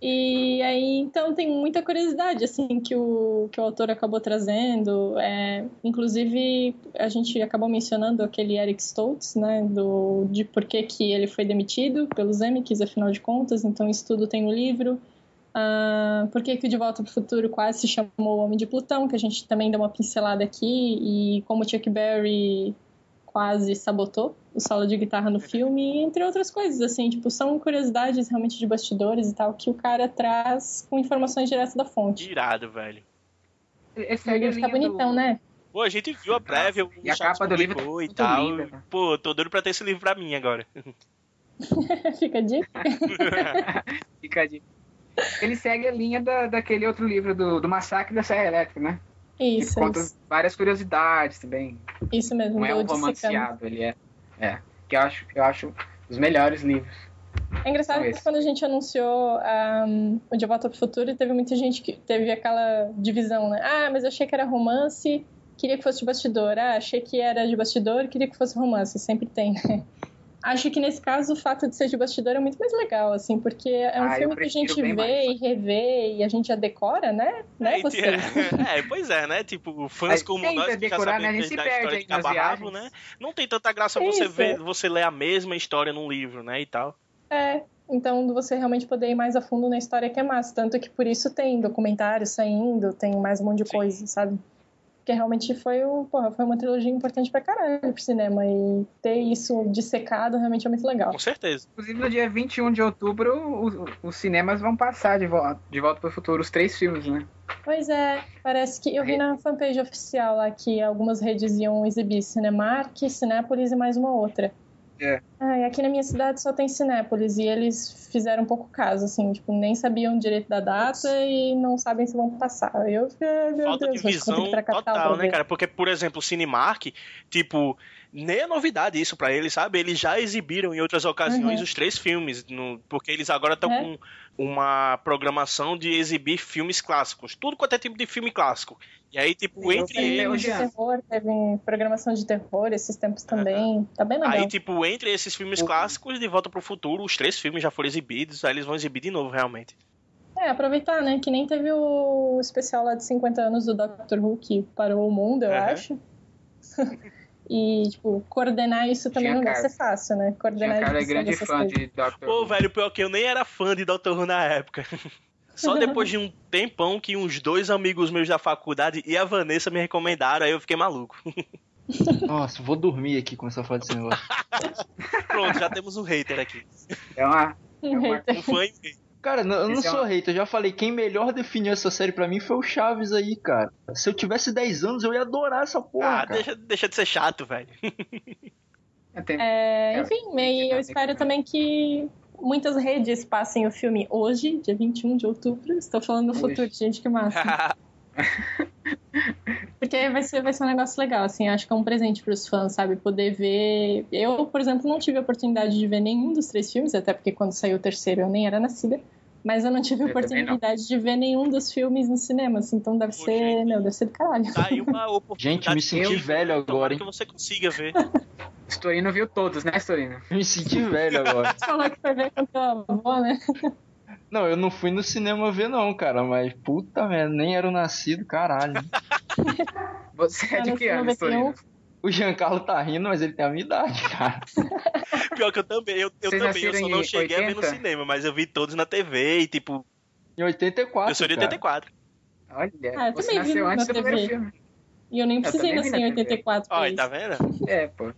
E aí, então, tem muita curiosidade, assim, que o, que o autor acabou trazendo. É, inclusive, a gente acabou mencionando aquele Eric Stoltz, né, do, de por que, que ele foi demitido pelos Emmys, afinal de contas. Então, isso tudo tem no livro. Ah, por que, que o De Volta para o Futuro quase se chamou Homem de Plutão, que a gente também deu uma pincelada aqui. E como o Chuck Berry quase sabotou o solo de guitarra no filme, entre outras coisas, assim, tipo, são curiosidades realmente de bastidores e tal, que o cara traz com informações diretas da fonte. Irado, velho. Esse O livro tá bonitão, né? Pô, a gente viu a prévia, o E a capa do livro publicou e tal. linda, né? Pô, tô doido pra ter esse livro pra mim agora. Fica a dica. Fica a dica. Ele segue a linha da, daquele outro livro do, do Massacre da Serra Elétrica, né? Ele Isso, conta isso, várias curiosidades também. isso mesmo, Não é do um romanceado, ele é. É. Que eu acho, eu acho os melhores livros. É engraçado que quando a gente anunciou um, o De Volta pro Futuro, teve muita gente que teve aquela divisão, né? Ah, mas eu achei que era romance, queria que fosse de bastidor. Ah, achei que era de bastidor, queria que fosse romance. Sempre tem, né? Acho que nesse caso o fato de ser de bastidor é muito mais legal, assim, porque é um Ah, filme que a gente vê mais. e revê e a gente já decora, né? Né, É, você? é, pois é, né? Tipo, fãs como nós que já decorar, né? A gente se da perde história de Cabo Rabo, né? Não tem tanta graça você Isso. ver, você ler a mesma história num livro, né? E tal. É, então você realmente poder ir mais a fundo na história que é massa. Tanto que por isso tem documentário saindo, tem mais um monte de Sim. coisa, sabe? Porque realmente foi, um, porra, foi uma trilogia importante pra caralho pro cinema. E ter isso dissecado realmente é muito legal. Com certeza. Inclusive, no dia 21 de outubro, os, os cinemas vão passar de volta, de volta pro futuro os três filmes, né? Pois é, parece que eu vi na fanpage oficial lá que algumas redes iam exibir Cinemark, Cinépolis e mais uma outra. É. Ah, e aqui na minha cidade só tem Cinépolis e eles fizeram um pouco caso, assim, tipo, nem sabiam direito da data e não sabem se vão passar. Eu, meu Falta Deus, de visão total, né, ver. cara? Porque, por exemplo, o Cinemark, tipo, nem é novidade isso pra eles, sabe? Eles já exibiram em outras ocasiões Uhum. os três filmes, no- porque eles agora estão É. com uma programação de exibir filmes clássicos. Tudo quanto é tipo de filme clássico. E aí, tipo, Sim, entre eles. de terror, teve programação de terror esses tempos também. Tá bem legal. Aí, tipo, entre esses filmes clássicos, De Volta pro Futuro, os três filmes já foram exibidos, aí eles vão exibir de novo, realmente. É, aproveitar, né? Que nem teve o especial lá de 50 anos do Doctor Who que parou o mundo, eu acho. e, tipo, coordenar isso também não deve ser fácil, né? Coordenar a Giancarlo é grande fã coisas. de Doctor Pô, velho, pior que eu nem era fã de Dr. Who na época. Só depois de um tempão que uns dois amigos meus da faculdade e a Vanessa me recomendaram, aí eu fiquei maluco. Nossa, vou dormir aqui com essa foto desse negócio. Pronto, já temos um hater aqui. É uma... Um hater. Um fã e um hater. Cara, eu não é sou uma- hater, eu já falei, quem melhor definiu essa série pra mim foi o Chaves aí, cara. Se eu tivesse 10 anos, eu ia adorar essa porra, Ah, cara. deixa, deixa de ser chato, velho. Tem... É, É, enfim, e eu espero também que muitas redes passem o filme hoje, dia 21 de outubro. Estou falando no futuro, gente, que massa. Porque vai ser, vai ser um negócio legal, assim, acho que é um presente pros fãs, sabe? Poder ver. Eu, por exemplo, não tive a oportunidade de ver nenhum dos três filmes, até porque quando saiu o terceiro eu nem era nascida. Mas eu não tive a Eu oportunidade de ver nenhum dos filmes no cinema, assim, então deve Pô, ser, gente. meu, deve ser do caralho. Tá aí uma oportunidade. Gente, me senti velho agora, hein? que você consiga ver. Storino viu todos, né, Storino? Me senti velho agora. Você falou que foi ver com tua avó, né? Não, eu não fui no cinema ver não, cara, mas puta merda, nem era o nascido, caralho. Você é de que ano, 91. Storino? O Giancarlo tá rindo, mas ele tem a minha idade, cara. Pior que eu também, eu, eu também, eu só não cheguei a ver no 80? cinema, mas eu vi todos na TV e tipo, Em 84, eu sou de cara. 84. Olha, Ah, eu você também vi nasceu na antes do TV. primeiro filme. E eu nem precisei vi nascer em na TV. 84 pra Olha, tá vendo? É, pô.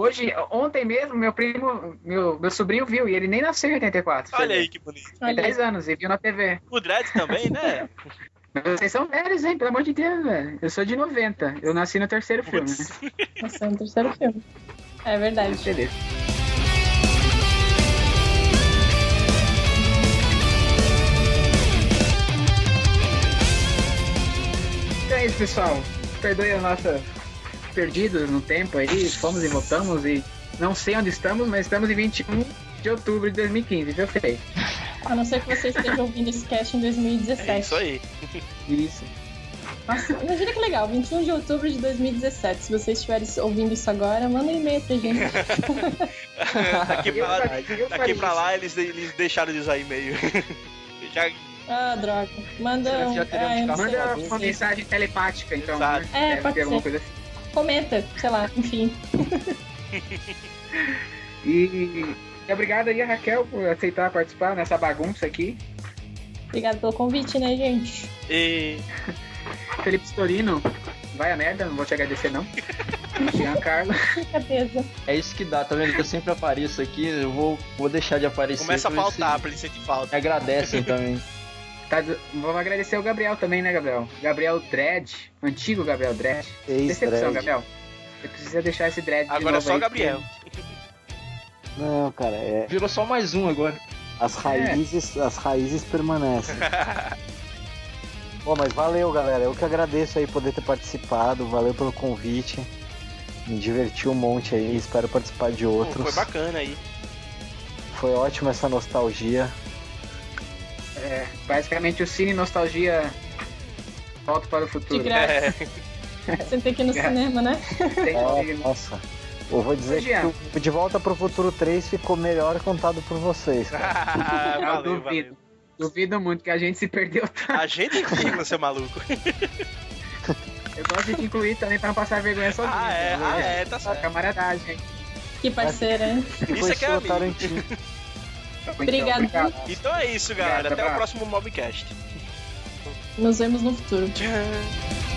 Hoje, ontem mesmo, meu primo, meu, meu sobrinho viu e ele nem nasceu em 84. Olha aí que bonito. Tem Olha, 10 anos e viu na TV. O Dredd também, né? Vocês são velhos, hein? Pelo amor de Deus, velho. Eu sou de 90. Eu nasci no terceiro filme. né? É um terceiro filme. É verdade. Beleza. Então é isso, pessoal. Perdoe a nossa perdidos no tempo aí. Fomos e voltamos e não sei onde estamos, mas estamos em 21 de outubro de 2015, viu, Fei? A não ser que você esteja ouvindo esse cast em 2017. É isso aí. Isso. Nossa, imagina que legal, 21 de outubro de 2017. Se vocês estiverem ouvindo isso agora, manda um e-mail pra gente. daqui pra lá, Eu faria- eu daqui pra lá eles, eles deixaram de usar e-mail. Já, Ah, droga. Manda um. teremos Ah. Manda uma mensagem telepática, então. Né? É, Deve pode ter alguma ser. coisa assim. Comenta, sei lá, enfim. E, e obrigado aí, Raquel, por aceitar participar nessa bagunça aqui. Obrigado pelo convite, né, gente? e... Felipe Storino, vai a merda, não vou te agradecer não. Giancarlo. Brincadeira. É isso que dá, tá vendo? Que eu sempre apareço aqui, eu vou, vou deixar de aparecer. Começa a faltar se pra ele sentir Me falta. agradecem também. Tá, vamos agradecer o Gabriel também, né, Gabriel? Gabriel Dredd, antigo Gabriel Dredd. Decepção. Gabriel. Você precisa deixar esse Dredd de Agora é só aí, o Gabriel. Não, cara, é, Virou só mais um agora. as raízes, as raízes permanecem. Bom, mas valeu, galera. Eu que agradeço aí poder ter participado. Valeu pelo convite. Me diverti um monte aí. Espero participar de Pô, outros. Foi bacana aí. Foi ótimo essa nostalgia. É, basicamente o Cine Nostalgia Volta para o Futuro. De graça. É. Você tem que ir no É. cinema, né? Tem É, que- nossa. Eu vou dizer Jean. que o De Volta pro Futuro 3 ficou melhor contado por vocês. cara. Eu valeu, duvido. valeu. Duvido muito que a gente se perdeu tanto. A gente firma, seu maluco. Eu gosto de incluir também pra não passar vergonha sozinho. Ah, é, entendeu? ah, é, tá certo. Camaradagem. Que parceira, hein? Isso Foi é que é amigo. Tarantino. Então, Obrigado. obrigado. Então é isso, galera. Obrigado, Até o próximo Mobcast. Nos vemos no futuro. Tchau.